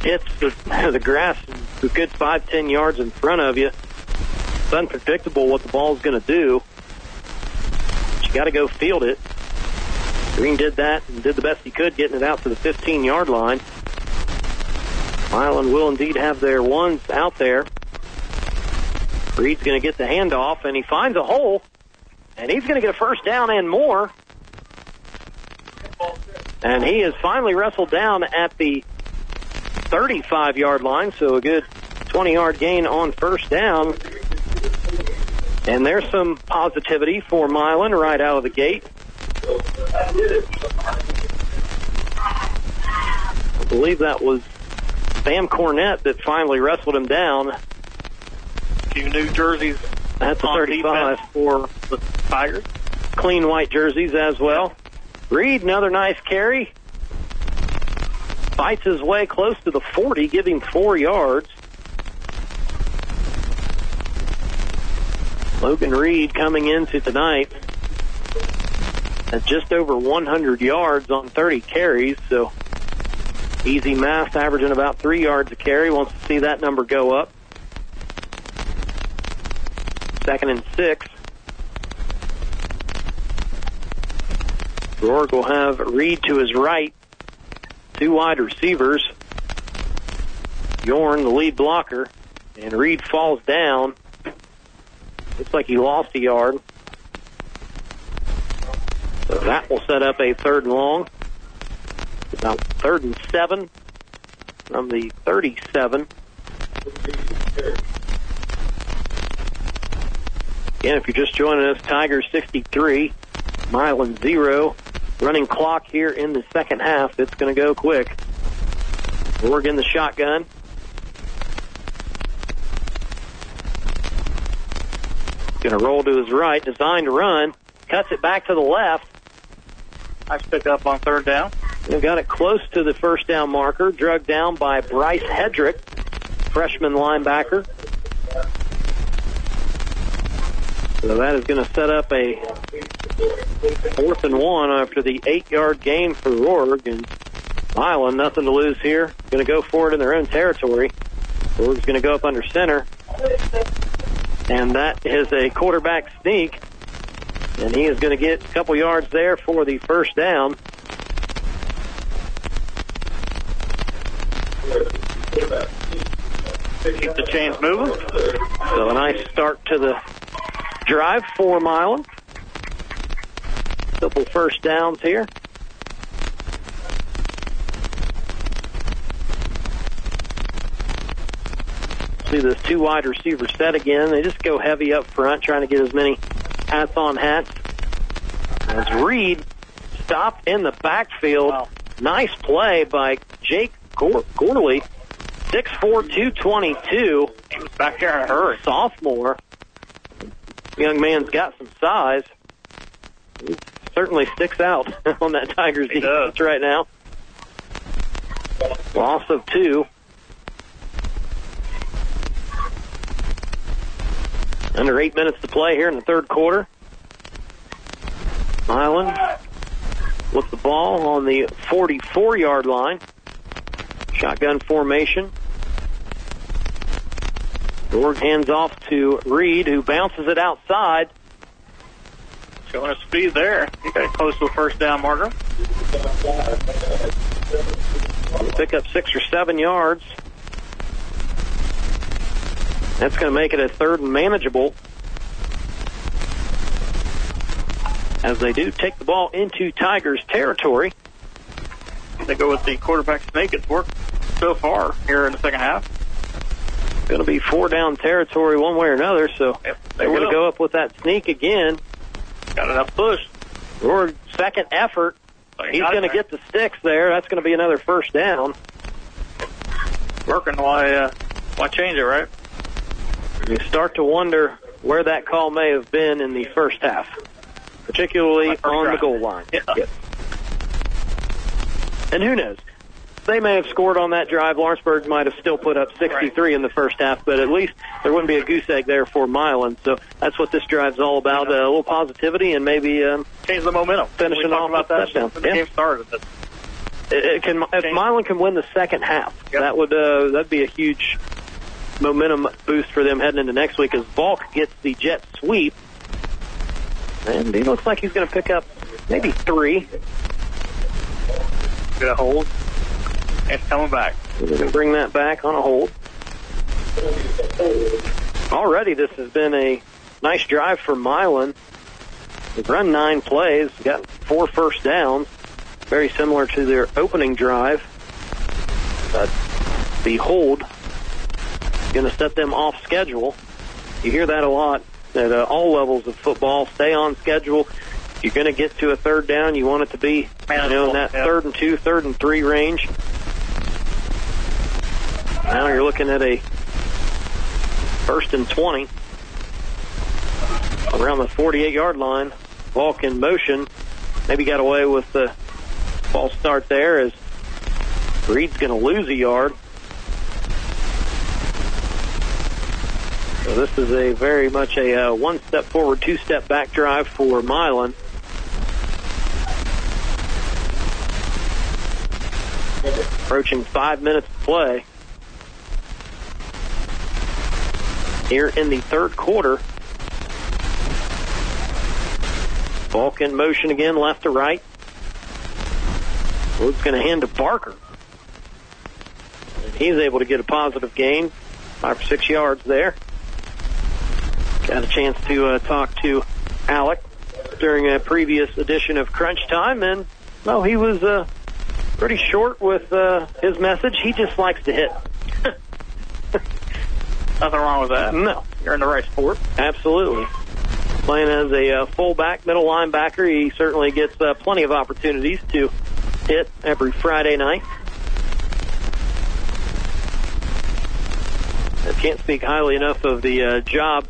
hits the, [laughs] the grass a good five, ten yards in front of you. It's unpredictable what the ball's going to do. But you got to go field it. Green did that and did the best he could getting it out to the 15 yard line. Milan will indeed have their ones out there. Reed's going to get the handoff and he finds a hole and he's going to get a first down and more. And he is finally wrestled down at the 35 yard line, so a good 20 yard gain on first down. And there's some positivity for Milan right out of the gate. I believe that was Sam Cornett that finally wrestled him down. Few new jerseys That's a 35 for the Tigers. clean white jerseys as well. Reed, another nice carry. Fights his way close to the 40, giving four yards. Logan Reed coming into tonight at just over 100 yards on 30 carries, so easy math, averaging about three yards a carry. Wants to see that number go up. Second and six. Rourke will have Reed to his right. Two wide receivers. Yorn, the lead blocker, and Reed falls down. Looks like he lost a yard. So that will set up a third and long. About third and seven from the 37. Again, if you're just joining us, Tigers 63, Milan 0. Running clock here in the second half. It's going to go quick. Oregon the shotgun. Going to roll to his right, designed to run. Cuts it back to the left. Nice pick up on third down. They've got it close to the first down marker, drugged down by Bryce Hedrick, freshman linebacker. So that is going to set up a fourth and one after the eight yard gain for Rourke. And Milan, nothing to lose here. Going to go for it in their own territory. Rourke's going to go up under center. And that is a quarterback sneak. And he is going to get a couple yards there for the first down. Keep the chains moving. So a nice start to the drive for Milan. Couple first downs here. See this two wide receiver set again. They just go heavy up front, trying to get as many hats on hats. As Reed stopped in the backfield. Nice play by Jake Gor- Gorley. 6'4", 222. He was back there in a hurry. Sophomore. Young man's got some size. He certainly sticks out [laughs] on that Tigers He defense right now. Loss of two. Under eight minutes to play here in the third quarter. Milan with the ball on the 44 yard line. Shotgun formation. George hands off to Reed, who bounces it outside. Showing his speed there. He got close to a first down marker. Pick up six or seven yards. That's going to make it a third and manageable. As they do take the ball into Tigers territory. They go with the quarterback sneak. It's worked so far here in the second half. Going to be four down territory one way or another, so they they're going to go up with that sneak again. Got enough push. Or second effort. he He's going to get the sticks there. That's going to be another first down. Working, why, uh, why change it, right? You start to wonder where that call may have been in the first half, particularly on the goal line. Yeah. Yes. And who knows? They may have scored on that drive. Lawrenceburg might have still put up 63 in the first half, but at least there wouldn't be a goose egg there for Milan. So that's what this drive's all about. Uh, a little positivity and maybe um, Change the momentum. finishing off about that touchdown. when the Yeah. game started. It, it can if Milan can win the second half, that would uh, that'd be a huge momentum boost for them heading into next week as Volk gets the jet sweep, and he looks like he's going to pick up maybe three. Get a hold. It's coming back. We're going to bring that back on a hold. Already, this has been a nice drive for Milan. They've run nine plays, got four first downs, very similar to their opening drive. But the hold is going to set them off schedule. You hear that a lot at uh, all levels of football. Stay on schedule. You're going to get to a third down. You want it to be you know, in that third and two, third and three range. Now you're looking at a first and 20 around the 48 yard line. Volk in motion. Maybe got away with the false start there as Reed's going to lose a yard. So this is a very much a uh, one step forward, two step back drive for Milan. Approaching five minutes to play. Here in the third quarter. Volk in motion again, left to right. Wood's going to hand to Barker. And he's able to get a positive gain, five or six yards there. Got a chance to uh, talk to Alec during a previous edition of Crunch Time, and well, he was uh, pretty short with uh, his message. He just likes to hit. Nothing wrong with that. No, You're in the right sport. Absolutely. Playing as a uh, fullback, middle linebacker, he certainly gets uh, plenty of opportunities to hit every Friday night. I can't speak highly enough of the uh, job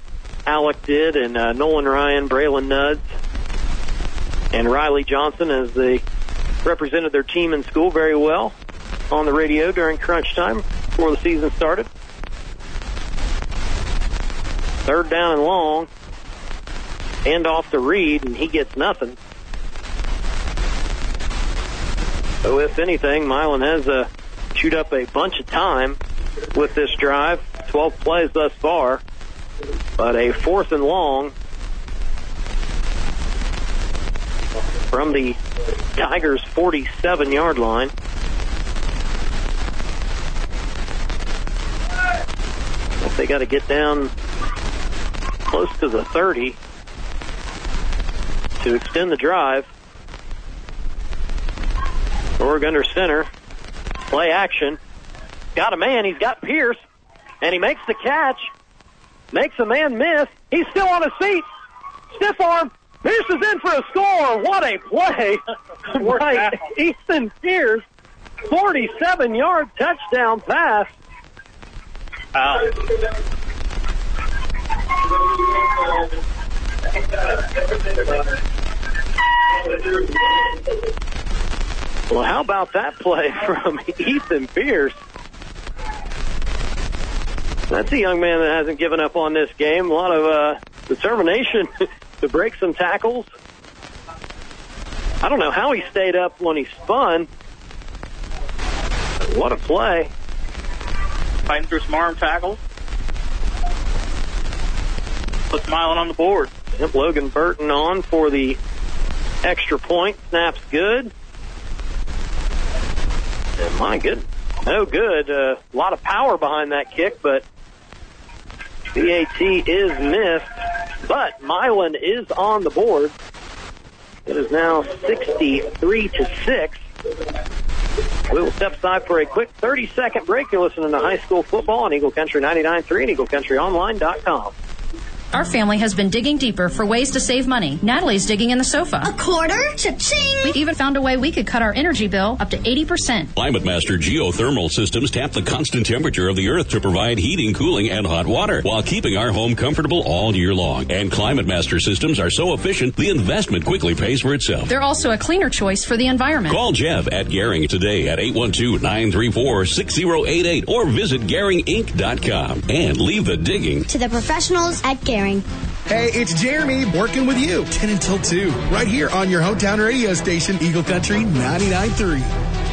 Alec did and uh, Nolan Ryan, Braylon Nuds, and Riley Johnson as they represented their team in school very well on the radio during crunch time before the season started. Third down and long. Hand off to Reed, and he gets nothing. So, if anything, Milan has uh, chewed up a bunch of time with this drive. 12 plays thus far. But a fourth and long from the Tigers' 47 yard line. They got to get down close to the 30 to extend the drive. Org under center. Play action. Got a man. He's got Pierce. And he makes the catch. Makes a man miss. He's still on his feet. Stiff arm. Pierce is in for a score. What a play [laughs] by Ethan Pierce. 47 yard touchdown pass. Well, how about that play [laughs] from Ethan Pierce? That's a young man that hasn't given up on this game. A lot of uh, determination [laughs] to break some tackles. I don't know how he stayed up when he spun. What a play. Fighting through some arm tackles. Put Milan on the board. Yep, Logan Burton on for the extra point. Snaps good. And my good, no good. Uh, a lot of power behind that kick, but PAT is missed. But Milan is on the board. It is now 63 to 6. We will step aside for a quick 30 second break. You're listening to high school football on Eagle Country 99.3 and EagleCountryOnline.com. Our family has been digging deeper for ways to save money. Natalie's digging in the sofa. A quarter? Cha-ching! We even found a way we could cut our energy bill up to 80%. Climate Master geothermal systems tap the constant temperature of the earth to provide heating, cooling, and hot water while keeping our home comfortable all year long. And Climate Master systems are so efficient, the investment quickly pays for itself. They're also a cleaner choice for the environment. Call Jeff at Garing today at 812-934-6088 or visit GaringInc.com and leave the digging To the professionals at Garing. Hey, it's Jeremy working with you 10 until 2, right here on your hometown radio station, Eagle Country 99.3.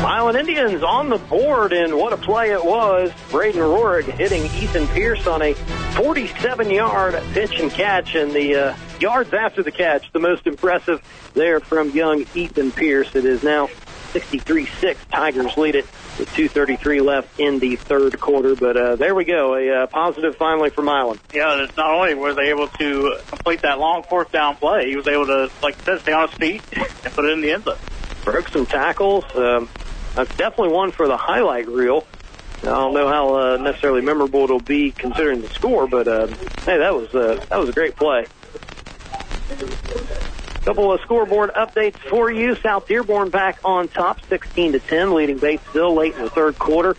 Milan Indians on the board, and what a play it was. Braden Rorig hitting Ethan Pierce on a 47 yard pitch and catch, and the uh, yards after the catch, the most impressive there from young Ethan Pierce. It is now 63 6. Tigers lead it with 2.33 left in the third quarter, but uh, there we go. A uh, positive finally for Milan. Yeah, not only were they able to complete that long fourth down play, he was able to, like I said, stay on his feet [laughs] and put it in the end zone. broke some tackles. Um, that's definitely one for the highlight reel. I don't know how uh, necessarily memorable it'll be considering the score, but uh, hey, that was uh, that was a great play. Couple of scoreboard updates for you. South Dearborn back on top, 16 to 10, leading Batesville late in the third quarter.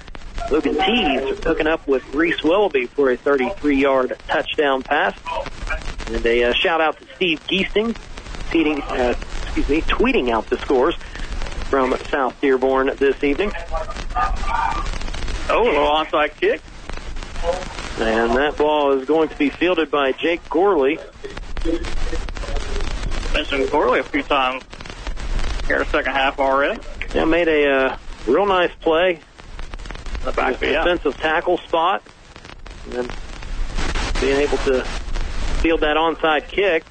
Logan Tees hooking up with Reese Willoughby for a 33-yard touchdown pass. And a uh, shout out to Steve Geesting, tweeting, uh, excuse me, tweeting out the scores from South Dearborn this evening. Oh, a little onside kick. And that ball is going to be fielded by Jake Gorley. Mentioned Gorley a few times here in the second half already. Yeah, made a uh, real nice play. In The back, yeah. Defensive tackle spot. And then being able to field that onside kick.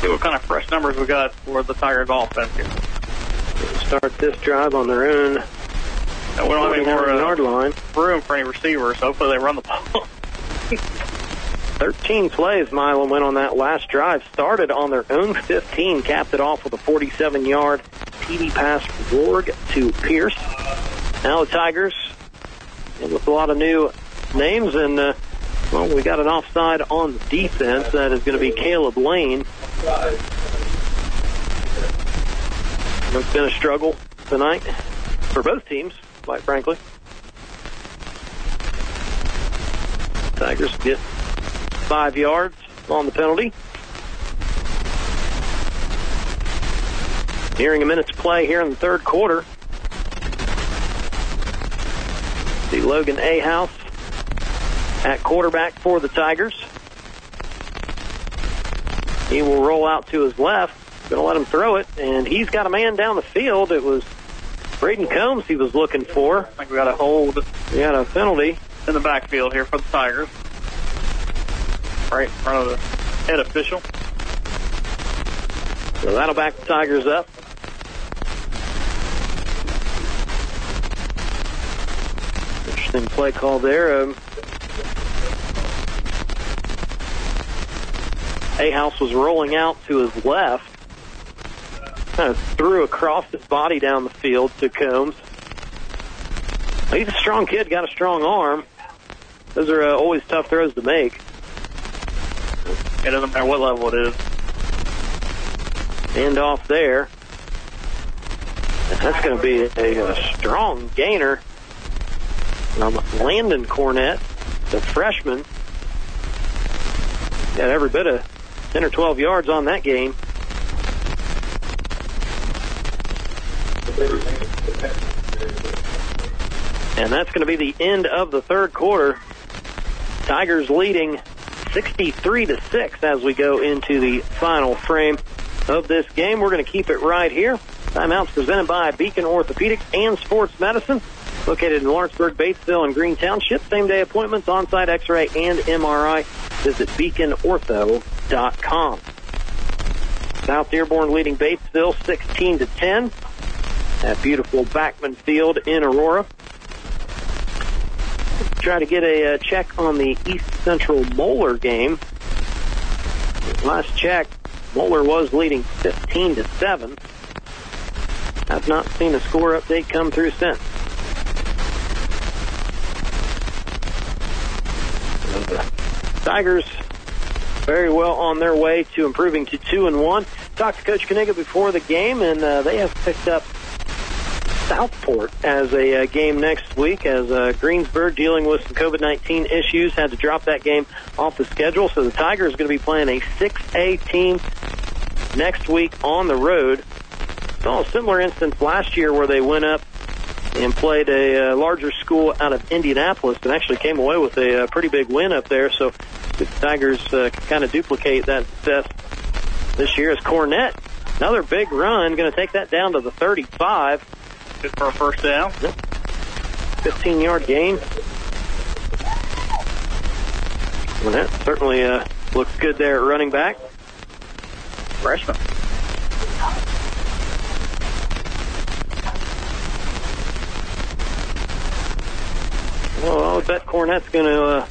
See what kind of fresh numbers we got for the Tigers offense here. Start this drive on their own. And we don't have any more uh, yard line. room for any receivers, hopefully they run the ball. [laughs] 13 plays Milan went on that last drive. Started on their own 15, capped it off with a 47-yard TD pass from Borg to Pierce. Now the Tigers, with a lot of new names, and uh, well, we got an offside on the defense. That is going to be Caleb Lane. It's been a struggle tonight for both teams, quite frankly. Tigers get five yards on the penalty. Nearing a minute's play here in the third quarter. See Logan A. House at quarterback for the Tigers. He will roll out to his left. Going to let him throw it, and he's got a man down the field. It was Braden Combs he was looking for. I think we got a hold We got a penalty. in the backfield here for the Tigers. Right in front of the head official. So that'll back the Tigers up. Interesting play call there. Um, A House was rolling out to his left. Kind of threw across his body down the field to Combs. He's a strong kid, got a strong arm. Those are uh, always tough throws to make. It doesn't matter what level it is. End off there. That's going to be a, a strong gainer from Landon Cornett, the freshman. Got every bit of 10 or 12 yards on that game. And that's going to be the end of the third quarter. Tigers leading 63 to 6 as we go into the final frame of this game. We're going to keep it right here. Timeouts presented by Beacon Orthopedics and Sports Medicine, located in Lawrenceburg, Batesville, and Green Township. Same day appointments, on-site X-ray and MRI. Visit beaconortho.com. South Dearborn leading Batesville 16 to 10 at beautiful Backman Field in Aurora. Try to get a uh, check on the East Central Moeller game. Last check, Moeller was leading 15 to 7. I've not seen a score update come through since. Tigers very well on their way to improving to two and one. Talked to Coach Kaniga before the game, and uh, they have picked up Southport as a uh, game next week as uh, Greensburg dealing with some COVID-19 issues had to drop that game off the schedule. So the Tigers are going to be playing a 6A team next week on the road. Saw a similar instance last year where they went up and played a uh, larger school out of Indianapolis and actually came away with a, uh pretty big win up there. So the Tigers uh, kind of duplicate that success this year as Cornett. Another big run, going to take that down to the 35. Good for a first down. 15 yard gain. Well, that certainly uh, looks good there at running back. Freshman. Well, I bet Cornett's going to uh,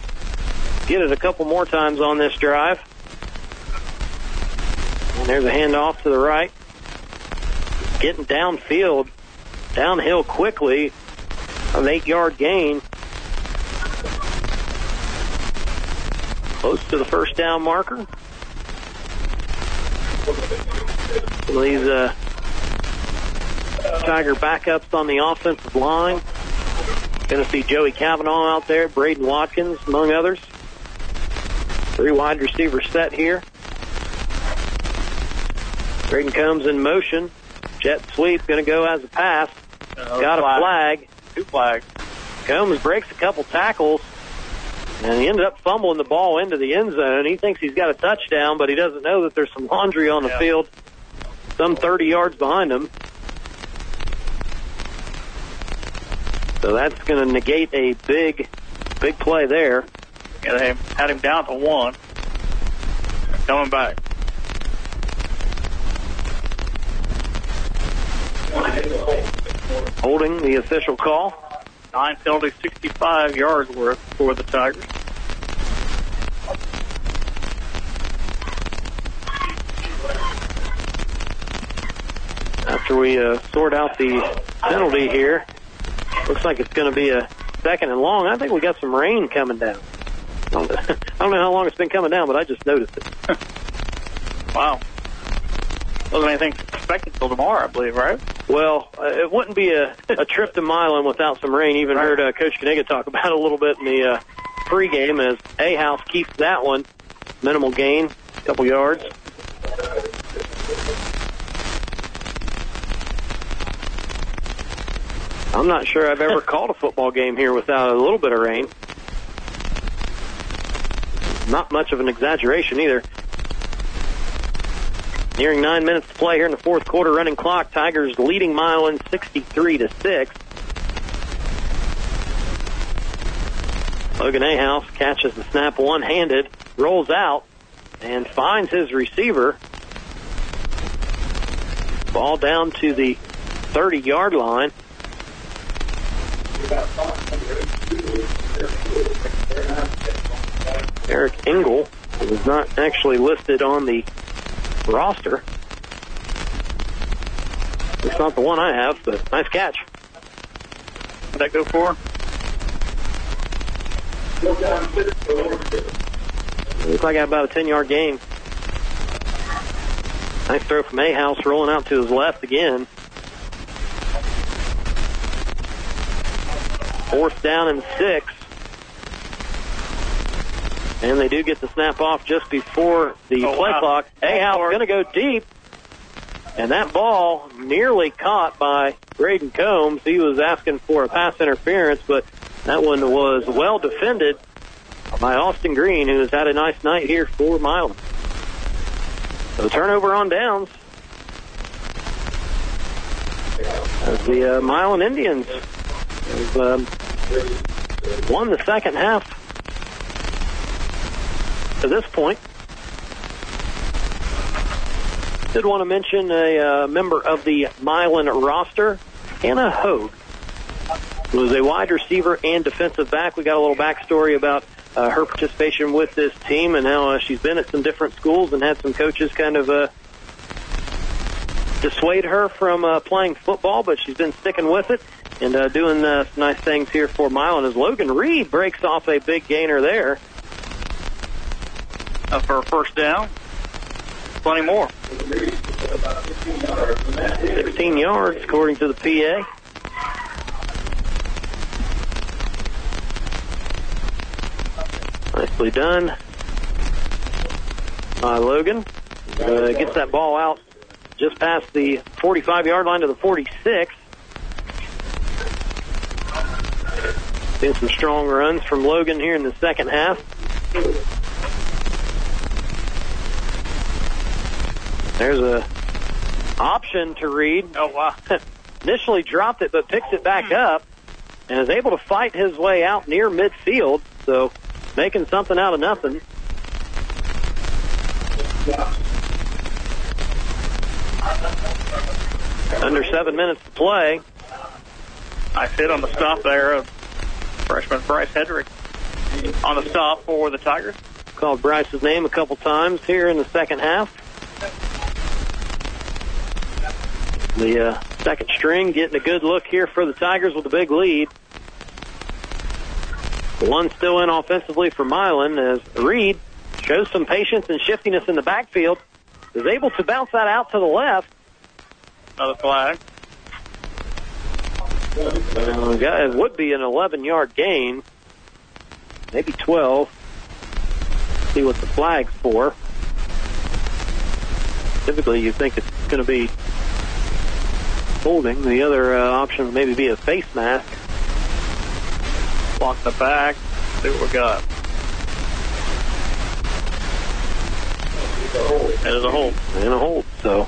get it a couple more times on this drive. And there's a handoff to the right. Getting downfield, downhill quickly, an eight yard gain. Close to the first down marker. These uh, Tiger backups on the offensive line. Going to see Joey Kavanaugh out there, Braden Watkins, among others. Three wide receiver set here. Braden comes in motion. Jet sweep going to go as a pass. Uh, got a flag. Two flags. Combs breaks a couple tackles, and he ended up fumbling the ball into the end zone. He thinks he's got a touchdown, but he doesn't know that there's some laundry on the Yeah. field, some 30 yards behind him. So that's going to negate a big, big play there. Yeah, they had him down to one. Coming back. Holding the official call. Nine penalties, 65 yards worth for the Tigers. After we uh, sort out the penalty here, looks like it's going to be a second and long. I think we got some rain coming down. I [laughs] don't, I don't know how long it's been coming down, but I just noticed it. Wow. Wasn't anything expected till tomorrow, I believe, right? Well, uh, it wouldn't be a, a trip to Milan without some rain. Even heard uh, Coach Kaniga talk about it a little bit in the uh, pregame as A House keeps that one minimal gain, a couple yards. I'm not sure I've ever [laughs] called a football game here without a little bit of rain. Not much of an exaggeration either. Nearing nine minutes to play here in the fourth quarter, running clock. Tigers leading Milan 63 to six. Logan Ahouse catches the snap one-handed, rolls out, and finds his receiver. Ball down to the 30-yard line. Eric Engel was not actually listed on the roster. It's not the one I have, but nice catch. What'd that go for? Looks like I got about a 10 yard gain. Nice throw from A House rolling out to his left again. Fourth down and six. And they do get the snap off just before the Oh, play wow. clock. House going to go deep. And that ball nearly caught by Braden Combs. He was asking for a pass interference, but that one was well defended by Austin Green, who has had a nice night here for Milan. So turnover on downs. As the uh, Milan Indians have um, won the second half to this point. Did want to mention a uh, member of the Milan roster, Anna Hogue, who was a wide receiver and defensive back. We got a little backstory about uh, her participation with this team and how uh, she's been at some different schools and had some coaches kind of uh, dissuade her from uh, playing football, but she's been sticking with it and uh, doing uh, nice things here for Milan as Logan Reed breaks off a big gainer there. Uh, for a first down. Plenty more. 16 yards, according to the PA. Nicely done by Logan. Uh, gets that ball out just past the 45 yard line to the 46. Been some strong runs from Logan here in the second half. There's a option to read. Oh wow! [laughs] Initially dropped it, but picks it back hmm. up and is able to fight his way out near midfield. So making something out of nothing. Under seven minutes to play. I sit on the stop there of freshman Bryce Hedrick on the stop for the Tigers. Called Bryce's name a couple times here in the second half. The uh, second string getting a good look here for the Tigers with a big lead. One still in offensively for Milan as Reed shows some patience and shiftiness in the backfield. Is able to bounce that out to the left. Another flag. Uh, it would be an 11 yard gain. Maybe 12. See what the flag's for. Typically, you think it's going to be holding. The other uh, option would maybe be a face mask. Block the back. See what we got. That is a hold. And a hold. So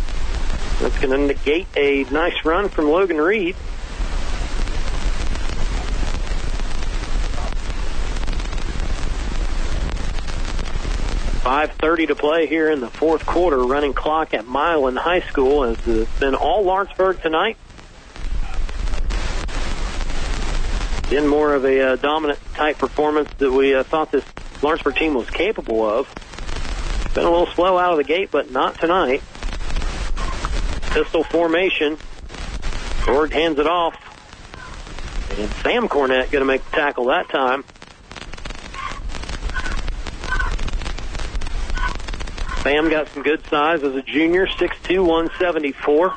that's going to negate a nice run from Logan Reed. Five thirty to play here in the fourth quarter. Running clock at Milan High School as it's been all Lawrenceburg tonight. Been more of a uh, dominant type performance that we uh, thought this Lawrenceburg team was capable of. Been a little slow out of the gate, but not tonight. Pistol formation. Ford hands it off. And Sam Cornett going to make the tackle that time. Sam got some good size as a junior, 6'2", 174.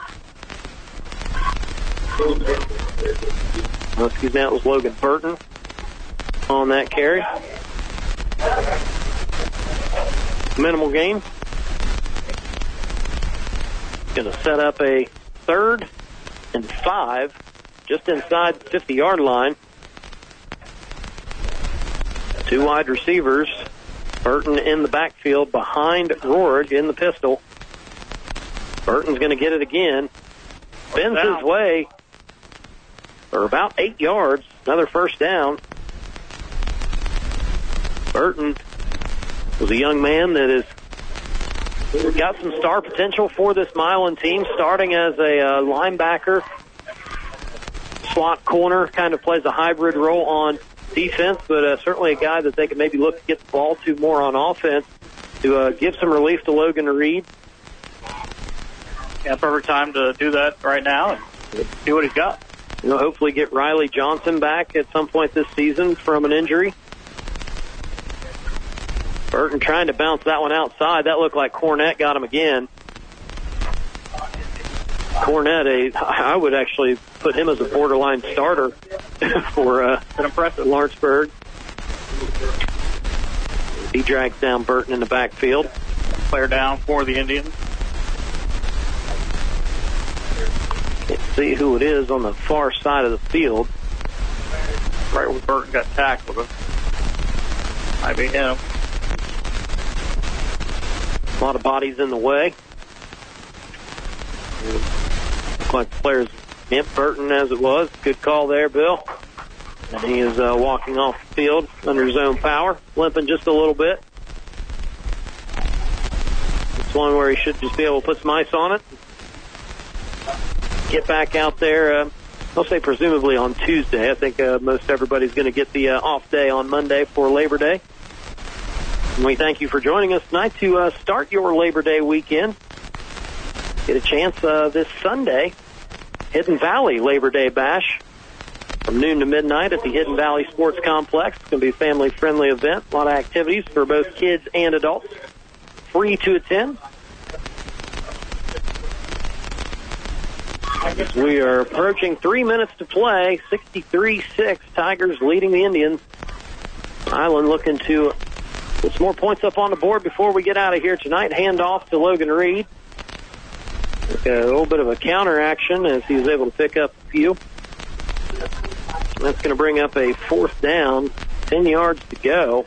Oh, excuse me, that was Logan Burton on that carry. Minimal gain. Going to set up a third and five just inside the 50 yard line. Two wide receivers. Burton in the backfield behind Rorig in the pistol. Burton's going to get it again. Bends his way for about eight yards. Another first down. Burton was a young man that has got some star potential for this Milan team, starting as a uh, linebacker, slot corner, kind of plays a hybrid role on defense, but uh, certainly a guy that they could maybe look to get the ball to more on offense to uh, give some relief to Logan Reed. Yeah, perfect time to do that right now and see what he's got. You know, hopefully get Riley Johnson back at some point this season from an injury. Burton trying to bounce that one outside. That looked like Cornett got him again. Cornett, a, I would actually put him as a borderline starter [laughs] for uh, an impressive Lawrenceburg. He drags down Burton in the backfield. Player down for the Indians. Can't see who it is on the far side of the field. Right where Burton got tackled. Might be him. A lot of bodies in the way. Looks like the players meant Burton as it was. Good call there, Bill. And he is uh, walking off the field under his own power, limping just a little bit. It's one where he should just be able to put some ice on it. Get back out there. Uh, I'll say presumably on Tuesday. I think uh, most everybody's going to get the uh, off day on Monday for Labor Day. And we thank you for joining us tonight to uh, start your Labor Day weekend. get a chance uh, this Sunday, Hidden Valley Labor Day Bash from noon to midnight at the Hidden Valley Sports Complex. It's going to be a family-friendly event. A lot of activities for both kids and adults. Free to attend. We are approaching three minutes to play. 63-6. Tigers leading the Indians. Milan looking to put some more points up on the board before we get out of here tonight. Hand off to Logan Reed. A little bit of a counter action as he was able to pick up a few. That's going to bring up a fourth down, 10 yards to go.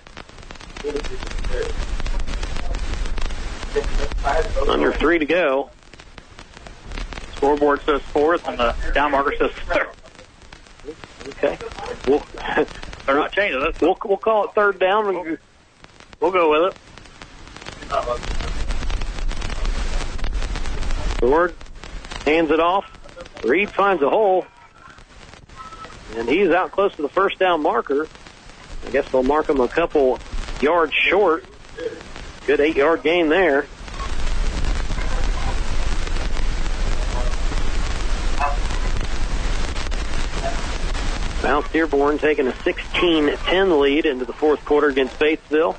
Under three to go. Scoreboard says fourth, and the down marker says third. Okay. We'll, [laughs] They're not changing it. we'll, we'll call it third down. We'll, We'll go with it. Ford hands it off. Reed finds a hole. And he's out close to the first down marker. I guess they'll mark him a couple yards short. Good eight yard gain there. South Dearborn taking a 16-10 lead into the fourth quarter against Batesville.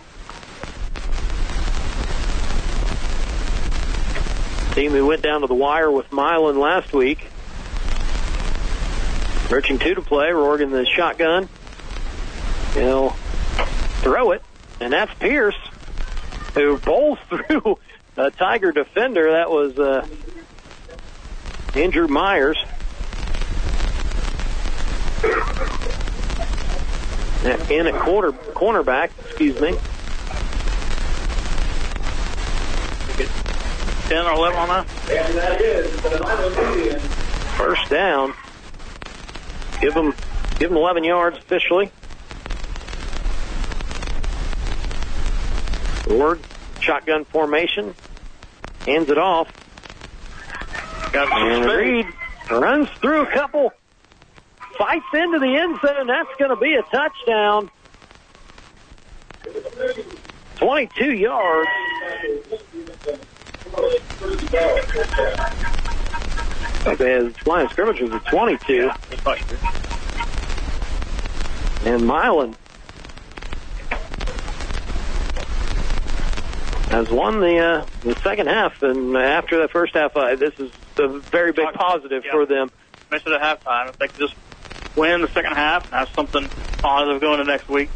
Team who went down to the wire with Milan last week. Approaching two to play. Rorgan the shotgun. He'll throw it, and that's Pierce who bowls [laughs] through a Tiger defender. That was uh, Andrew Myers. In a quarter cornerback, excuse me. 10 or 11 on that? First down. Give them, give them 11 yards officially. Ward, shotgun formation, hands it off. Got some and Reed runs through a couple, fights into the end zone. That's going to be a touchdown. 22 yards. Okay, the line of scrimmage was a 22. And Milan has won the uh, the second half, and after the first half, uh, this is a very big positive for them. Mentioned at halftime. If they could just win the second half and have something positive going to next week.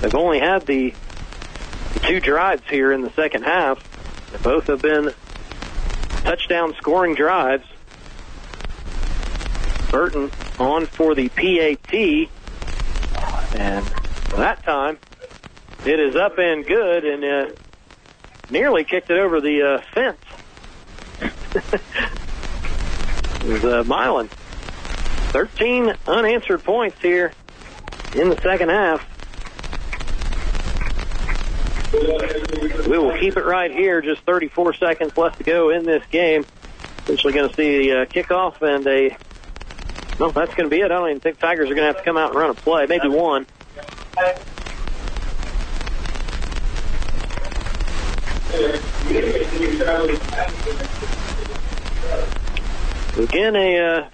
They've only had the two drives here in the second half. Both have been touchdown scoring drives. Burton on for the PAT, and that time it is up and good, and uh, nearly kicked it over the uh, fence. [laughs] it was uh, Milan. 13 unanswered points here in the second half. We will keep it right here. Just 34 seconds left to go in this game. Essentially going to see a uh, kickoff and a. No, that's going to be it. I don't even think Tigers are going to have to come out and run a play. Maybe one. Again, a uh,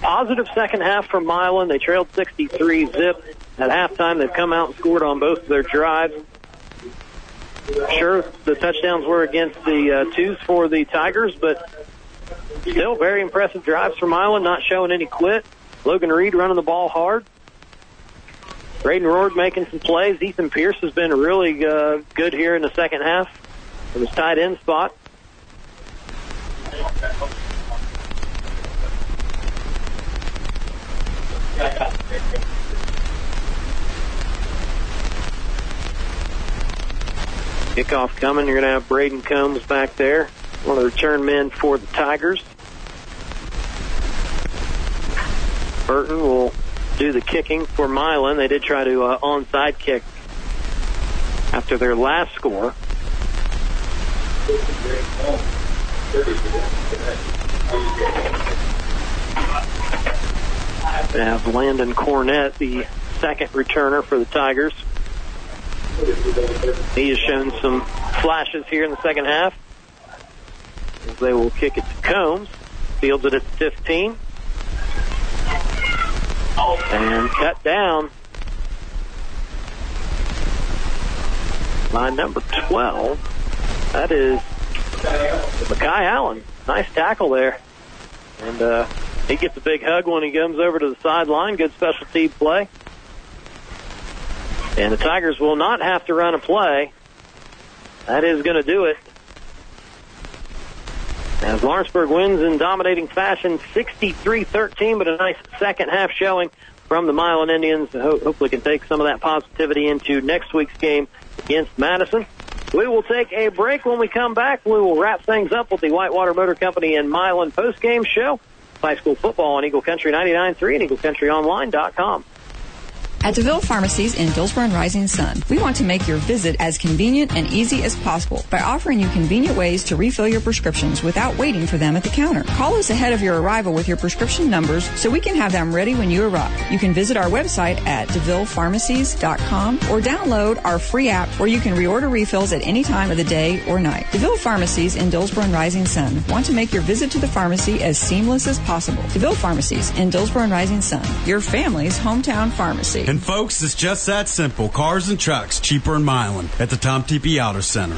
positive second half from Milan. They trailed 63 zip at halftime. They've come out and scored on both of their drives. Sure, the touchdowns were against the uh, twos for the Tigers, but still very impressive drives from Milan, not showing any quit. Logan Reed running the ball hard. Braden Roard making some plays. Ethan Pierce has been really uh, good here in the second half from his tight end spot. Kickoff coming. You're going to have Braden Combs back there, one of the return men for the Tigers. Burton will do the kicking for Milan. They did try to uh, onside kick after their last score. They have Landon Cornett, the second returner for the Tigers. He has shown some flashes here in the second half. They will kick it to Combs. Fields it at 15. And cut down by number 12. That is Makai Allen. Nice tackle there. And uh, he gets a big hug when he comes over to the sideline. Good special team play. And the Tigers will not have to run a play. That is going to do it. As Lawrenceburg wins in dominating fashion, 63-13, but a nice second half showing from the Milan Indians. Ho- hopefully can take some of that positivity into next week's game against Madison. We will take a break. When we come back, we will wrap things up with the Whitewater Motor Company and Milan post-game show. High school football on Eagle Country 99.3 and EagleCountryOnline.com. At DeVille Pharmacies in Dillsboro and Rising Sun, we want to make your visit as convenient and easy as possible by offering you convenient ways to refill your prescriptions without waiting for them at the counter. Call us ahead of your arrival with your prescription numbers so we can have them ready when you arrive. You can visit our website at DeVillePharmacies.com or download our free app where you can reorder refills at any time of the day or night. DeVille Pharmacies in Dillsboro and Rising Sun want to make your visit to the pharmacy as seamless as possible. DeVille Pharmacies in Dillsboro and Rising Sun, your family's hometown pharmacy. And folks, it's just that simple. Cars and trucks cheaper in Milan at the Tom Tepe Auto Center.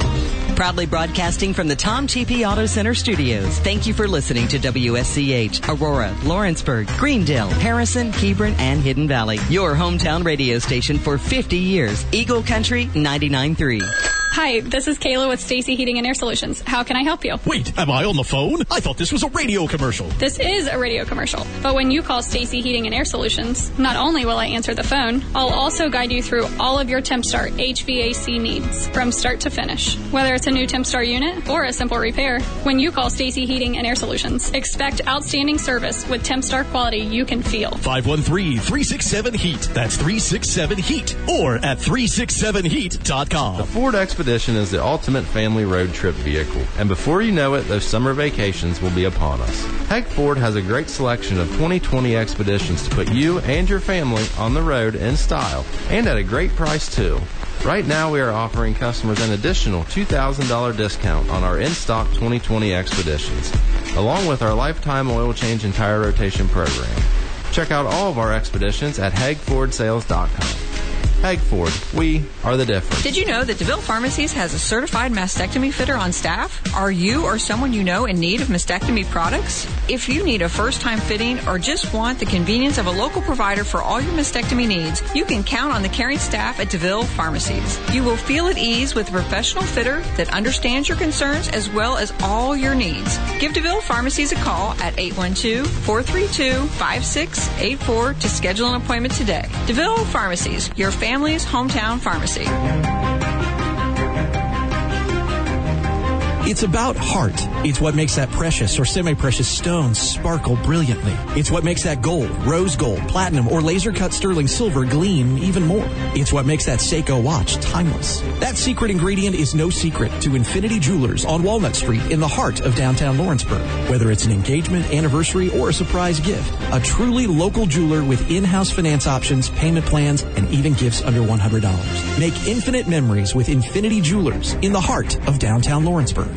Proudly broadcasting from the Tom Tepe Auto Center studios. Thank you for listening to WSCH, Aurora, Lawrenceburg, Greendale, Harrison, Hebron, and Hidden Valley. Your hometown radio station for 50 years. Eagle Country 99.3. Hi, this is Kayla with Stacy Heating and Air Solutions. How can I help you? Wait, am I on the phone? I thought this was a radio commercial. This is a radio commercial, but when you call Stacy Heating and Air Solutions, not only will I answer the phone, I'll also guide you through all of your TempStar HVAC needs from start to finish. Whether it's a new TempStar unit or a simple repair, when you call Stacy Heating and Air Solutions, expect outstanding service with TempStar quality you can feel. 513-367-HEAT. That's 367-HEAT or at 367heat.com. The Ford Expedition is the ultimate family road trip vehicle, and before you know it, those summer vacations will be upon us. Heg Ford has a great selection of 2020 Expeditions to put you and your family on the road in style, and at a great price too. Right now, we are offering customers an additional $2,000 discount on our in-stock 2020 Expeditions, along with our lifetime oil change and tire rotation program. Check out all of our expeditions at hegfordsales.com. Heg Ford, we are the difference. Did you know that DeVille Pharmacies has a certified mastectomy fitter on staff? Are you or someone you know in need of mastectomy products? If you need a first time fitting or just want the convenience of a local provider for all your mastectomy needs, you can count on the caring staff at DeVille Pharmacies. You will feel at ease with a professional fitter that understands your concerns as well as all your needs. Give DeVille Pharmacies a call at 812-432-5684 to schedule an appointment today. DeVille Pharmacies, your family's hometown pharmacy. It's about heart. It's what makes that precious or semi-precious stone sparkle brilliantly. It's what makes that gold, rose gold, platinum, or laser cut sterling silver gleam even more. It's what makes that Seiko watch timeless. That secret ingredient is no secret to Infinity Jewelers on Walnut Street in the heart of downtown Lawrenceburg. Whether it's an engagement, anniversary, or a surprise gift, a truly local jeweler with in-house finance options, payment plans, and even gifts under $100. Make infinite memories with Infinity Jewelers in the heart of downtown Lawrenceburg.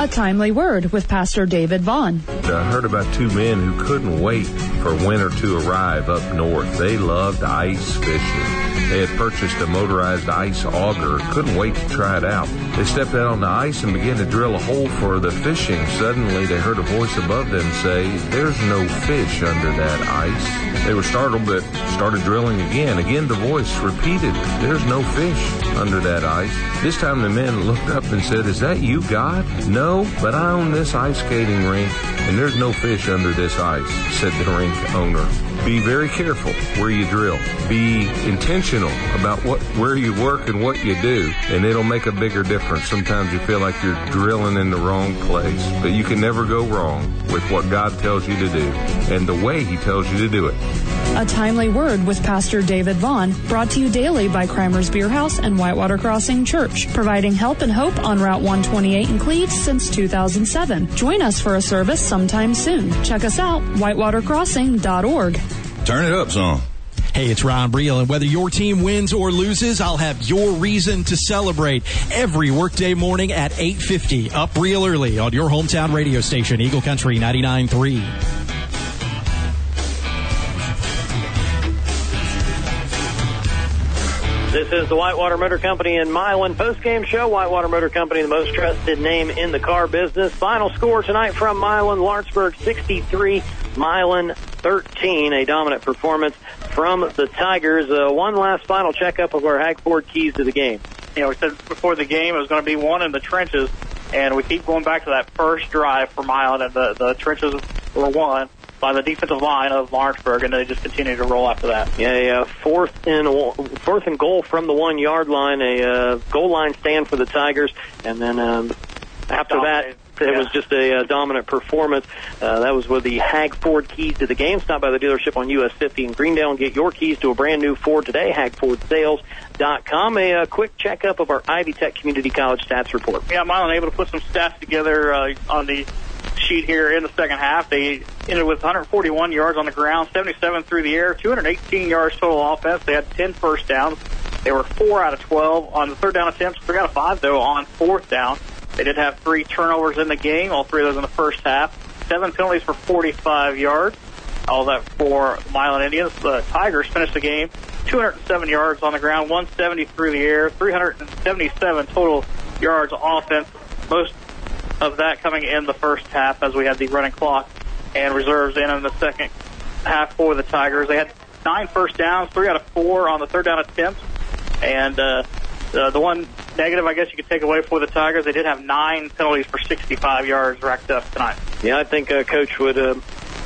A timely word with Pastor David Vaughn. I heard about two men who couldn't wait for winter to arrive up north. They loved ice fishing. They had purchased a motorized ice auger, couldn't wait to try it out. They stepped out on the ice and began to drill a hole for the fishing. Suddenly, they heard a voice above them say, There's no fish under that ice. They were startled, but started drilling again. Again, the voice repeated, There's no fish under that ice. This time, the men looked up and said, Is that you, God? No, but I own this ice skating rink, and there's no fish under this ice, said the rink owner. Be very careful where you drill. Be intentional about what where you work and what you do, and it'll make a bigger difference. Sometimes you feel like you're drilling in the wrong place, but you can never go wrong with what God tells you to do and the way He tells you to do it. A timely word with Pastor David Vaughn, brought to you daily by Kreimer's Bier Haus and Whitewater Crossing Church, providing help and hope on Route 128 in Cleves since 2007. Join us for a service sometime soon. Check us out, whitewatercrossing.org. Turn it up some. Hey, it's Ron Briel, and whether your team wins or loses, I'll have your reason to celebrate every workday morning at 8.50, up real early on your hometown radio station, Eagle Country 99.3. This is the Whitewater Motor Company in Milan post-game show. Whitewater Motor Company, the most trusted name in the car business. Final score tonight from Milan, Lawrenceburg 63, Milan 13. A dominant performance from the Tigers. Uh, one last final checkup of our Heg Ford keys to the game. You know, we said before the game it was going to be one in the trenches, and we keep going back to that first drive for Milan, and the, the trenches were won by the defensive line of Lawrenceburg, and they just continue to roll after that. Yeah, a uh, fourth and fourth and goal from the one yard line, a uh, goal line stand for the Tigers, and then um, after Dominated. that, it Yeah. was just a uh, dominant performance. Uh, that was with the Heg Ford keys to the game. Stop by the dealership on US 50 in Greendale and get your keys to a brand new Ford today. HegFordSales.com. A uh, quick checkup of our Ivy Tech Community College stats report. Yeah, Milan able to put some stats together uh, on the sheet here in the second half. They ended with 141 yards on the ground, 77 through the air, 218 yards total offense. They had 10 first downs. They were 4 out of 12 on the third down attempts, 3 out of 5, though, on fourth down. They did have three turnovers in the game, all three of those in the first half. Seven penalties for 45 yards. All that for Milan Indians. The Tigers finished the game 207 yards on the ground, 170 through the air, 377 total yards offense. Most of that coming in the first half as we had the running clock and reserves in in the second half for the Tigers. They had nine first downs, three out of four on the third down attempts. And uh, the, the one negative, I guess you could take away for the Tigers, they did have nine penalties for 65 yards racked up tonight. Yeah, I think uh, Coach would uh,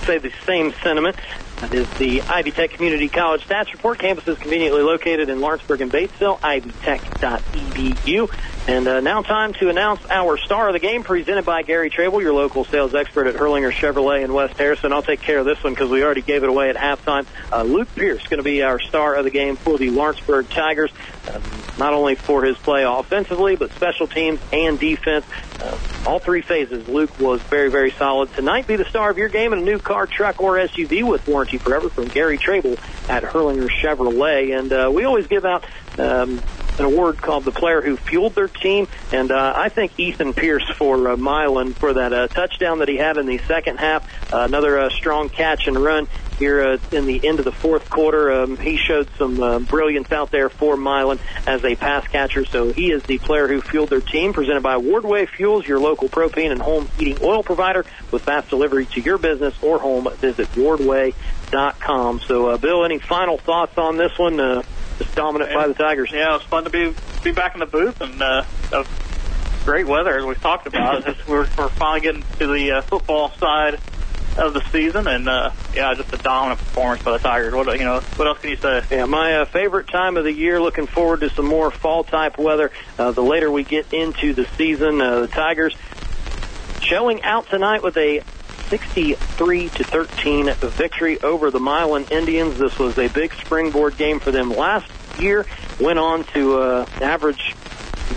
say the same sentiment. That is the Ivy Tech Community College Stats Report. Campus is conveniently located in Lawrenceburg and Batesville, ivytech.edu. And uh, now time to announce our star of the game, presented by Gary Trable, your local sales expert at Hurlinger Chevrolet in West Harrison. I'll take care of this one because we already gave it away at halftime. Uh, Luke Pierce going to be our star of the game for the Lawrenceburg Tigers, uh, not only for his play offensively, but special teams and defense. Uh, all three phases, Luke was very, very solid. Tonight, be the star of your game in a new car, truck, or SUV with warranty forever from Gary Trable at Hurlinger Chevrolet. And uh, we always give out um, an award called the player who fueled their team. And uh, I think Ethan Pierce for uh, Milan for that uh, touchdown that he had in the second half. Uh, another uh, strong catch and run here uh, in the end of the fourth quarter. Um, he showed some uh, brilliance out there for Milan as a pass catcher. So he is the player who fueled their team. Presented by Wardway Fuels, your local propane and home heating oil provider with fast delivery to your business or home. Visit wardway.com. So, uh, Bill, any final thoughts on this one? Uh, just dominant by the Tigers. Yeah, it was fun to be be back in the booth and uh, of great weather as we've talked about. It's- we're, we're finally getting to the uh, football side of the season, and uh, yeah, just a dominant performance by the Tigers. What you know? What else can you say? Yeah, my uh, favorite time of the year. Looking forward to some more fall type weather. Uh, the later we get into the season, uh, the Tigers showing out tonight with a 63 to 13 victory over the Milan Indians. This was a big springboard game for them last year. Went on to uh, average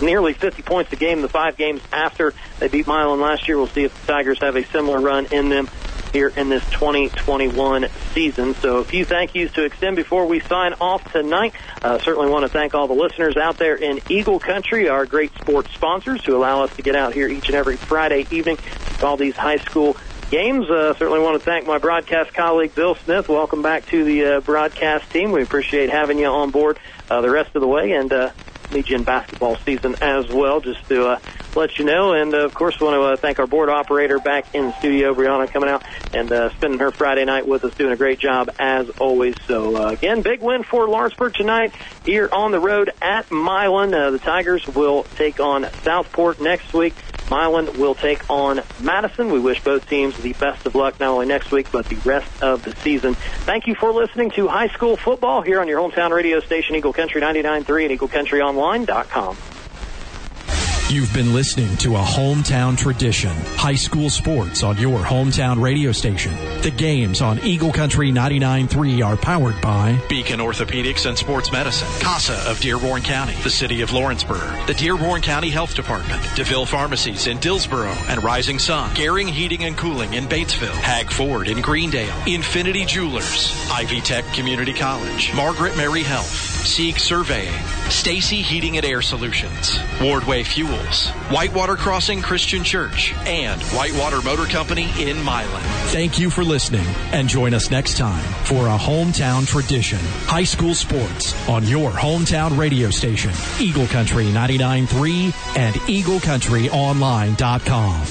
nearly 50 points a game the five games after they beat Milan last year. We'll see if the Tigers have a similar run in them here in this 2021 season. So a few thank yous to extend before we sign off tonight. Uh, certainly want to thank all the listeners out there in Eagle Country, our great sports sponsors who allow us to get out here each and every Friday evening to all these high school games. Uh, certainly want to thank my broadcast colleague Bill Smith. Welcome back to the uh, broadcast team. We appreciate having you on board uh, the rest of the way and uh, need you in basketball season as well. Just to uh, let you know, and uh, of course, want to uh, thank our board operator back in studio, Brianna, coming out and uh, spending her Friday night with us, doing a great job as always. So uh, again, big win for Lawrenceburg tonight here on the road at Milan. Uh, the Tigers will take on Southport next week. Milan will take on Madison. We wish both teams the best of luck not only next week but the rest of the season. Thank you for listening to high school football here on your hometown radio station, Eagle Country 99.3 and EagleCountryOnline.com. You've been listening to a hometown tradition. High school sports on your hometown radio station. The games on Eagle Country 99.3 are powered by Beacon Orthopedics and Sports Medicine, CASA of Dearborn County, the City of Lawrenceburg, the Dearborn County Health Department, DeVille Pharmacies in Dillsboro and Rising Sun, Garing Heating and Cooling in Batesville, Heg Ford in Greendale, Infinity Jewelers, Ivy Tech Community College, Margaret Mary Health, Sieg Surveying, Stacy Heating and Air Solutions, Wardway Fuels, Whitewater Crossing Christian Church, and Whitewater Motor Company in Milan. Thank you for listening and join us next time for a hometown tradition. High school sports on your hometown radio station, Eagle Country 99.3 and EagleCountryOnline.com.